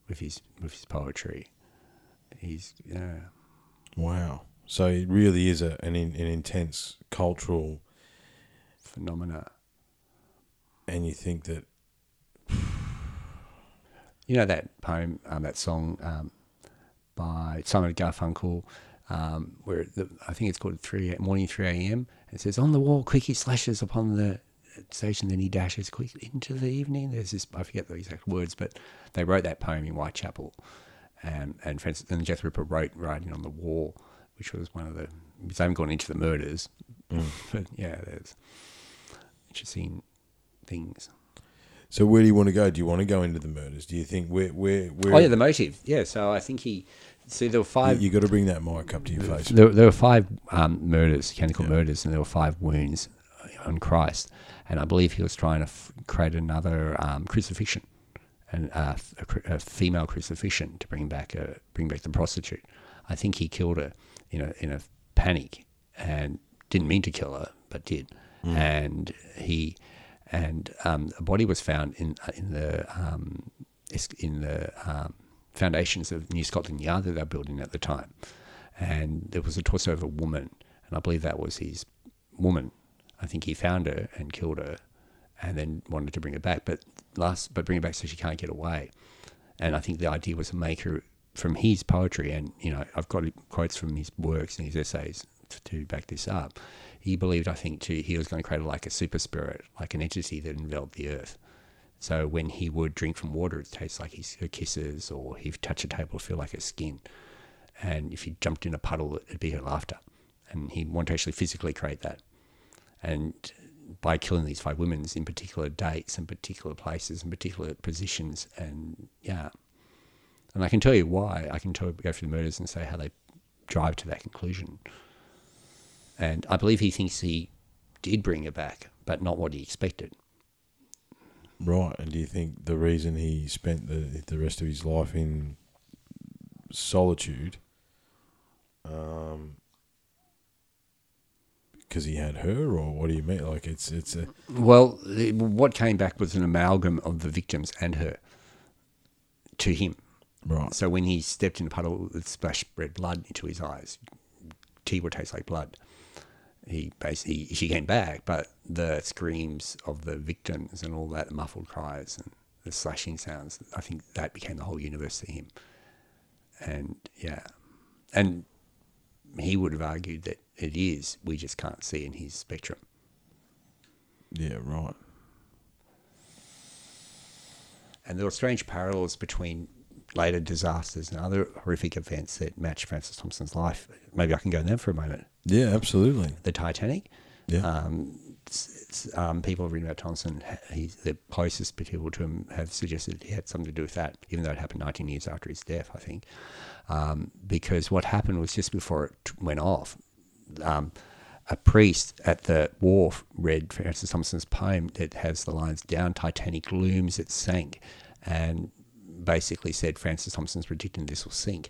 with his with his poetry. He's yeah. Wow. So it really is a, an in, an intense cultural, Phenomena. And you think that You know that poem, um, that song um, by Simon Garfunkel, um, where the, I think it's called three morning three a.m. It says on the wall, quick he slashes upon the station, then he dashes quick into the evening. There's this I forget the exact words, but they wrote that poem in Whitechapel, and and Francis and Jeff Ripper wrote writing on the wall, which was one of the. They haven't gone into the murders, but yeah, there's interesting things. So where do you want to go? Do you want to go into the murders? Do you think where where where? Oh yeah, the motive. Yeah, so I think he. See, there were five. you, got to bring that mic up to your face. There, there were five um, murders, canonical murders, and there were five wounds on Christ. And I believe he was trying to f- create another um, crucifixion, and uh, a, a female crucifixion to bring back a bring back the prostitute. I think he killed her in a in a panic and didn't mean to kill her, but did. And he and um, a body was found in in the um, in the um, foundations of New Scotland Yard that they were building at the time, and there was a torso of a woman, and I believe that was his woman. I think he found her and killed her, and then wanted to bring her back, but last but bring her back so she can't get away. And I think the idea was to make her from his poetry, and you know I've got quotes from his works and his essays to back this up. He believed, I think, too, he was going to create like a super spirit, like an entity that enveloped the earth. So when he would drink from water, it tastes like his, her kisses, or he'd touch a table, feel like her skin. And if he jumped in a puddle, it'd be her laughter. And he wanted to actually physically create that. And by killing these five women in particular dates and particular places and particular positions, and yeah. And I can tell you why. I can tell, go through the murders and say how they drive to that conclusion. And I believe he thinks he did bring her back, but not what he expected. Right. And do you think the reason he spent the the rest of his life in solitude, um, because he had her, or what do you mean? Like it's it's a Well, what came back was an amalgam of the victims and her to him. right. So when he stepped in a puddle that splashed red blood into his eyes, tea would taste like blood. He basically she came back, but the screams of the victims and all that, the muffled cries and the slashing sounds, I think that became the whole universe to him. And yeah, and he would have argued that it is. We just can't see in his spectrum. Yeah. Right. And there were strange parallels between later disasters and other horrific events that match Francis Thompson's life. Maybe I can go there for a moment. Yeah. Absolutely. The Titanic. Yeah. Um, it's, it's, um, people have written about Thompson. He's the closest people to him have suggested he had something to do with that, even though it happened 19 years after his death, I think. Um, because what happened was just before it went off, um, a priest at the wharf read Francis Thompson's poem that has the lines "Down Titanic looms, it sank," and basically said Francis Thompson's predicting this will sink.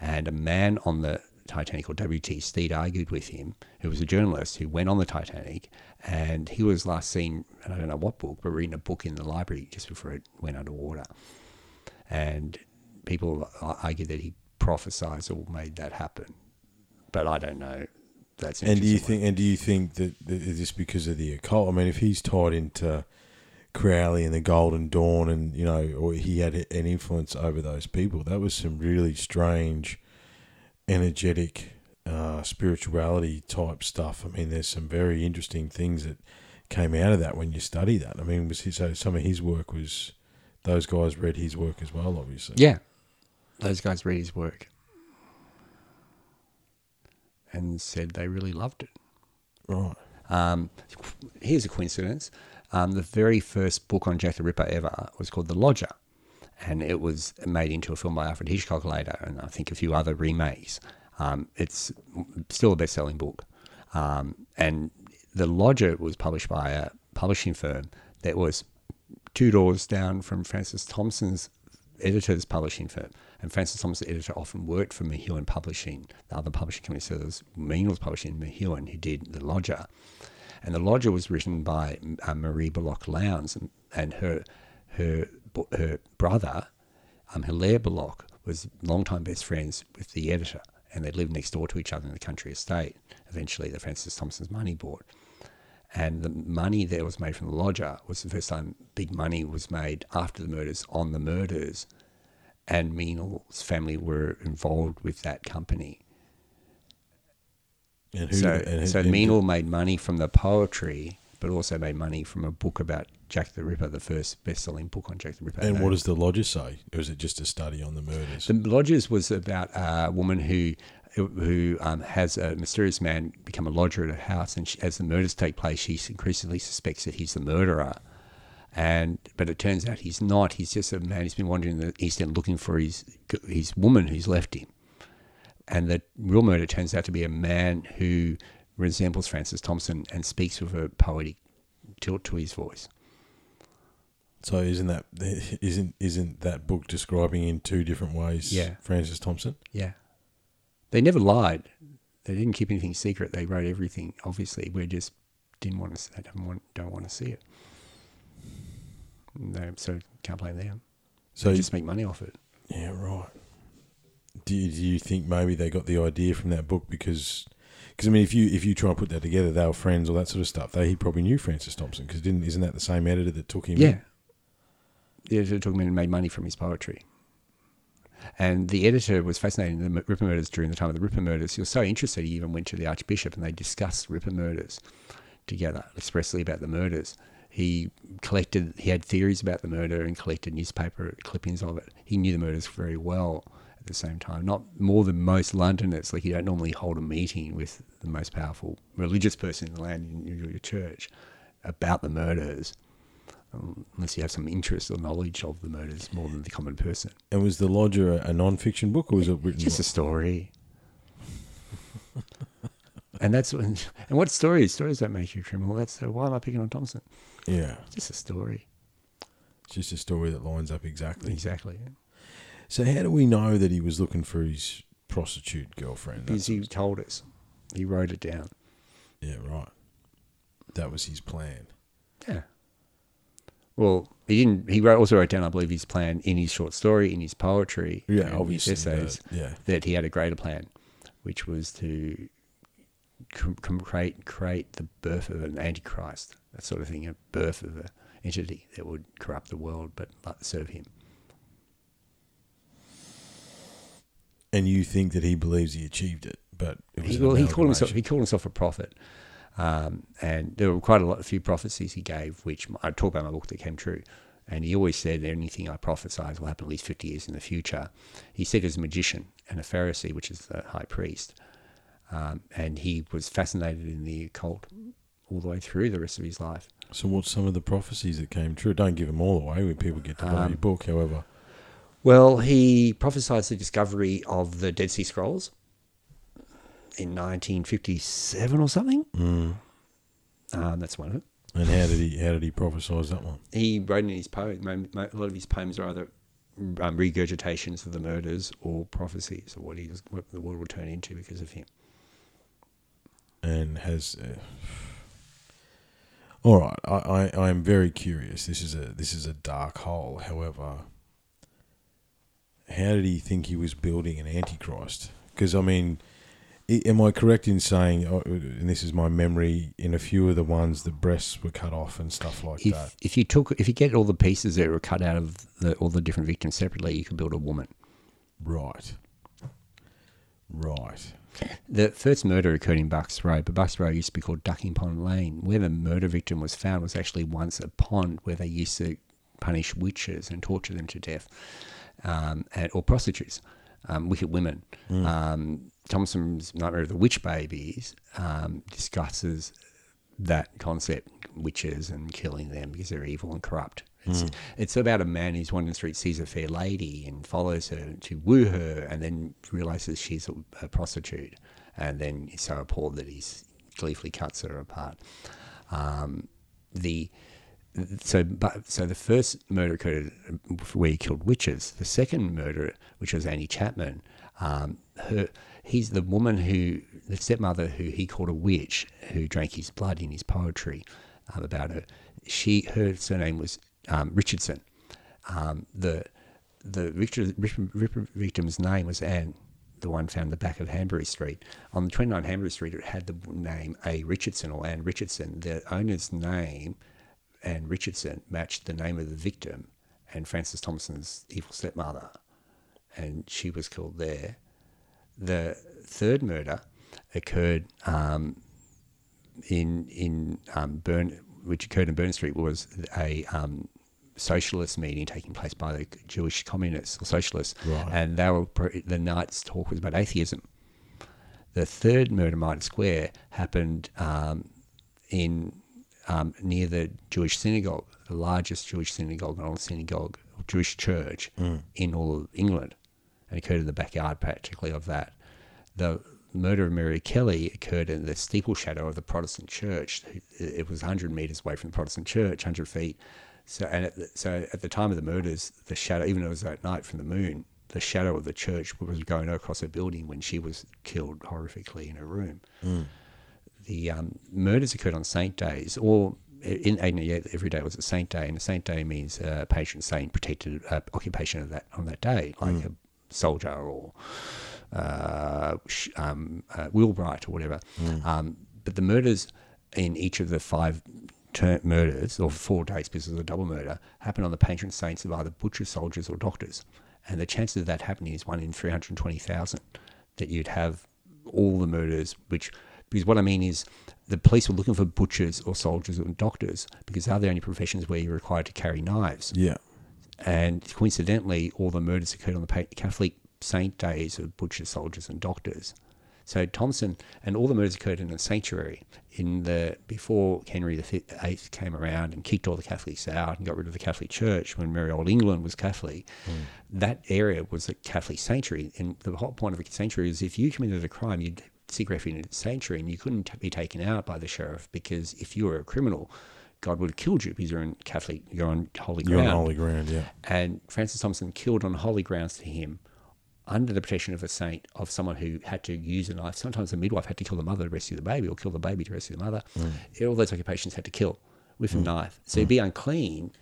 And a man on the Titanic, called W.T. Stead, argued with him, who was a journalist who went on the Titanic, and he was last seen, I don't know what book, but reading a book in the library just before it went underwater. And people argued that he prophesied or made that happen, but I don't know. That's an And do you think? And do you think that, that is this because of the occult? I mean, if he's tied into Crowley and the Golden Dawn, and you know, or he had an influence over those people, that was some really strange, energetic, uh, spirituality type stuff. I mean, there's some very interesting things that came out of that when you study that. I mean, was he, so some of his work was those guys read his work as well, obviously. Yeah, those guys read his work and said they really loved it. Right. Um, here's a coincidence. Um, the very first book on Jack the Ripper ever was called The Lodger, and it was made into a film by Alfred Hitchcock later, and I think a few other remakes. Um, it's still a best-selling book, um, and The Lodger was published by a publishing firm that was two doors down from Francis Thompson's editor's publishing firm. And Francis Thompson's editor often worked for Methuen Publishing, the other publishing company. So there was Mean publishing Methuen, who did The Lodger. And The Lodger was written by uh, Marie Belloc Lowndes, and, and her, her, her brother, um, Hilaire Belloc, was longtime best friends with the editor. And they lived next door to each other in the country estate. Eventually, the Francis Thompson's money bought and the money that was made from the lodger was the first time big money was made after the murders on the murders, and Meynell's family were involved with that company. And who? so, and, so Meynell made money from the poetry, but also made money from a book about Jack the Ripper, the first best-selling book on Jack the Ripper. And No. what does the lodger say? Or is it just a study on the murders? The Lodgers was about a woman who who um, has a mysterious man become a lodger at her house, and she, as the murders take place, she increasingly suspects that he's the murderer. And but it turns out he's not. He's just a man who's been wandering the East End looking for his his woman who's left him. And the real murder turns out to be a man who resembles Francis Thompson and speaks with a poetic tilt to his voice. So isn't that isn't isn't that book describing in two different ways? Yeah. Francis Thompson. Yeah. They never lied. They didn't keep anything secret. They wrote everything. Obviously, we just didn't want to. They don't want don't want to see it. They, so can't blame them. So They just make money off it. yeah, right. Do you, do you think maybe they got the idea from that book because? Because I mean, if you if you try and put that together, they were friends, all that sort of stuff. They he probably knew Francis Thompson because didn't isn't that the same editor that took him? in? Yeah. The editor took him in and made money from his poetry. And the editor was fascinated in the Ripper murders during the time of the Ripper murders. He was so interested, he even went to the Archbishop and they discussed Ripper murders together, expressly about the murders. He collected, he had theories about the murder and collected newspaper clippings of it. He knew the murders very well the same time. Not more than most Londoners. Like you don't normally hold a meeting with the most powerful religious person in the land in your church about the murders um, unless you have some interest or knowledge of the murders more than the common person. And was the Lodger a, a non-fiction book or was it written? Just a story. and that's when, and what stories? Stories don't make you a criminal. That's uh, why am I picking on Thompson? yeah, Just a story. it's just a story that lines up exactly. Exactly. So how do we know that he was looking for his prostitute girlfriend? Because he told us. He wrote it down. yeah, right. That was his plan. Yeah. Well, he didn't. He wrote, also wrote down, I believe, his plan in his short story, in his poetry, Yeah, obviously. his essays. that- yeah, that he had a greater plan, which was to create create the birth of an antichrist, that sort of thing, a birth of an entity that would corrupt the world but but serve him. And you think that he believes he achieved it, but it was He, well, he called himself he called himself a prophet, um, and there were quite a lot, a few prophecies he gave, which I talk about in my book that came true. And he always said anything I prophesize will happen at least fifty years in the future. He said he was a magician and a Pharisee, which is the high priest, um, and he was fascinated in the occult all the way through the rest of his life. So what's some of the prophecies that came true? Don't give them all away when people get to buy Um, your book. However, Well, he prophesied the discovery of the Dead Sea Scrolls in 1957 or something. mm. Um, that's one of it. and how did he how did he prophesize that one? He wrote in his poem. A lot of his poems are either um, regurgitations of the murders or prophecies of what he was, what the world will turn into because of him. and has. Uh, all right, I, I I am very curious. This is a this is a dark hole. However, how did he think he was building an antichrist? Because I mean, am I correct in saying, oh, and this is my memory, in a few of the ones the breasts were cut off and stuff like If that. if you took if you get all the pieces that were cut out of the, all the different victims separately, you could build a woman. Right. Right. The first murder occurred in Bucks Row, but Bucks Row used to be called Ducking Pond Lane. Where the murder victim was found was actually once a pond where they used to punish witches and torture them to death, um, and, or prostitutes, um, wicked women. Um, Thompson's Nightmare of the Witch Babies um, discusses that concept, witches and killing them because they're evil and corrupt. It's, it's about a man who's wandering the street, sees a fair lady and follows her to woo her, and then realizes she's a, a prostitute, and then is so appalled that he gleefully cuts her apart. Um, the so but so the first murder occurred where he killed witches. The second murder, which was Annie Chapman, um, her he's the woman who the stepmother who he called a witch who drank his blood in his poetry um, about her. She her surname was um, Richardson. Um, the the Richard, victim's name was Anne, the one found in the back of Hanbury Street. On the 29 Hanbury Street, it had the name A. Richardson or Anne Richardson. The owner's name, Anne Richardson, matched the name of the victim and Francis Thompson's evil stepmother, and she was killed there. The third murder occurred um, in in um, Berner, which occurred in Berner Street, was a um, socialist meeting taking place by the Jewish communists or socialists, Right. and they were the night's talk was about atheism. The third murder, Mitre Square, happened um, in um, near the Jewish synagogue, the largest Jewish synagogue, an old synagogue, Jewish church in all of England, and occurred in the backyard practically of that. The murder of Mary Kelly occurred in the steeple shadow of the Protestant church. It was 100 meters away from the Protestant church, 100 feet. So, and at the, so at the time of the murders, the shadow, even though it was at night from the moon, the shadow of the church was going across her building when she was killed horrifically in her room. Mm. The um, murders occurred on saint days, or in, in every day was a saint day, and a saint day means uh, patron saint protected uh, occupation of that on that day, like Mm. a soldier or uh, um, uh, wheelwright or whatever. Mm. Um, but the murders in each of the five ter- murders, or four days because it was a double murder, happened on the patron saints of either butchers, soldiers, or doctors. And the chances of that happening is one in 320,000 that you'd have all the murders, which, because what I mean is the police were looking for butchers or soldiers or doctors because they're the only professions where you're required to carry knives. Yeah. And coincidentally, all the murders occurred on the Catholic saint days of butchers, soldiers, and doctors. So Thompson and all the murders occurred in a sanctuary in the before Henry VIII came around and kicked all the Catholics out and got rid of the Catholic Church when merry old England was Catholic. Mm. That area was a Catholic sanctuary, and the whole point of a sanctuary is if you committed a crime, you'd refuge in a sanctuary, and you couldn't be taken out by the sheriff because if you were a criminal, God would have killed you because you're in Catholic, you're on holy ground. You're on holy ground, yeah. And Francis Thompson killed on holy grounds to him under the protection of a saint, of someone who had to use a knife. Sometimes the midwife had to kill the mother to rescue the baby, or kill the baby to rescue the mother. Mm. All those occupations had to kill with a mm. knife. So you'd be mm. unclean,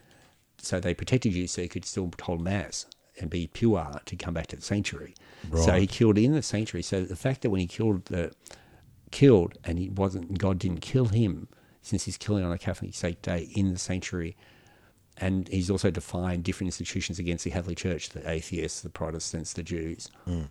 so they protected you so you could still hold mass and be pure to come back to the sanctuary. So he killed in the sanctuary. So the fact that when he killed the killed and he wasn't God didn't kill him since he's killing on a Catholic saint day in the sanctuary and he's also defined different institutions against the Catholic Church, the atheists, the Protestants, the Jews. Hmm.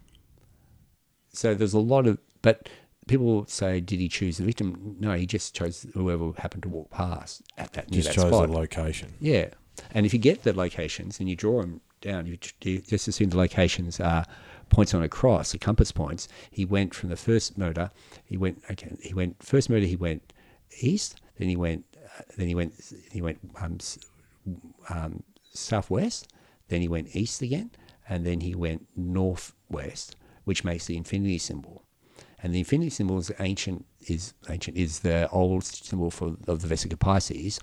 So there's a lot of, but people say, did he choose the victim? No, he just chose whoever happened to walk past at that Just that chose spot. the location. Yeah, and if you get the locations and you draw them down, you, you just assume the locations are points on a cross, the compass points. He went from the first murder. He went. Okay, he went first murder. He went east. Then he went. Uh, then he went. He went um, um, southwest. Then he went east again, and then he went northwest, which makes the infinity symbol. And the infinity symbol is ancient. Is ancient is the old symbol for of the Vesica Piscis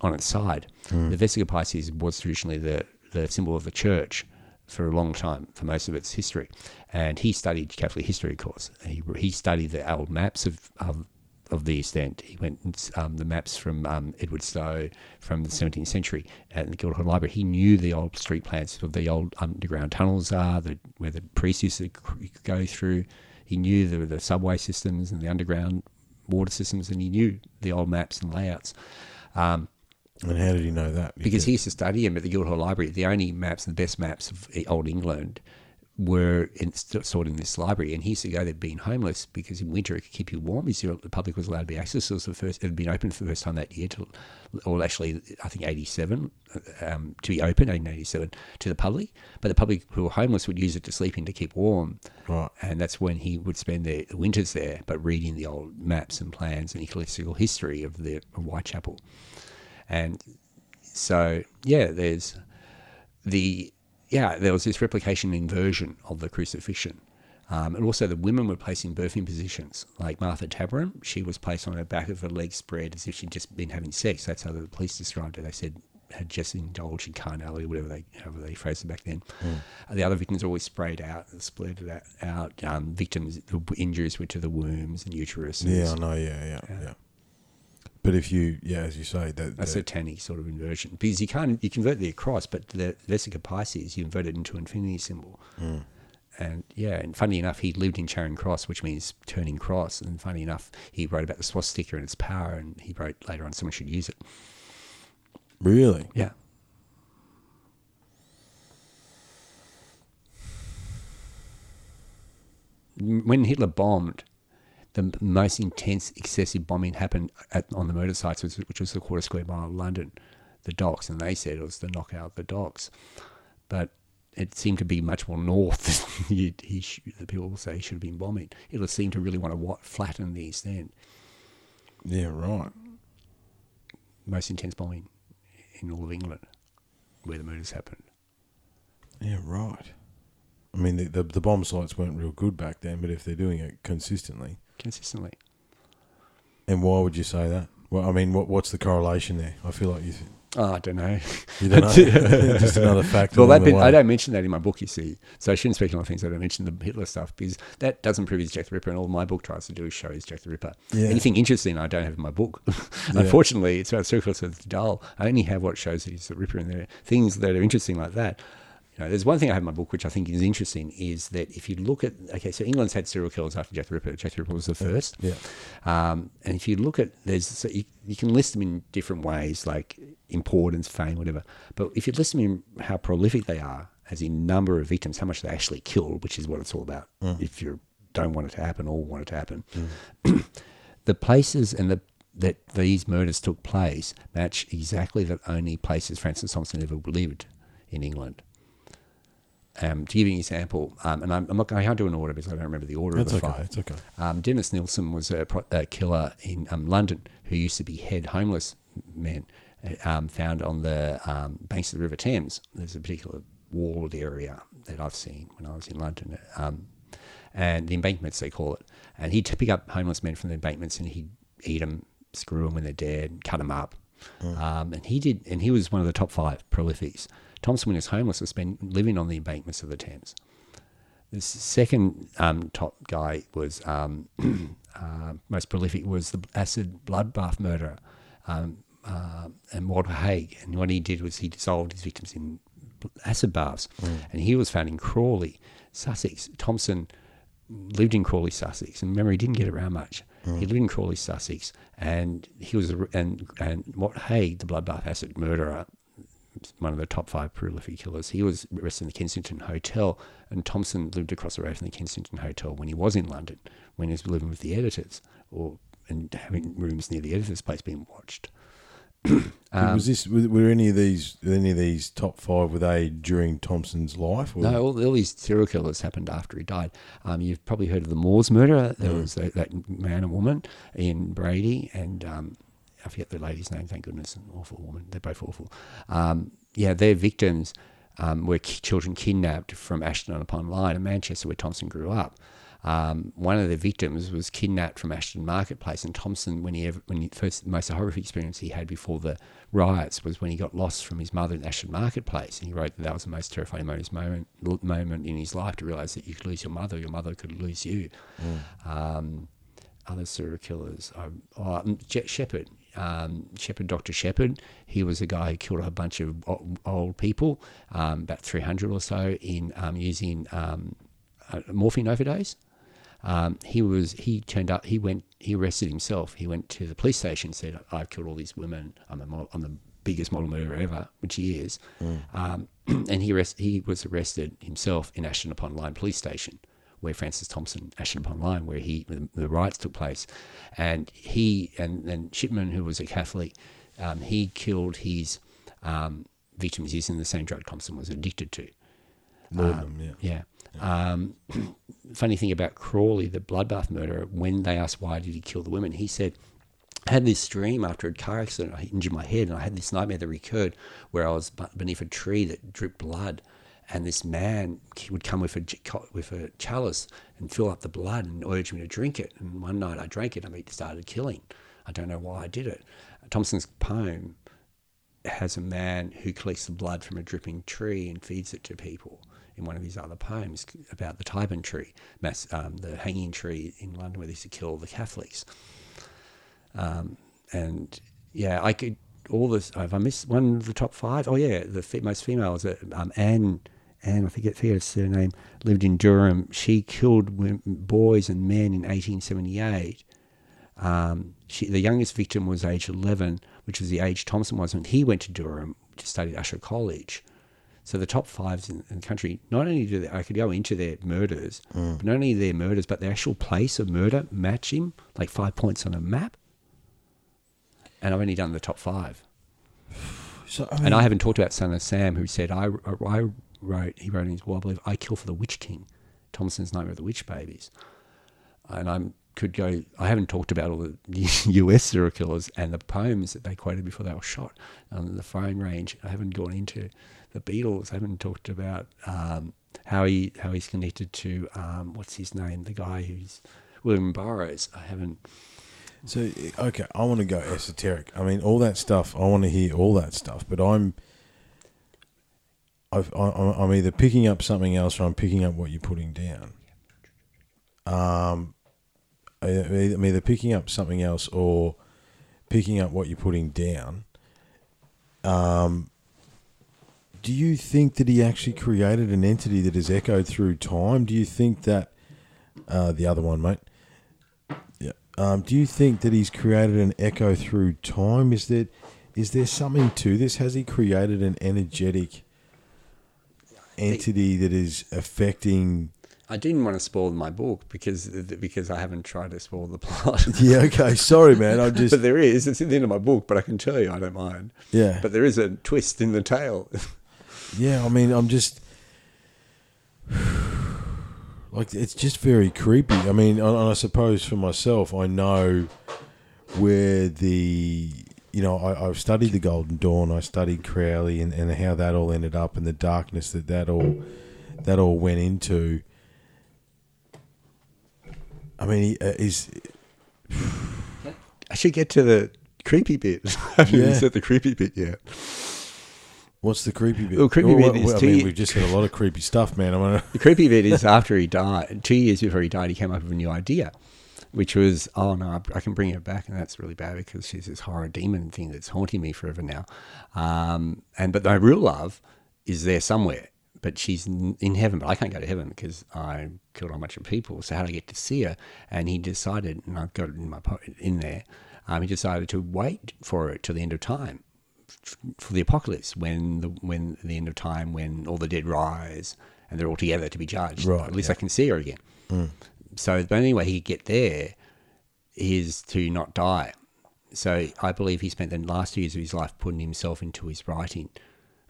on its side. The Vesica Piscis was traditionally the the symbol of the church for a long time, for most of its history. And he studied Catholic history, of course. He he studied the old maps of of, of the East End. He went and, um, the maps from um, Edward Stowe from the 17th century at the Guildhall Library. He knew the old street plans of the old underground tunnels are, the, where the priests used to go through. He knew the, the subway systems and the underground water systems, and he knew the old maps and layouts. Um, And how did he know that? because he used to study him at the Guildhall Library. The only maps and the best maps of old England were in, stored in this library, and he used to go there being homeless because in winter it could keep you warm. He's, the public was allowed to be accessed. It was the first; it had been open for the first time that year, to, or actually, I think eighty-seven um, to be open, eighteen eighty-seven to the public. But the public who were homeless would use it to sleep in to keep warm, Right. and that's when he would spend the winters there, but reading the old maps and plans and ecclesiastical history of the of Whitechapel. And so, yeah, there's the yeah, there was this replication inversion of the crucifixion. Um, and also, the women were placed in birthing positions. Like Martha Tabram, she was placed on her back of her legs spread as if she'd just been having sex. That's how the police described it. They said had just indulged in carnality, whatever they however they phrased it back then. Uh, the other victims were always sprayed out, split it out. Um, victims, the injuries were to the wombs and uterus. Yeah, I know. Yeah, yeah, yeah. But if you, yeah, as you say, that, a satanic sort of inversion because you can't you convert the across, but the Vesica Piscis you invert it into infinity symbol. Mm. And yeah, and funny enough, he lived in Charing Cross, which means turning cross. And funny enough, he wrote about the swastika and its power, and he wrote later on someone should use it. really, Yeah, when Hitler bombed, the most intense, excessive bombing happened at, on the murder sites, which, which was the quarter square mile of London, the docks, and they said it was the knockout of the docks. But it seemed to be much more north than he, sh- the people will say he should have been bombing. Hitler seemed to really want to wa- flatten the East End. yeah, right. Most intense bombing in all of England, where the murders happened. Yeah, right. I mean, the, the the bomb sites weren't real good back then, but if they're doing it consistently, Consistently. and why would you say that? Well, I mean, what what's the correlation there? I feel like you. Th- Oh, ah, I don't know. You don't know. Just another fact. Well, that the bit. I don't mention that in my book, you see. So I shouldn't speak on things that I don't mention the Hitler stuff because that doesn't prove he's Jack the Ripper. And all my book tries to do is show he's Jack the Ripper. Yeah. Anything interesting I don't have in my book. Yeah. Unfortunately, it's about circular, so it's dull. I only have what shows that he's the Ripper in there. Things that are interesting like that. You know, there's one thing I have in my book which I think is interesting is that if you look at okay, so England's had serial killers after Jack the Ripper. Jack the Ripper was the first. Yeah. Um, and if you look at there's so you, you can list them in different ways, like importance, fame, whatever. But if you list them in how prolific they are, as in number of victims, how much they actually killed, which is what it's all about. If you don't want it to happen or want it to happen, the places and the that these murders took place match exactly the only places Francis Thompson ever lived in England. Um, to give you an example, um, and I'm, I'm not, I can't do an order because I don't remember the order That's of the okay. five. It's okay. Um, Dennis Nilsen was a, pro- a killer in um, London who used to be head homeless men uh, um, found on the um, banks of the River Thames. There's a particular walled area that I've seen when I was in London, um, and the embankments they call it. And he'd pick up homeless men from the embankments and he'd eat them, screw them when they're dead, cut them up. Um, and he did, and he was one of the top five prolifics. Thompson, when he was homeless, was spent living on the embankments of the Thames. The second um, top guy was um, uh, most prolific was the acid bloodbath murderer, um, uh, and Walter Haigh. And what he did was he dissolved his victims in acid baths, and he was found in Crawley, Sussex. Thompson lived in Crawley, Sussex, and remember he didn't get around much. He lived in Crawley, Sussex, and he was and and what Haigh, the bloodbath acid murderer, one of the top five prolific killers. He was arrested in the Kensington Hotel, and Thompson lived across the road from the Kensington Hotel when he was in London, when he was living with the editors, or and having rooms near the editor's place being watched. Um, was this were, any of these any of these top five were they during Thompson's life? Or? No, all, all these serial killers happened after he died. Um, you've probably heard of the Moors murder. There was that, that man and woman, Ian Brady, and um, I forget the lady's name. Thank goodness, an awful woman. They're both awful. Um, yeah, their victims um, were ki- children kidnapped from Ashton upon Lyne in Manchester, where Thompson grew up. Um, one of the victims was kidnapped from Ashton Marketplace, and Thompson, when he ever, when he first the most horrific experience he had before the riots was when he got lost from his mother in Ashton Marketplace, and he wrote that that was the most terrifying moment, moment, in his life to realize that you could lose your mother, your mother could lose you. Um, other serial killers, um, oh, um, Je- Shepherd, um, Shepherd, Dr. Shepherd. He was a guy who killed a bunch of old people, um, about 300 or so, in um, using um, a morphine overdose. Um, he was he turned up. He went. He arrested himself. He went to the police station. Said, "I've killed all these women. I'm, a I'm the biggest model murderer ever," which he is. Um, and he arrest, he was arrested himself in Ashton upon Lyne police station, where Francis Thompson, Ashton upon Lyne, where he the, the riots took place, and he and and Shipman, who was a Catholic, um, he killed his um, victims using the same drug Thompson was addicted to. Laudanum, yeah. Yeah. Um, funny thing about Crawley, the bloodbath murderer, when they asked why did he kill the women, he said, I had this dream after a car accident, I injured my head, and I had this nightmare that recurred where I was beneath a tree that dripped blood, and this man would come with a with a chalice and fill up the blood and urge me to drink it. And one night I drank it, and I started killing. I don't know why I did it. Thompson's poem has a man who collects the blood from a dripping tree and feeds it to people in one of his other poems about the Tyburn tree, mass, um, the hanging tree in London where they used to kill the Catholics. Um, and yeah, I could all this. Have I missed one of the top five? Oh yeah, the most females. Um, Anne, Anne, I forget, forget her surname. Lived in Durham. She killed boys and men in 1878. Um, she, the youngest victim was age 11, which was the age Thompson was when he went to Durham to study at Ushaw College. So the top fives in, in the country, not only do they, I could go into their murders, but not only their murders, but the actual place of murder match him, like five points on a map. And I've only done the top five. So, I And I haven't talked about Son of Sam, who said, I, I wrote, he wrote in his I believe, I kill for the Witch King, Thompson's Nightmare of the Witch Babies. And I could go, I haven't talked about all the US serial killers and the poems that they quoted before they were shot on the phone range. I haven't gone into the Beatles. I haven't talked about um, how he how he's connected to, um, what's his name, the guy who's William Burroughs. I haven't. So okay, I want to go esoteric. I mean, all that stuff. I want to hear all that stuff, but I'm. I- I'm either picking up something else or I'm picking up what you're putting down. Um, I'm either picking up something else or picking up what you're putting down. Um, do you think that he actually created an entity that is echoed through time? Do you think that uh, the other one, mate? Yeah. Um, do you think that he's created an echo through time? Is there is there something to this? Has he created an energetic entity that is affecting? I didn't want to spoil my book because because I haven't tried to spoil the plot. Yeah. Okay. Sorry, man. I'm just but there is. It's at the end of my book, but I can tell you I don't mind. yeah. But there is a twist in the tale. Yeah, I mean, I'm just like it's just very creepy. I mean, and I suppose for myself, I know where the you know I, I've studied the Golden Dawn, I studied Crowley, and, and how that all ended up, and the darkness that that all that all went into. I mean, he, uh, is I should get to the creepy bit. I haven't even said the creepy bit yet. what's the creepy bit? Well, creepy bit is I mean, you- we've just had a lot of creepy stuff, man. I'm gonna, The creepy bit is after he died, two years before he died, he came up with a new idea, which was, oh no, I can bring her back, and that's really bad because she's this horror demon thing that's haunting me forever now. Um, and but my real love is there somewhere, but she's in heaven, but I can't go to heaven because I killed a whole bunch of people. So how do I get to see her? And he decided, and I've got it in my po- in there. Um, he decided to wait for it till the end of time for the apocalypse when the when the end of time when all the dead rise and they're all together to be judged. Right, At least yeah. I can see her again. So the only way he could get there is to not die. So I believe he spent the last years of his life putting himself into his writing,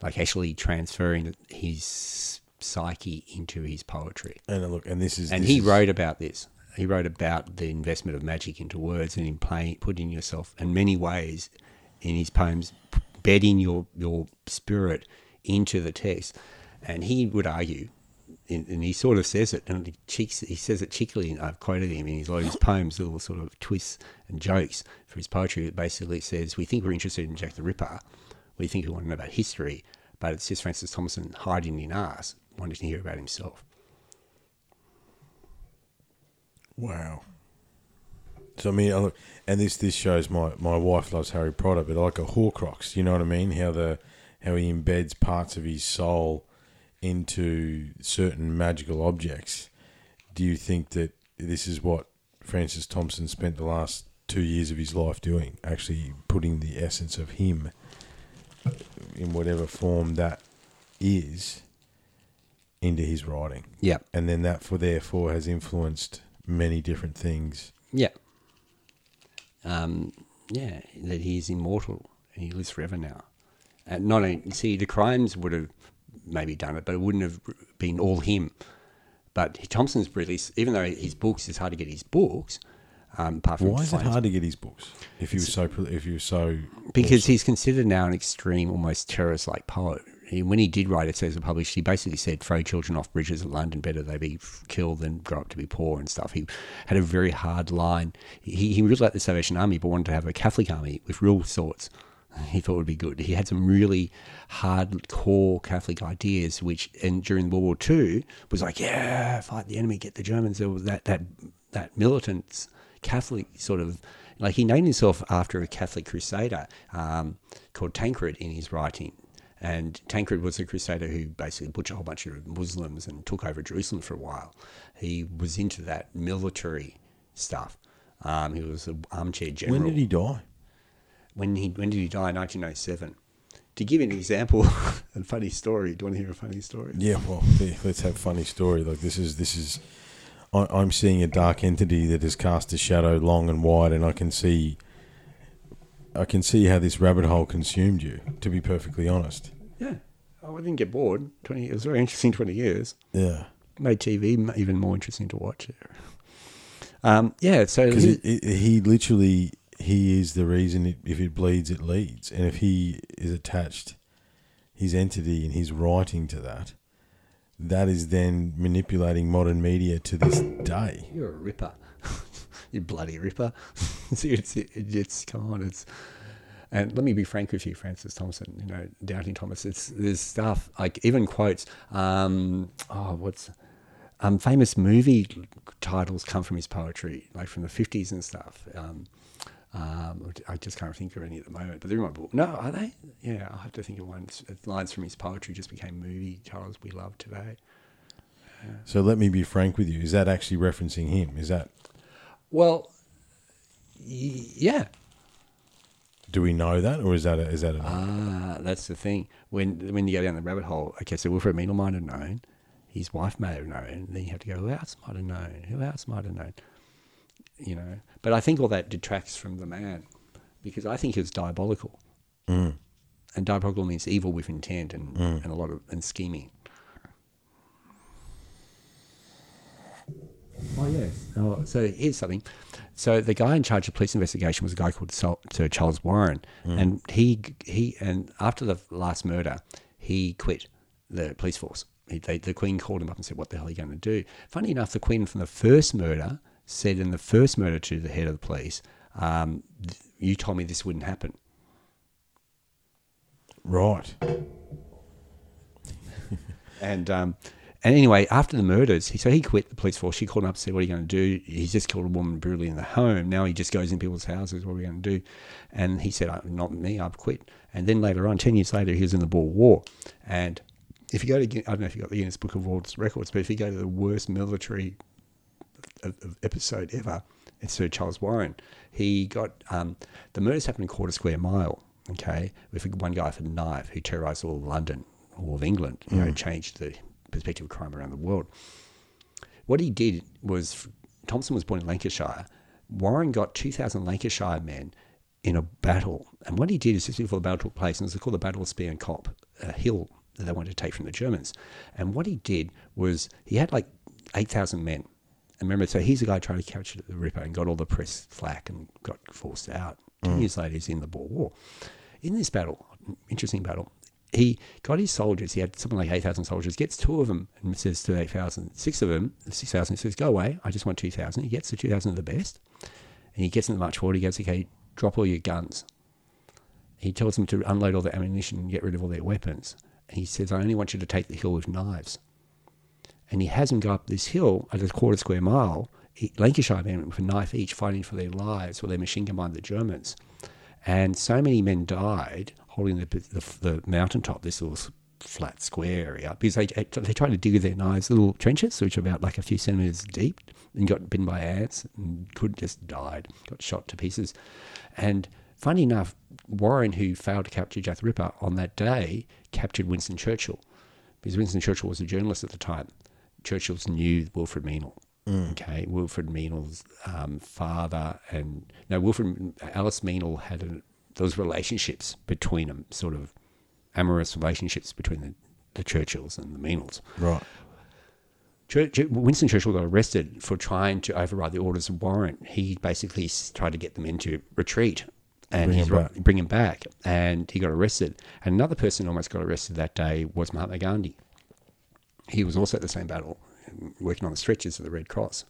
like actually transferring his psyche into his poetry. and look, and this is And this he is- wrote about this. He wrote about the investment of magic into words and in playing, putting yourself in many ways in his poems, bedding your your spirit into the text. And he would argue, and and he sort of says it, and he, cheeks, he says it cheekily. And I've quoted him in his, lot of his poems, little sort of twists and jokes for his poetry. It basically says, "We think we're interested in Jack the Ripper. We think we want to know about history, but it's just Francis Thompson hiding in us, wanting to hear about himself." Wow. So I mean, I look, and this this shows my my wife loves Harry Potter, but like a Horcrux, you know what I mean? How the how he embeds parts of his soul into certain magical objects. Do you think that this is what Francis Thompson spent the last two years of his life doing? Actually, putting the essence of him in whatever form that is into his writing, Yeah. and then that for therefore has influenced many different things. Yeah. Um, yeah, that he is immortal and he lives forever now. And not only, see, the crimes would have maybe done it, but it wouldn't have been all him. But Thompson's release, even though his books, it's hard to get his books, um, apart from Why is it hard to get his books? If he was so, if he was so, because he's considered now an extreme, almost terrorist-like poet. He, when he did write it, says it published, he basically said, "Throw children off bridges in London. Better they be killed than grow up to be poor and stuff." He had a very hard line. He, he really liked the Salvation Army, but wanted to have a Catholic army with real swords. He thought would be good. He had some really hardcore Catholic ideas, which, and during World War Two, was like, "Yeah, fight the enemy, get the Germans." There was that that that militant Catholic sort of like he named himself after a Catholic crusader um, called Tancred in his writing. And Tancred was a crusader who basically butchered a whole bunch of Muslims and took over Jerusalem for a while. He was into that military stuff. Um, he was an armchair general. when did he die? When he when did he die? 1907. To give you an example, a funny story. Do you want to hear a funny story? Yeah, well, yeah, let's have a funny story. Like this is this is, I, I'm seeing a dark entity that has cast a shadow long and wide, and I can see, I can see how this rabbit hole consumed you. To be perfectly honest, Yeah. Oh, I didn't get bored. Twenty. It was very interesting. Twenty years. yeah, made TV even more interesting to watch. Um, yeah, so because he- he literally he is the reason it, if it bleeds, it leads, and if he is attached, his entity and his writing to that, that is then manipulating modern media to this day. you're a ripper. you bloody ripper. It's, it, it's come on, it's. And let me be frank with you, Francis Thompson. You know, Doubting Thomas. It's there's stuff like even quotes. Um, oh, what's um, famous movie titles come from his poetry, like from the fifties and stuff. Um, um, I just can't think of any at the moment, but they're in my book. No, are they? Yeah, I have to think of one. Lines from his poetry just became movie titles we love today. So let me be frank with you. Is that actually referencing him? Is that? Well, y- yeah. Do we know that, or is that a, is that a? Ah, that's the thing. When when you go down the rabbit hole, okay, so Wilfrid Meynell might have known, his wife may have known. Then you have to go, who else might have known? Who else might have known? You know, but I think all that detracts from the man because I think it's diabolical, Mm. and diabolical means evil with intent and, and a lot of and scheming. Oh yes. Oh, so here's something. So the guy in charge of police investigation was a guy called Sir Charles Warren, and he he and after the last murder, he quit the police force. He, they, the Queen called him up and said, "What the hell are you going to do?" Funny enough, the Queen from the first murder said in the first murder to the head of the police, um, "You told me this wouldn't happen." Right. And um, and anyway, after the murders, he, so he quit the police force. She called him up and said, "What are you going to do?" He's just killed a woman brutally in the home. Now he just goes in people's houses. What are we going to do? And he said, "Uh, "Not me. I've quit." And then later on, ten years later, he was in the Boer War. And if you go to, I don't know if you got the Guinness Book of World Records, but if you go to the worst military episode ever, it's Sir Charles Warren. He got um, the murders happened in Quarter Square Mile. Okay, with one guy with a knife who terrorised all of London, all of England. You know, changed the perspective of crime around the world. What he did was Thompson was born in Lancashire. Warren got 2,000 Lancashire men in a battle. And what he did is just before the battle took place, and it was called the Battle of Spion Kop, a hill that they wanted to take from the Germans. And what he did was he had like 8,000 men. And remember, so he's the guy trying to capture the Ripper and got all the press flack and got forced out. Ten mm. years later, he's in the Boer War. In this battle, interesting battle, he got his soldiers, he had something like 8,000 soldiers, gets two of them and says to 8,000, six of them, 6,000, he says, go away, I just want 2,000. He gets the 2,000 of the best, and he gets in the march forward, he goes, okay, drop all your guns. He tells them to unload all their ammunition and get rid of all their weapons. And he says, I only want you to take the hill with knives. And he has them go up this hill at a quarter square mile, Lancashire men with a knife each fighting for their lives while they machine gun behind the Germans. And so many men died holding the, the, the mountaintop, this little flat square area, because they, they tried to dig with their knives little trenches, which are about like a few centimetres deep, and got bitten by ants and could just died, got shot to pieces. And funny enough, Warren, who failed to capture Jack Ripper on that day, captured Winston Churchill, because Winston Churchill was a journalist at the time. Churchill's knew Wilfrid Meynell. Okay, Wilfrid Meynell's um, father and no, Wilfrid Alice Meynell had a, those relationships between them, sort of amorous relationships between the, the Churchills and the Meynells. Right. Church, Winston Churchill got arrested for trying to override the orders of Warren. He basically tried to get them into retreat and Bring he's him right- back. bring him back. And he got arrested. And another person almost got arrested that day was Mahatma Gandhi. He was also at the same battle, working on the stretchers of the Red Cross.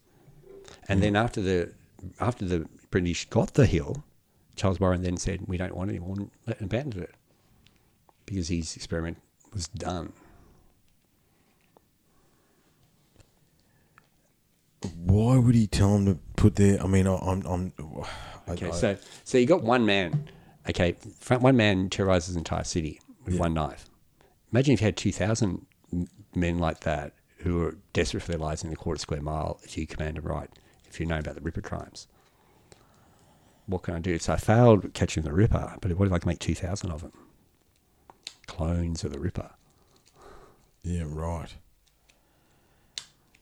And hmm. then after the after the British got the hill, Charles Warren then said, "We don't want it anymore," and abandoned it because his experiment was done. Why would he tell him to put there? I mean, I, I'm, I'm. I, Okay, I- so so you got one man. Okay, one man terrorizes an entire city with Yeah. one knife. Imagine if you had two thousand men like that who are desperate for their lives in the quarter square mile if you command and right. If you know about the Ripper crimes, what can I do? So I failed catching the Ripper, but what if I can make two thousand of them? Clones of the Ripper. yeah, right.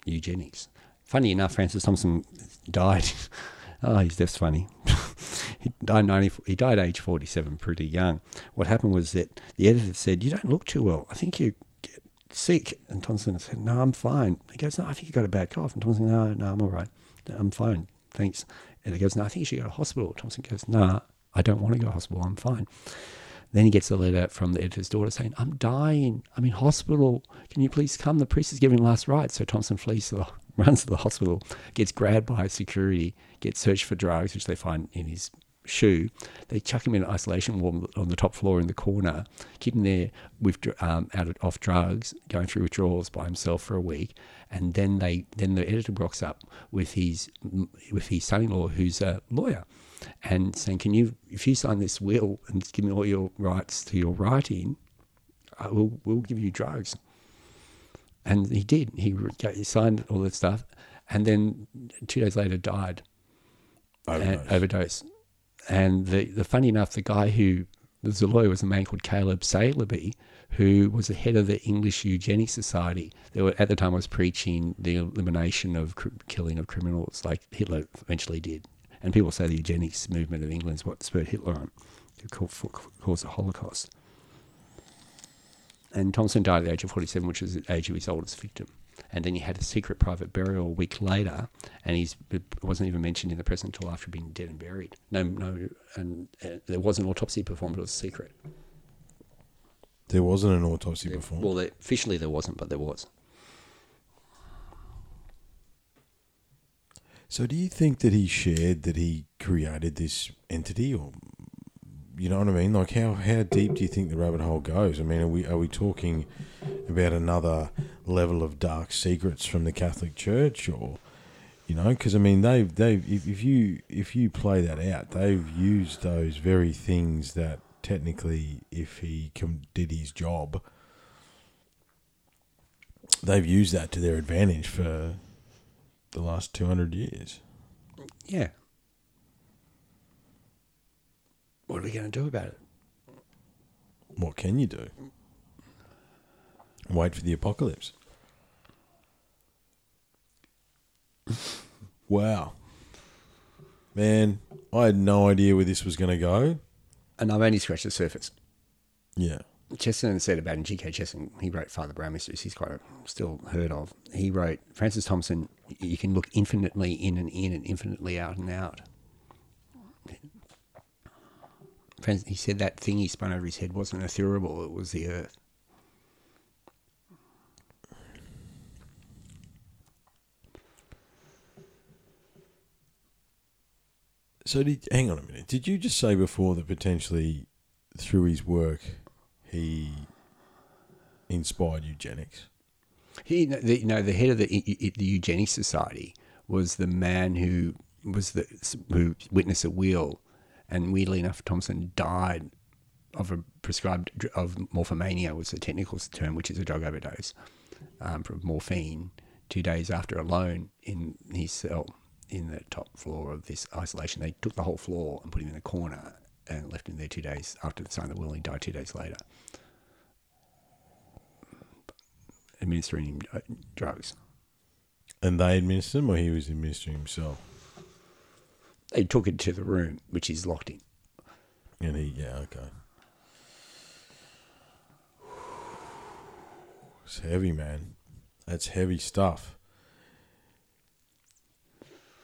eugenics. Funny enough, Francis Thompson died. oh, his death's funny. he died 90, He died age forty-seven, pretty young. What happened was that the editor said, "You don't look too well. I think you sick." And Thompson said, "No, I'm fine." He goes, "No, I think you got a bad cough." And Thompson, "No, no, I'm all right. I'm fine, thanks." And he goes, "No, I think you should go to hospital." Thompson goes, "No, I don't want to go to hospital. I'm fine." Then he gets a letter from the editor's daughter saying, I'm dying. I'm in hospital. Can you please come? The priest is giving last rites. So Thompson flees to the runs to the hospital, gets grabbed by security, gets searched for drugs, which they find in his shoe. They chuck him in an isolation ward on the top floor in the corner, keep him there with um, out of, off drugs, going through withdrawals by himself for a week, and then they then the editor rocks up with his with his son-in-law who's a lawyer, and saying, "Can you if you sign this will and give me all your rights to your writing, I will we'll give you drugs." And he did. He, he signed all that stuff, and then two days later died. Overdose. Overdose. And the, the funny enough, the guy who was a lawyer was a man called Caleb Saleeby, who was the head of the English Eugenics Society. Were at the time was preaching the elimination of cr- killing of criminals, like Hitler eventually did. And people say the eugenics movement of England is what spurred Hitler on to cause the Holocaust and Thompson died at the age of 47, which was the age of his oldest victim. And then he had a secret private burial a week later, and he wasn't even mentioned in the press until after being dead and buried. No, no, and uh, there was an autopsy performed, it was secret. There wasn't an autopsy performed? Well, officially there wasn't, but there was. So, do you think that he shared that he created this entity, or you know what I mean? Like how how deep do you think the rabbit hole goes? I mean, are we are we talking about another level of dark secrets from the Catholic Church, or you know? Because I mean, they've they've if, if you if you play that out, they've used those very things that technically, if he com- did his job, they've used that to their advantage for the last two hundred years. Yeah, what are we going to do about it? What can you do? Wait for the apocalypse. wow. Man, I had no idea where this was going to go. And I've only scratched the surface. Yeah. Chesterton said about in G.K. Chesterton, he wrote Father Brown Mysteries. He's quite a, still heard of. He wrote Francis Thompson. You can look infinitely in and in and infinitely out and out he said that thing he spun over his head wasn't a thurible, it was the earth. So did hang on a minute. Did you just say before that potentially through his work he inspired eugenics? He, the, know, the head of the the eugenics society was the man who was the who witnessed a wheel and weirdly enough, Thompson died of a prescribed of morphomania was the technical term, which is a drug overdose um, from morphine. Two days after, alone in his cell in the top floor of this isolation, they took the whole floor and put him in a corner and left him there two days after the sign of the will. He died two days later, administering him uh, drugs. And they administered him, or he was administering himself. They took it to the room, which is locked in. And he, yeah, okay. It's heavy, man. That's heavy stuff.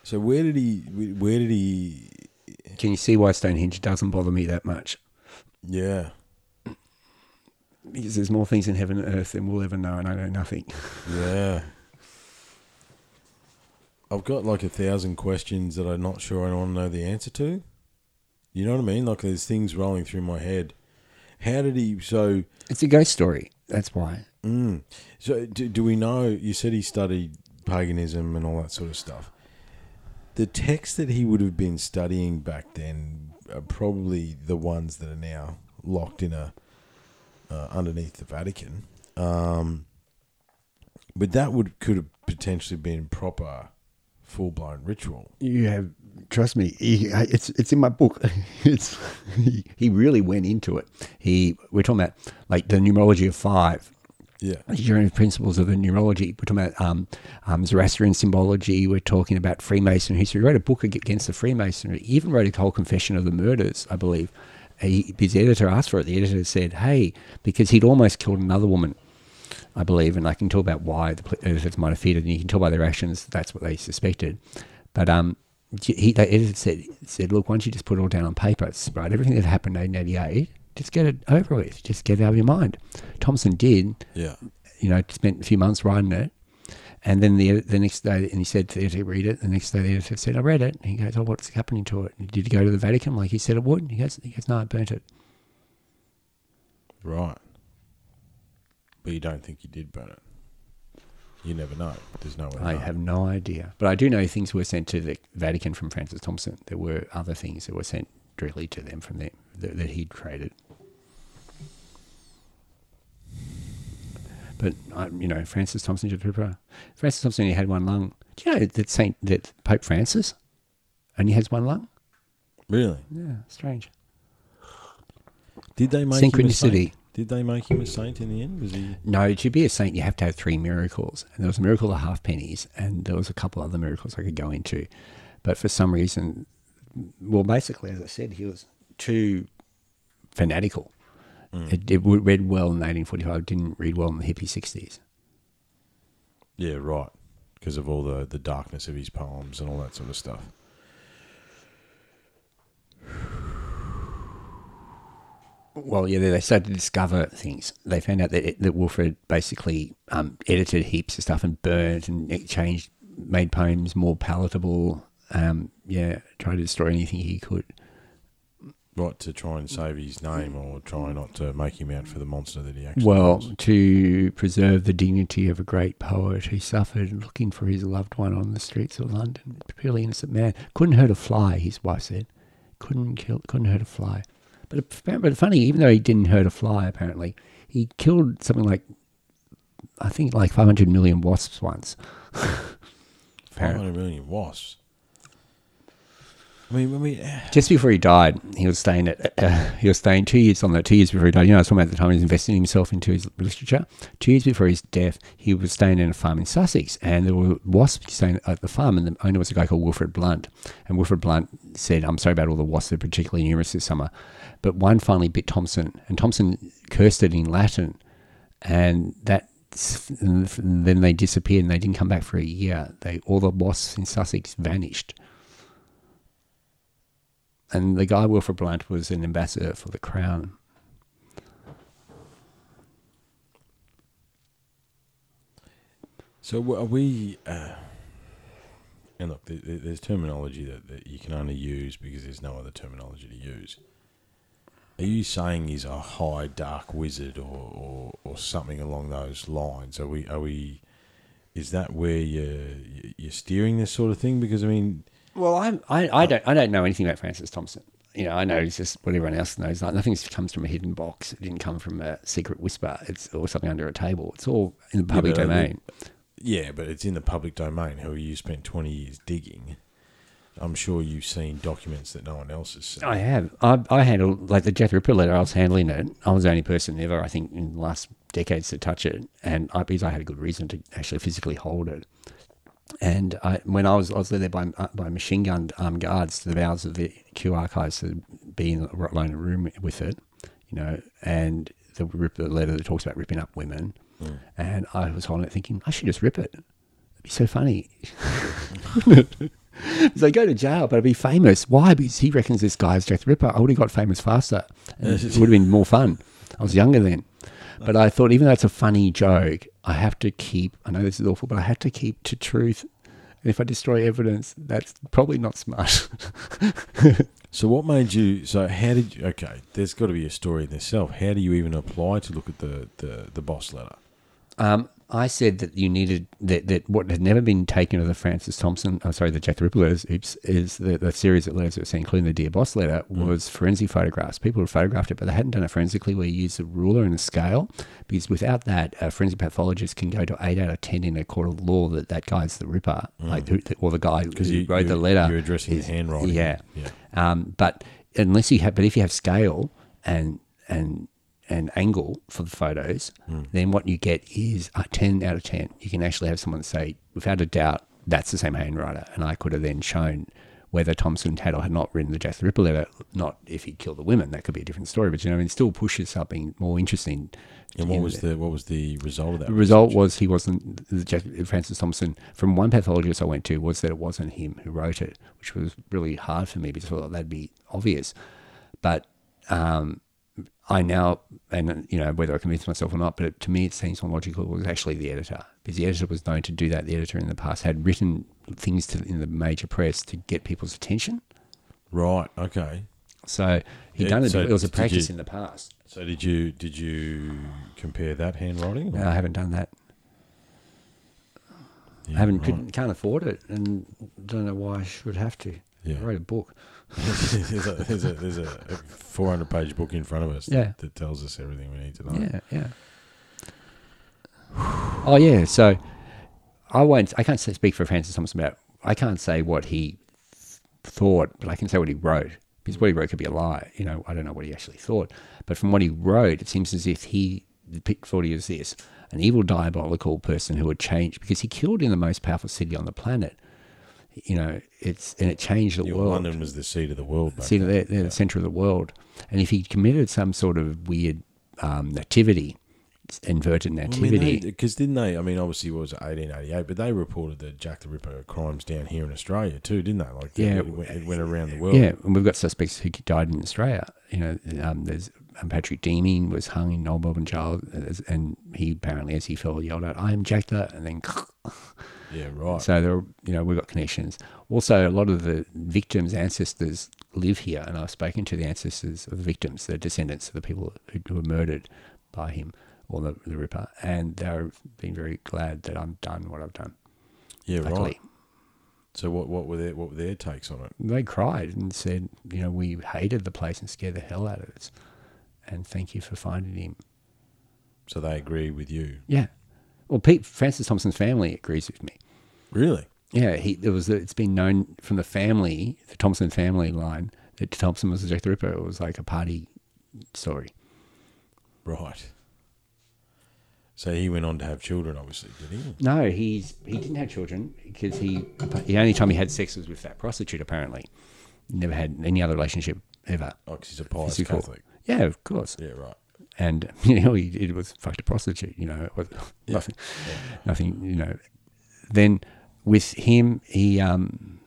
So where did he? Where did he? Can you see why Stonehenge doesn't bother me that much? Yeah. Because there's more things in heaven and earth than we'll ever know, and I know nothing. Yeah. I've got like a thousand questions that I'm not sure I want to know the answer to. You know what I mean? Like there's things rolling through my head. How did he? So it's a ghost story. That's why. Mm, so do, do we know? You said he studied paganism and all that sort of stuff. The texts that he would have been studying back then are probably the ones that are now locked in a uh, underneath the Vatican. Um, but that would could have potentially been proper full blown ritual. You have trust me. He, it's it's in my book. It's he, he really went into it. He we're talking about like the numerology of five. Yeah, General principles of the numerology. We're talking about um, um, Zoroastrian symbology. We're talking about Freemason history. He wrote a book against the Freemasonry. He even wrote a whole confession of the murders, I believe. He, his editor asked for it. The editor said, "Hey," because he'd almost killed another woman I believe, and I can talk about why the editors might have feared, and you can tell by their actions that's what they suspected. But um, he, the editor said, said, look, why don't you just put it all down on paper? Right, everything that happened in 1888, just get it over with, just get it out of your mind. Thompson did. Yeah. You know, spent a few months writing it, And then the the next day, and he said to the editor, read it. The next day, the editor said, I read it. And he goes, Oh, what's happening to it? Did you go to the Vatican like he said it would? He goes, he goes No, I burnt it. Right. But you don't think you did burn it. You never know. There's no way. I have no idea. But I do know things were sent to the Vatican from Francis Thompson. There were other things that were sent directly to them from them that, that he'd created. But I, you know, Francis Thompson, the Francis Thompson only had one lung. Do you know that Saint that Pope Francis only has one lung? Really? Yeah, strange. Did they make him a Synchronicity. saint? Did they make him a saint in the end? Was he? No, to be a saint, you have to have three miracles. And there was a miracle of half pennies, and there was a couple other miracles I could go into. But for some reason, well, basically, as I said, he was too fanatical. It, it read well in 1845, didn't read well in the hippie 60s. Yeah, right. Because of all the the darkness of his poems and all that sort of stuff. Well, yeah, they they started to discover things. They found out that, it, that Wilfrid basically um, edited heaps of stuff and burnt and changed, made poems more palatable. Um, yeah, tried to destroy anything he could. Right to try and save his name or try not to make him out for the monster that he actually Well, was. to preserve the dignity of a great poet, he suffered looking for his loved one on the streets of London. Purely innocent man. Couldn't hurt a fly, his wife said. Couldn't kill. Couldn't hurt a fly. But but funny, even though he didn't hurt a fly, apparently he killed something like I think like 500 million wasps once. Five apparently. hundred million wasps. I mean, I mean, eh, Just before he died, he was staying at uh, he was staying two years on that two years before he died. You know, I was talking about the time he was investing himself into his literature. Two years before his death, he was staying in a farm in Sussex, and there were wasps staying at the farm, and the owner was a guy called Wilfrid Blunt. And Wilfrid Blunt said, "I'm sorry about all the wasps; they're particularly numerous this summer." But one finally bit Thompson, and Thompson cursed it in Latin, and that. Then they disappeared, and they didn't come back for a year. They all the wasps in Sussex vanished and the guy Wilfrid Blunt was an ambassador for the crown. so are we? Uh, and look, there, there- there's terminology that, that you can only use because there's no other terminology to use. Are you saying he's a high dark wizard or, or, or something along those lines? Are we? Are we? Is that where you're you're steering this sort of thing? Because I mean, Well, I'm, I I don't I don't know anything about Francis Thompson. You know, I know it's just what everyone else knows. Like nothing comes from a hidden box. It didn't come from a secret whisper. It's or something under a table. It's all in the public uh, domain. Yeah, but it's in the public domain. Who you spent twenty years digging. I'm sure you've seen documents that no one else has seen. I have. I, I handled like the the Ripper letter. I was handling it. I was the only person ever, I think, in the last decades to touch it, and I, because I had a good reason to actually physically hold it. And I, when I was, I was led there by uh, by machine gun armed guards to the bowels of the Kew archives to be in alone in a room with it, you know. And the rip the letter that talks about ripping up women, and I was holding it thinking I should just rip it. It'd be so funny. So go to jail, but I'd be famous. Why? Because he reckons this guy's Jack the Ripper. I would have got famous faster. And it would have been more fun. I was younger then. But I thought, even though it's a funny joke, I have to keep, I know this is awful, but I have to keep to truth. And if I destroy evidence, that's probably not smart. So what made you? So how did you? Okay, there's got to be a story in itself. How do you even apply to look at the the, the boss letter? Um, I said that you needed that, that what had never been taken of the Francis Thompson, sorry, the Jack the Ripper letters, oops, is the, the series of letters that was including the Dear Boss letter, was forensic photographs. People had photographed it, but they hadn't done it forensically where you use a ruler and a scale, because without that, a forensic pathologist can go to 8 out of 10 in a court of law that that guy's the Ripper, like who, or the guy Because who you wrote the letter. You're addressing is- the handwriting. Yeah. yeah. Um, but unless you have, but if you have scale and and and angle for the photos, then what you get is a ten out of ten. You can actually have someone say, without a doubt, that's the same handwriter, and I could have then shown whether Thompson had or had not written the Jack Ripper letter. Not if he killed the women, that could be a different story. But you know, I it still pushes something more interesting. And what was the what was the result of that? the result was he wasn't the Jack, Francis Thompson. From one pathologist I went to was that it wasn't him who wrote it, which was really hard for me because I thought that'd be obvious. But um, I now, and you know whether I convince myself or not, but to me it seems more logical. It was actually the editor because the editor was known to do that. The editor in the past had written things to, in the major press to get people's attention. Right. Okay. So he Yeah, done it. so it was a practice you- in the past. So did you did you compare that handwriting? No, I haven't done that. Yeah, I haven't right. couldn't, can't afford it, and don't know why I should have to. Yeah. I wrote a book. there's a there's a there's a 400 page book in front of us. Yeah. That, that tells us everything we need to know. Yeah, yeah. Oh yeah, so I won't. I can't speak for Francis Thompson about. I can't say what he thought, but I can say what he wrote because what he wrote could be a lie. You know, I don't know what he actually thought, but from what he wrote, it seems as if he thought he was this an evil, diabolical person who would change because he killed in the most powerful city on the planet. You know, it's and it changed the Yeah, world. London was the seat of the world. Back they're, they're the center of the world. And if he committed some sort of weird um, nativity, inverted nativity, Because didn't they? I mean, obviously it was 1888, but they reported the Jack the Ripper crimes down here in Australia too, didn't they? Like, Yeah. it went, it went around the world. yeah, and we've got suspects who died in Australia. You know, um, there's um, Patrick Deeming was hung in Old Melbourne Jail, as- and he apparently, as he fell, yelled out, "I am Jack the," and then. yeah, right. So there, are- you know, we've got connections. Also, a lot of the victims' ancestors live here, and I've spoken to the ancestors of the victims, the descendants of the people who, were murdered by him or the, the Ripper, and they've been very glad that I've done what I've done. yeah, Luckily, right. So what what were their what were their takes on it? they cried and said, you know, we hated the place and scared the hell out of us, and thank you for finding him. So they agree with you, Yeah. Well, Pete Francis Thompson's family agrees with me. really? Yeah, he there was it's been known from the family, the Thompson family line, that Thompson was a Jack the Ripper. It was like a party story. Right. So he went on to have children, obviously, did he? No, he's he didn't have children because he the only time he had sex was with that prostitute. Apparently, never had any other relationship ever. Oh, 'cause he's a pious Catholic. Yeah, of course. Yeah, right. And you know, he it was fucked a prostitute. You know, it was nothing, nothing. You know, then with him, he um,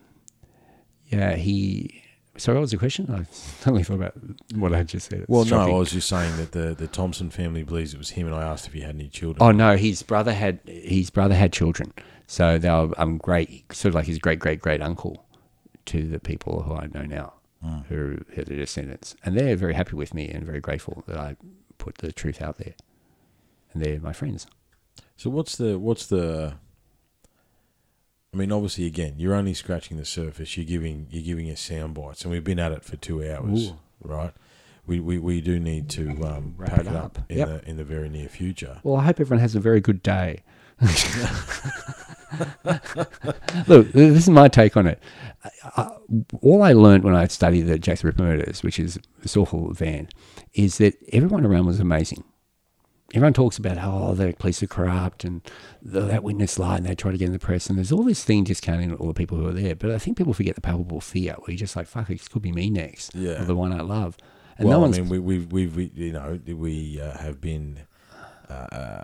yeah, he. Sorry, what was the question? I suddenly thought about what I just said. It's Well, no. I was just saying that the, the Thompson family believes it was him, and I asked if he had any children. Oh no, his brother had his brother had children, so they were um great, sort of like his great great great uncle to the people who I know now, who are the descendants, and they're very happy with me and very grateful that I put the truth out there, and they're my friends. So what's the what's the? I mean, obviously, again, you're only scratching the surface. You're giving you're giving us sound bites, and we've been at it for two hours, Ooh. right? We, we, we do need to um, Wrap pack it up. in Yep. the in the very near future. Well, I hope everyone has a very good day. Look, this is my take on it. I, I, all I learned when I studied the Jack the Ripper murders, which is this awful van, is that everyone around was amazing. Everyone talks about how oh, the police are corrupt and the, that witness lied and they try to get in the press. And there's all this thing discounting all the people who are there. But I think people forget the palpable fear where you're just like, fuck, it could be me next. Yeah. Or the one I love. And well, no I mean, we, we've we've we, you know we uh, have been uh,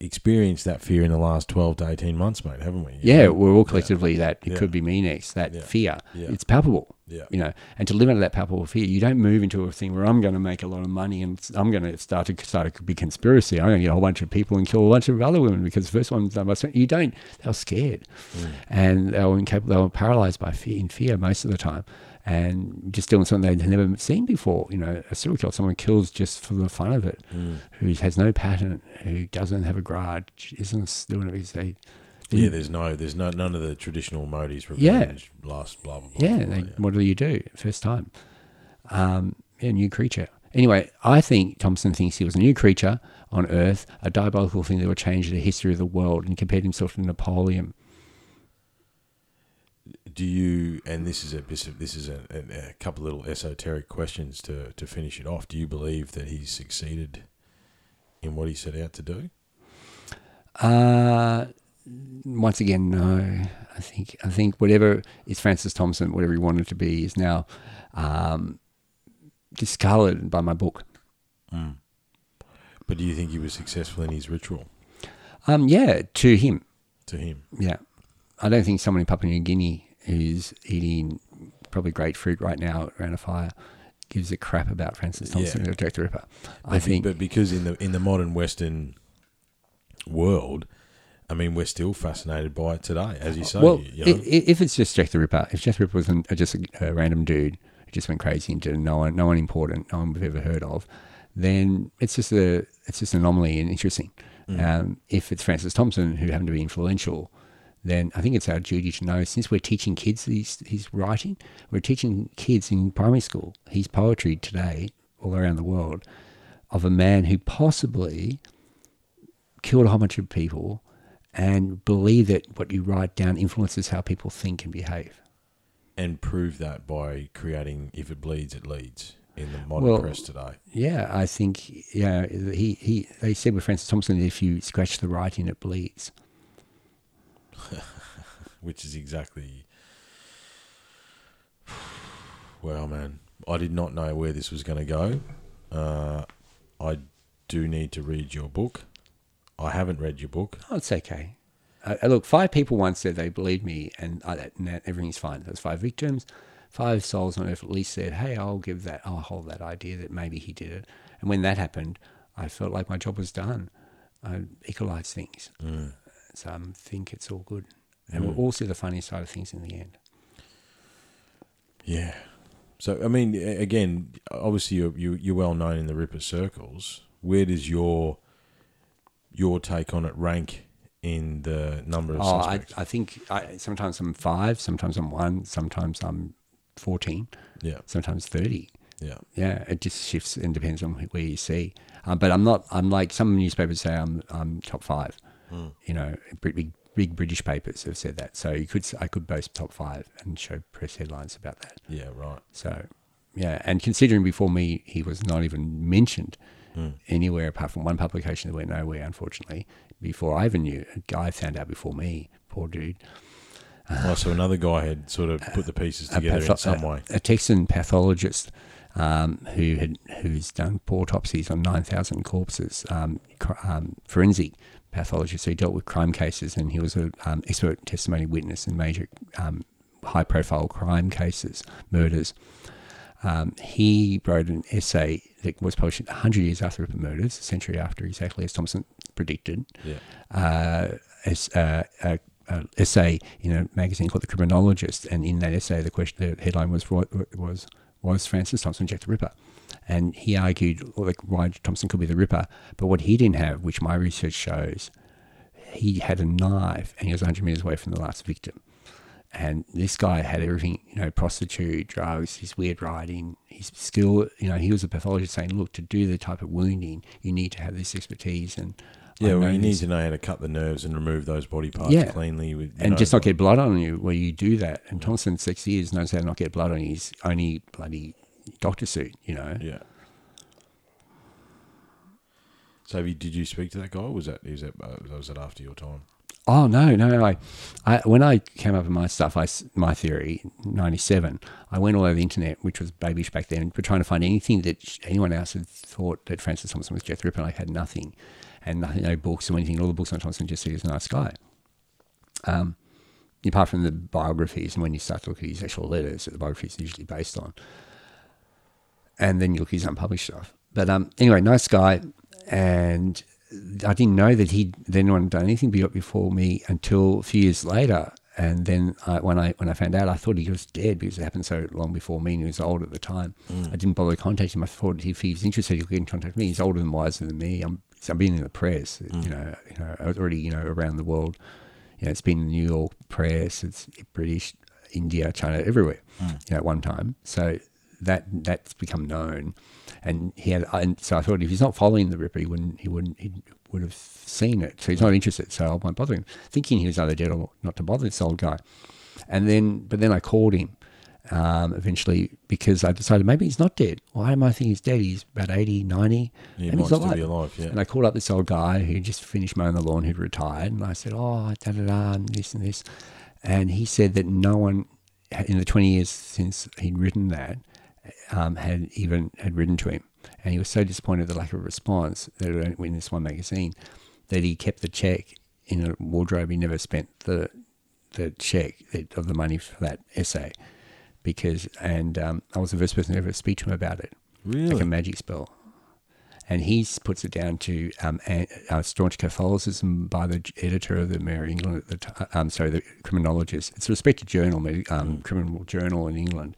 experienced that fear in the last twelve to eighteen months, mate, haven't we? You Yeah, know? we're all collectively that it Yeah. could be me next. That Yeah. fear, Yeah. it's palpable. Yeah. you know, and to live under that palpable fear, you don't move into a thing where I'm going to make a lot of money and I'm going to start to start a big conspiracy. I'm going to get a whole bunch of people and kill a bunch of other women because the first one's done by. You don't. They were scared, Mm. and they were incapable. They were paralyzed by fear, in fear most of the time, and just doing something they'd never seen before. You know, a serial killer, someone kills just for the fun of it, Mm. who has no pattern, who doesn't have a grudge, isn't doing it because they. Yeah, there's no, there's no, none of the traditional motives, Yeah. revenge, lust, blah blah blah. Yeah, blah, they, what do you do first time? Um, yeah, new creature. Anyway, I think Thompson thinks he was a new creature on Earth, a diabolical thing that would change the history of the world, and compared himself to Napoleon. Do you? And this is a this is- this is a, a, couple little esoteric questions to to finish it off. Do you believe that he succeeded in what he set out to do? Uh, once again, no. I think I think whatever is Francis Thompson, whatever he wanted to be, is now um, discolored by my book. But do you think he was successful in his ritual Um, yeah, to him. to him? Yeah. I don't think someone in Papua New Guinea who's eating probably grapefruit right now around a fire gives a crap about Francis Thompson Yeah. or Jack the Ripper. I But be- think but because in the in the modern Western world, I mean, we're still fascinated by it today, as you say. well, you know? i- if it's just Jack the Ripper, if Jack the Ripper was an, just a, a random dude who just went crazy and did no one, no one important, no one we've ever heard of, then it's just a it's just an anomaly and interesting. Mm. Um, if it's Francis Thompson who happened to be influential, then I think it's our duty to know. Since we're teaching kids his, his writing, we're teaching kids in primary school his poetry today all around the world of a man who possibly killed a whole bunch of people and believe that what you write down influences how people think and behave. and prove that by creating "If it bleeds, it leads" in the modern Well- press today. Yeah, I think yeah. He, he they said with Francis Thompson that if you scratch the writing, it bleeds. which is exactly. Well, man, I did not know where this was going to go. Uh, I do need to read your book. I haven't read your book. Oh, it's okay. Uh, uh, look, five people once said they believed me, and, I, and that everything's fine. There's five victims, five souls on earth at least said, "Hey, I'll give that, I'll hold that idea that maybe he did it." And when that happened, I felt like my job was done. I equalised things, Mm. I think it's all good, and we'll all see the funny side of things in the end. Yeah. So I mean, again, obviously you're you, you're well known in the Ripper circles. Where does your your take on it rank in the number of Oh, I, suspects? I think I, sometimes I'm five, sometimes I'm one, sometimes I'm fourteen, yeah, sometimes thirty. yeah, Yeah, it just shifts and depends on where you see. Uh, but I'm not. I'm like some newspapers say I'm. I'm top five. Mm. You know, big, big British papers have said that. So you could. I could boast top five and show press headlines about that. yeah, right. So yeah, and considering before me he was not even mentioned Mm. anywhere apart from one publication that went nowhere. Unfortunately, before I even knew, a guy found out before me. Poor dude. Oh, so another guy had sort of put the pieces a together in some a- way. A Texan pathologist um, who had who's done autopsies on nine thousand corpses, um, um, forensic pathologist. So he dealt with crime cases, and he was an um, expert testimony witness in major um, high-profile crime cases, murders. Um, he wrote an essay that was published 100 years after the murders, a century after, exactly as Thompson predicted Yeah, uh, as, uh, a, a essay in a magazine called The Criminologist, and in that essay, the question, the headline was was was Francis Thompson Jack the Ripper, and he argued like, why Thompson could be the Ripper, but what he didn't have, which my research shows, he had a knife and he was 100 meters away from the last victim. And this guy had everything, you know, prostitute, drugs, his weird writing, his skill. You know, he was a pathologist saying, look, to do the type of wounding, you need to have this expertise. And yeah. Well, you need to know how to cut the nerves and remove those body parts Yeah. cleanly, with, and know, just not get blood on you where you do that. And Thompson, six years, knows how to not get blood on his only bloody doctor suit, you know. Yeah. So, have you, did you speak to that guy? Was that was that uh, was that after your time? Oh no, no, no! I, I when I came up with my stuff, I my theory '97. I went all over the internet, which was babyish back then, but trying to find anything that anyone else had thought that Francis Thompson was the Ripper. And I had nothing, and nothing, no books or anything. All the books on Thompson just said he was a nice guy. Um, apart from the biographies, and when you start to look at his actual letters, that the biographies are usually based on, and then you look at his unpublished stuff. But um, anyway, nice guy, and I didn't know that he'd then not done anything before me until a few years later. And then I, when I when I found out, I thought he was dead because it happened so long before me, and he was old at the time. Mm. I didn't bother contacting him. I thought if he was interested, he'll get in contact with me. He's older and wiser than me. I'm I've been in the press, you mm. know. You know, I was already you know around the world. You know, it's been the New York press. It's British, India, China, everywhere. Mm. You know, at one time. So that that's become known, and he had. And so I thought if he's not following the Ripper, he wouldn't. He wouldn't. He would have seen it. So he's not interested. So I won't bother him, thinking he was either dead or not to bother this old guy. And then, but then I called him um, eventually because I decided maybe he's not dead. Why am I thinking he's dead? He's about 80, 90. He and might still alive. be alive. Yeah. And I called up this old guy who just finished mowing the lawn, who'd retired, and I said, "Oh, da da da, and this and this," and he said that no one in the twenty years since he'd written that um, had even had written to him, and he was so disappointed at the lack of response that it went in this one magazine that he kept the check in a wardrobe. He never spent the the check of the money for that essay because and um, I was the first person to ever speak to him about it, Really? like a magic spell. And he puts it down to um, a, uh, staunch Catholicism by the editor of the of England at the time. Um, sorry, the criminologist. It's a respected journal, um, criminal journal in England,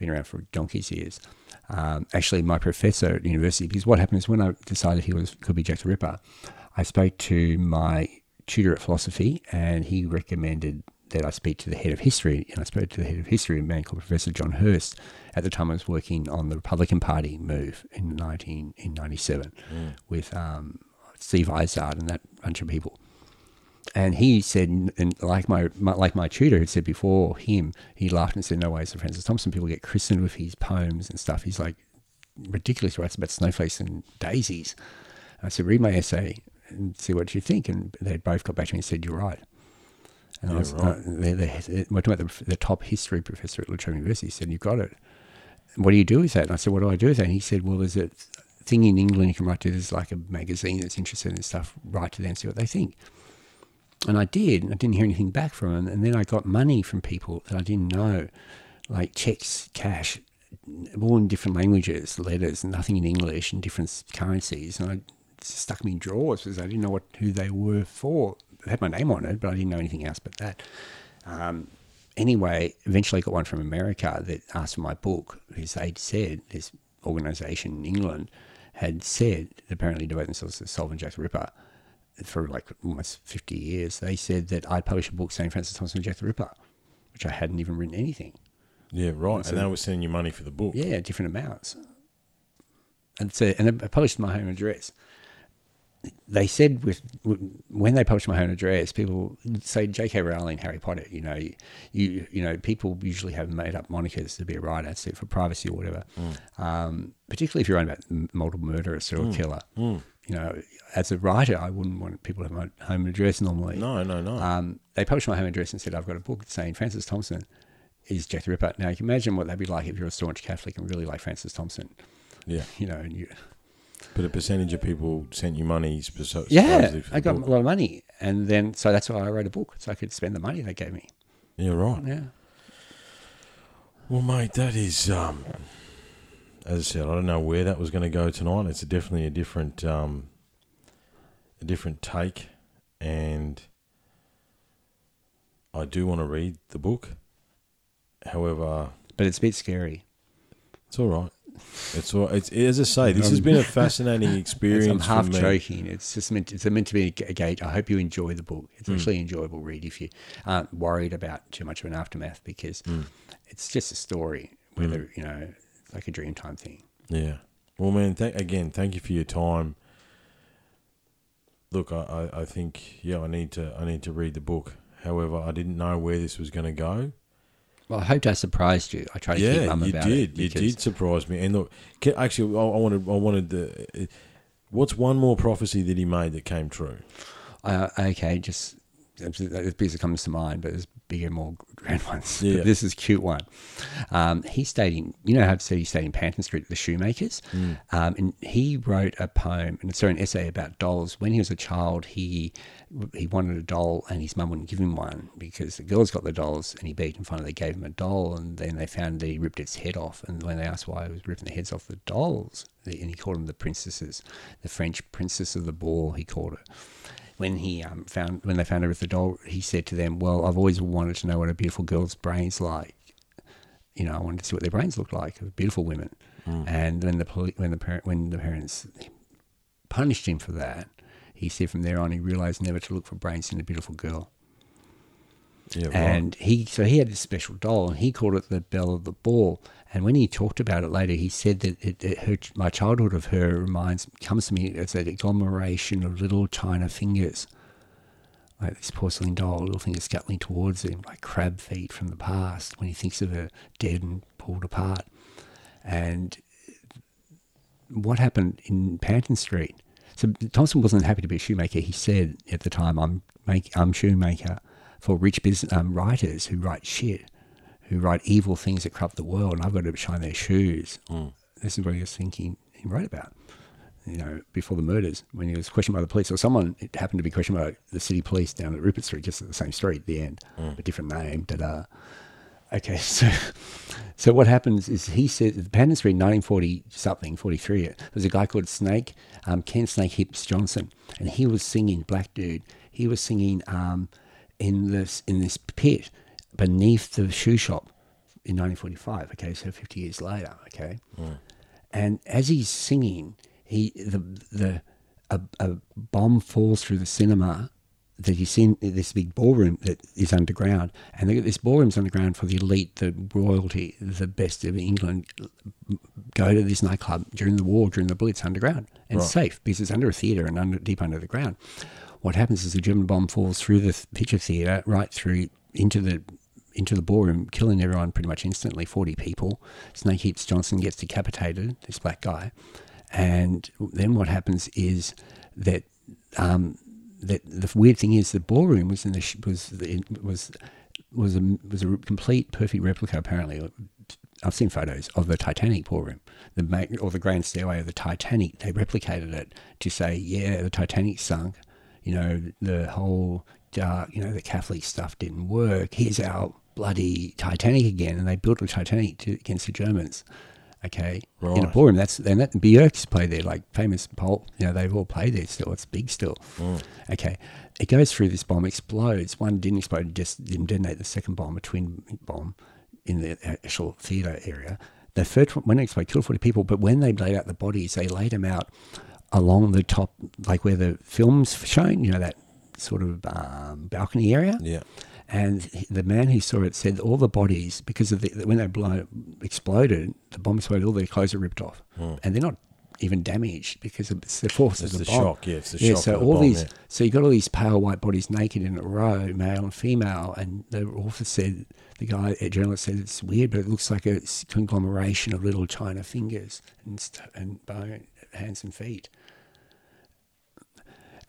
been around for donkey's years. Um, actually, my professor at university, because what happened is when I decided he was could be Jack the Ripper, I spoke to my tutor at philosophy, and he recommended that I speak to the head of history. And I spoke to the head of history, a man called Professor John Hirst. At the time, I was working on the Republican Party move in 19 in 97 with um, Steve Vizard and that bunch of people. And he said, and like my, my like my tutor had said before him, he laughed and said, "No way, Sir Francis Thompson. People get christened with his poems and stuff. He's like ridiculous. Writes about snowflakes and daisies." I said, "Read my essay and see what you think." And they both got back to me and said, "You're right." And I was, right. uh, they, they, we're talking about the, the top history professor at La Trobe University. He said, "You've got it." What do you do with that? And I said, "What do I do with that?" And he said, "Well, there's a thing in England you can write to. There's like a magazine that's interested in stuff. Write to them, see what they think." And I did. and I didn't hear anything back from them. And then I got money from people that I didn't know, like checks, cash, all in different languages, letters, nothing in English, and different currencies. And I stuck me in drawers because I didn't know what who they were for. They had my name on it, but I didn't know anything else but that. Um, anyway, eventually I got one from America that asked for my book because they'd said this organization in England had said, apparently devote themselves to solving Jack the Ripper for like almost 50 years. They said that I'd publish a book saying Francis Thompson and Jack the Ripper, which I hadn't even written anything. Yeah, right. So- and they were sending you money for the book. Yeah, different amounts. And so, and I published my home address. They said with when they published my home address, people say J.K. Rowling, Harry Potter. You know, you you know, people usually have made up monikers to be a writer, so for privacy or whatever. Mm. Um, particularly if you're writing about multiple murder or serial mm. killer. Mm. You know, as a writer, I wouldn't want people to have my home address normally. No, no, no. Um, they published my home address and said, I've got a book saying Francis Thompson is Jack the Ripper. Now, you can imagine what that'd be like if you're a staunch Catholic and really like Francis Thompson, yeah. you know, and you, But a percentage of people sent you money. sp- yeah, I got book. a lot of money. And then, so that's why I wrote a book, so I could spend the money they gave me. Yeah, right. Yeah. Well, mate, that is, um, as I said, I don't know where that was going to go tonight. It's definitely a different, um, a different take, and I do want to read the book. However, But it's a bit scary. it's all right. It's all. It's as I say. This has been a fascinating It's- I'm half joking. It's just meant. It's meant to be a gate. I hope you enjoy the book. It's hmm. actually an enjoyable read if you aren't worried about too much of an aftermath because hmm. it's just a story. Whether hmm. you know, like a Dreamtime thing. Yeah. Well, man, th- again, thank you for your time. Look, I, I, I think yeah, I need to I need to read the book. However, I didn't know where this was going to go. Well, I hoped I surprised you. I tried to keep Yeah, mum you about did. it. You because- did surprise me. And look, ca- actually, I, I wanted I wanted the. uh, What's one more prophecy that he made that came true? Uh, okay, just the piece that comes to mind, but there's bigger, more grand ones. Yeah. But this is a cute one. Um, he stayed in, you know how to say he stayed in Panton Street, the shoemakers? Um, and he wrote a poem, and it's sorry, an essay about dolls. When he was a child, he he wanted a doll, and his mum wouldn't give him one because the girls got the dolls, and he begged, and finally they gave him a doll, and then they found that he ripped its head off. And when they asked why he was ripping the heads off the dolls, and he called them the princesses, the French princess of the ball, he called it when he um, found when they found her with the doll, he said to them, "Well, I've always wanted to know what a beautiful girl's brains like. You know, I wanted to see what their brains look like. Beautiful women." And when the poli- when the parent when the parents punished him for that, he said from there on he realized never to look for brains in a beautiful girl. Yeah, right. And he so he had this special doll, and he called it the Belle of the Ball. And when he talked about it later, he said that it, it, her, my childhood of her reminds comes to me as an agglomeration of little china fingers, like this porcelain doll, little fingers scuttling towards him, like crab feet from the past. When he thinks of her dead and pulled apart, and what happened in Panton Street. So Thompson wasn't happy to be a shoemaker. He said at the time, "I'm make I'm shoemaker for rich business um, writers who write shit, who write evil things that corrupt the world, and I've got to shine their shoes." This is what he was thinking. He wrote about, you know, before the murders when he was questioned by the police, or someone it happened to be questioned by the city police down at Rupert Street, just at the same street, at the end, a different name, da da. Okay, so so what happens is he said the Panton Street, 1940 something, 43. There was a guy called Snake, um, Ken Snake Hips Johnson, and he was singing black dude. He was singing um, in this in this pit beneath the shoe shop in 1945. Okay, so 50 years later. Okay, hmm. and as he's singing, he the the a, a bomb falls through the cinema that he's in this big ballroom that is underground, and this ballroom's underground for the elite, the royalty, the best of England. Go to this nightclub during the war, during the Blitz, underground, and Right. safe because it's under a theatre and under deep under the ground. What happens is the German bomb falls through the picture theatre, right through into the into the ballroom, killing everyone pretty much instantly. Forty people. Snake Hips Johnson gets decapitated. This black guy, and then what happens is that um, that the weird thing is the ballroom was in the was the, was was a was a complete perfect replica apparently. I've seen photos of the Titanic ballroom, the or the grand stairway of the Titanic. They replicated it to say, yeah, the Titanic sunk. You know, the whole dark, you know, the Catholic stuff didn't work. Here's our bloody Titanic again, and they built a Titanic to, against the Germans. Okay, in a Right. ballroom. That's and that Björk's played there, like famous pulp. You know, they've all played there still. It's big still. Mm. Okay, it goes through this bomb, explodes. One didn't explode, it just didn't detonate. The second bomb, a twin bomb, in the actual theatre area. The first one, when it exploded, killed 40 people, but when they laid out the bodies, they laid them out along the top, like where the film's shown, you know, that sort of um, balcony area. Yeah. And the man who saw it said all the bodies, because of the, when they blow, exploded, the bomb exploded, all their clothes are ripped off. And they're not even damaged because it's the force It's of the, the bomb. shock, yeah, it's the yeah, shock so all bomb, these, yeah. so you got all these pale white bodies naked in a row, male and female, and the author said, the guy, a journalist said, it's weird, but it looks like a conglomeration of little china fingers and, and bone, hands and feet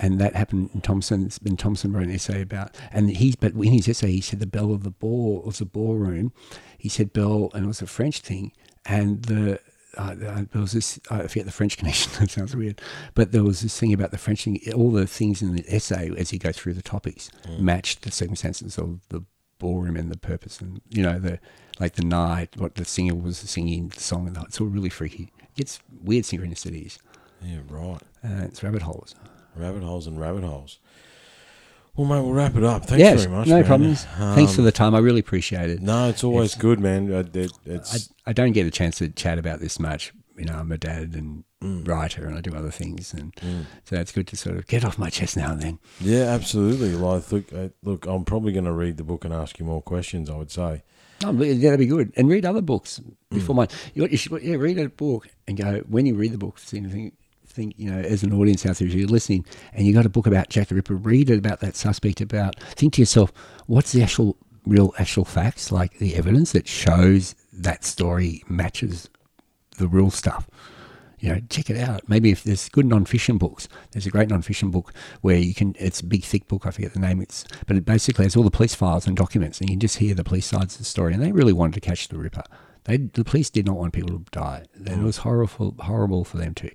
and that happened in Thompson's. And Thompson wrote an essay about, and he, but in his essay, he said the bell of the ball was a ballroom. He said bell, and it was a French thing, and the. Uh, uh, there was this, I forget the French connection, that sounds weird, but there was this thing about the French thing, all the things in the essay as you go through the topics matched the circumstances of the ballroom and the purpose and, you know, the, like the night, what the singer was singing, the song, and the, it's all really freaky. It's weird synchronicities, Yeah, right. uh, it's rabbit holes. Rabbit holes and rabbit holes. Well, mate, we'll wrap it up. Thanks yes, very much. no man. problems. Thanks for Um, the time. I really appreciate it. No, it's always It's- good, man. Uh, it- I, it's I don't get a chance to chat about this much. You know, I'm a dad and Mm. writer, and I do other things, and so it's good to sort of get off my chest now and then. yeah, absolutely. Like, look, uh, look, I'm probably going to read the book and ask you more questions. I would say. Oh, yeah, that'd be good. And read other books Mm. before mine. You, you should yeah, read a book and go when you read the book. Think, think, think you know, as an audience out there, if you're listening, and you got a book about Jack the Ripper, read it about that suspect. About think to yourself, what's the actual, real, actual facts, like the evidence that shows that story matches the real stuff. You know, check it out. Maybe if there's good non-fiction books, there's a great non-fiction book where you can. It's a big, thick book. I forget the name. It's but it basically has all the police files and documents, and you can just hear the police sides of the story. And they really wanted to catch the Ripper. They, the police did not want people to die. It mm. was horrible, horrible for them to.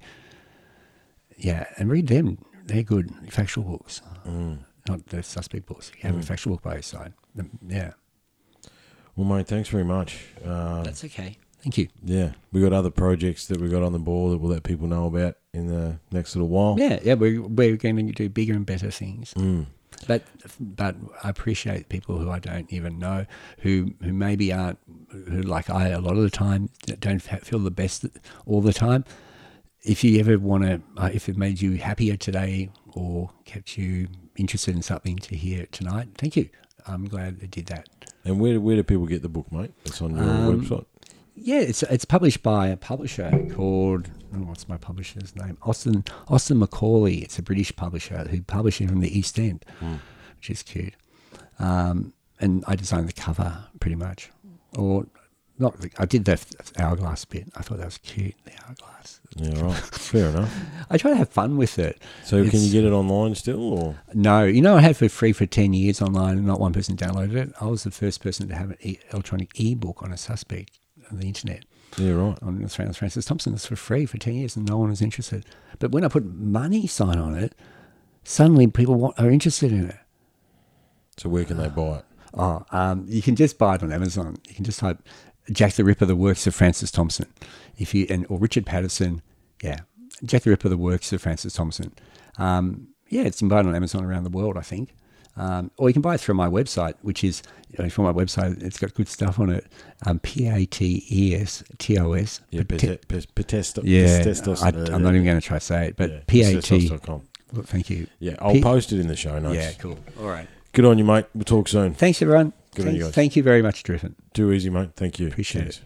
Yeah, and read them. They're good factual books, not the suspect books. You have a factual book by your side. Um, Yeah, Well, mate, thanks very much. Um, that's okay. Thank you. yeah, we got other projects that we got on the board that we'll let people know about in the next little while. Yeah, yeah, we're, we're going to do bigger and better things. Mm. But but I appreciate people who I don't even know, who who maybe aren't, who like I a lot of the time don't feel the best all the time. If you ever want to, uh, if it made you happier today or kept you interested in something to hear tonight, thank you. I'm glad they did that. And where where do people get the book, mate? It's on your Um, website. Yeah, it's it's published by a publisher called oh, what's my publisher's name? Austin Austin Macauley. It's a British publisher who publishes it from the East End, which is cute. Um, and I designed the cover pretty much, or not. I did the hourglass bit. I thought that was cute. The hourglass. Yeah, right. Fair enough. I try to have fun with it. So can you get it online still, or No, you know, I had it for free for 10 years online and not one person downloaded it. I was the first person to have an e- electronic e-book on a suspect on the internet. yeah, right. on Francis Francis Thompson. It's for free for 10 years and no one was interested. But when I put money sign on it, suddenly people want, are interested in it. So where can they buy it? Oh, um, you can just buy it on Amazon. You can just type Jack the Ripper, the works of Francis Thompson. If you and or Richard Patterson, yeah, Jack the Ripper, the works of Francis Thompson. Um, yeah, it's been on Amazon around the world, I think. Um, or you can buy it through my website, which is you know, from my website. It's got good stuff on it. Um, P A T E S T O S. Yeah, Pate- yeah. I, I'm not even going to try to say it, but P A T. Thank you. Yeah, I'll post it in the show notes. Yeah, cool. All right. Good on you, mate. We'll talk soon. Thanks, everyone. Good on you guys. Thank you very much, Driven. Too easy, mate. Thank you. Appreciate Cheers.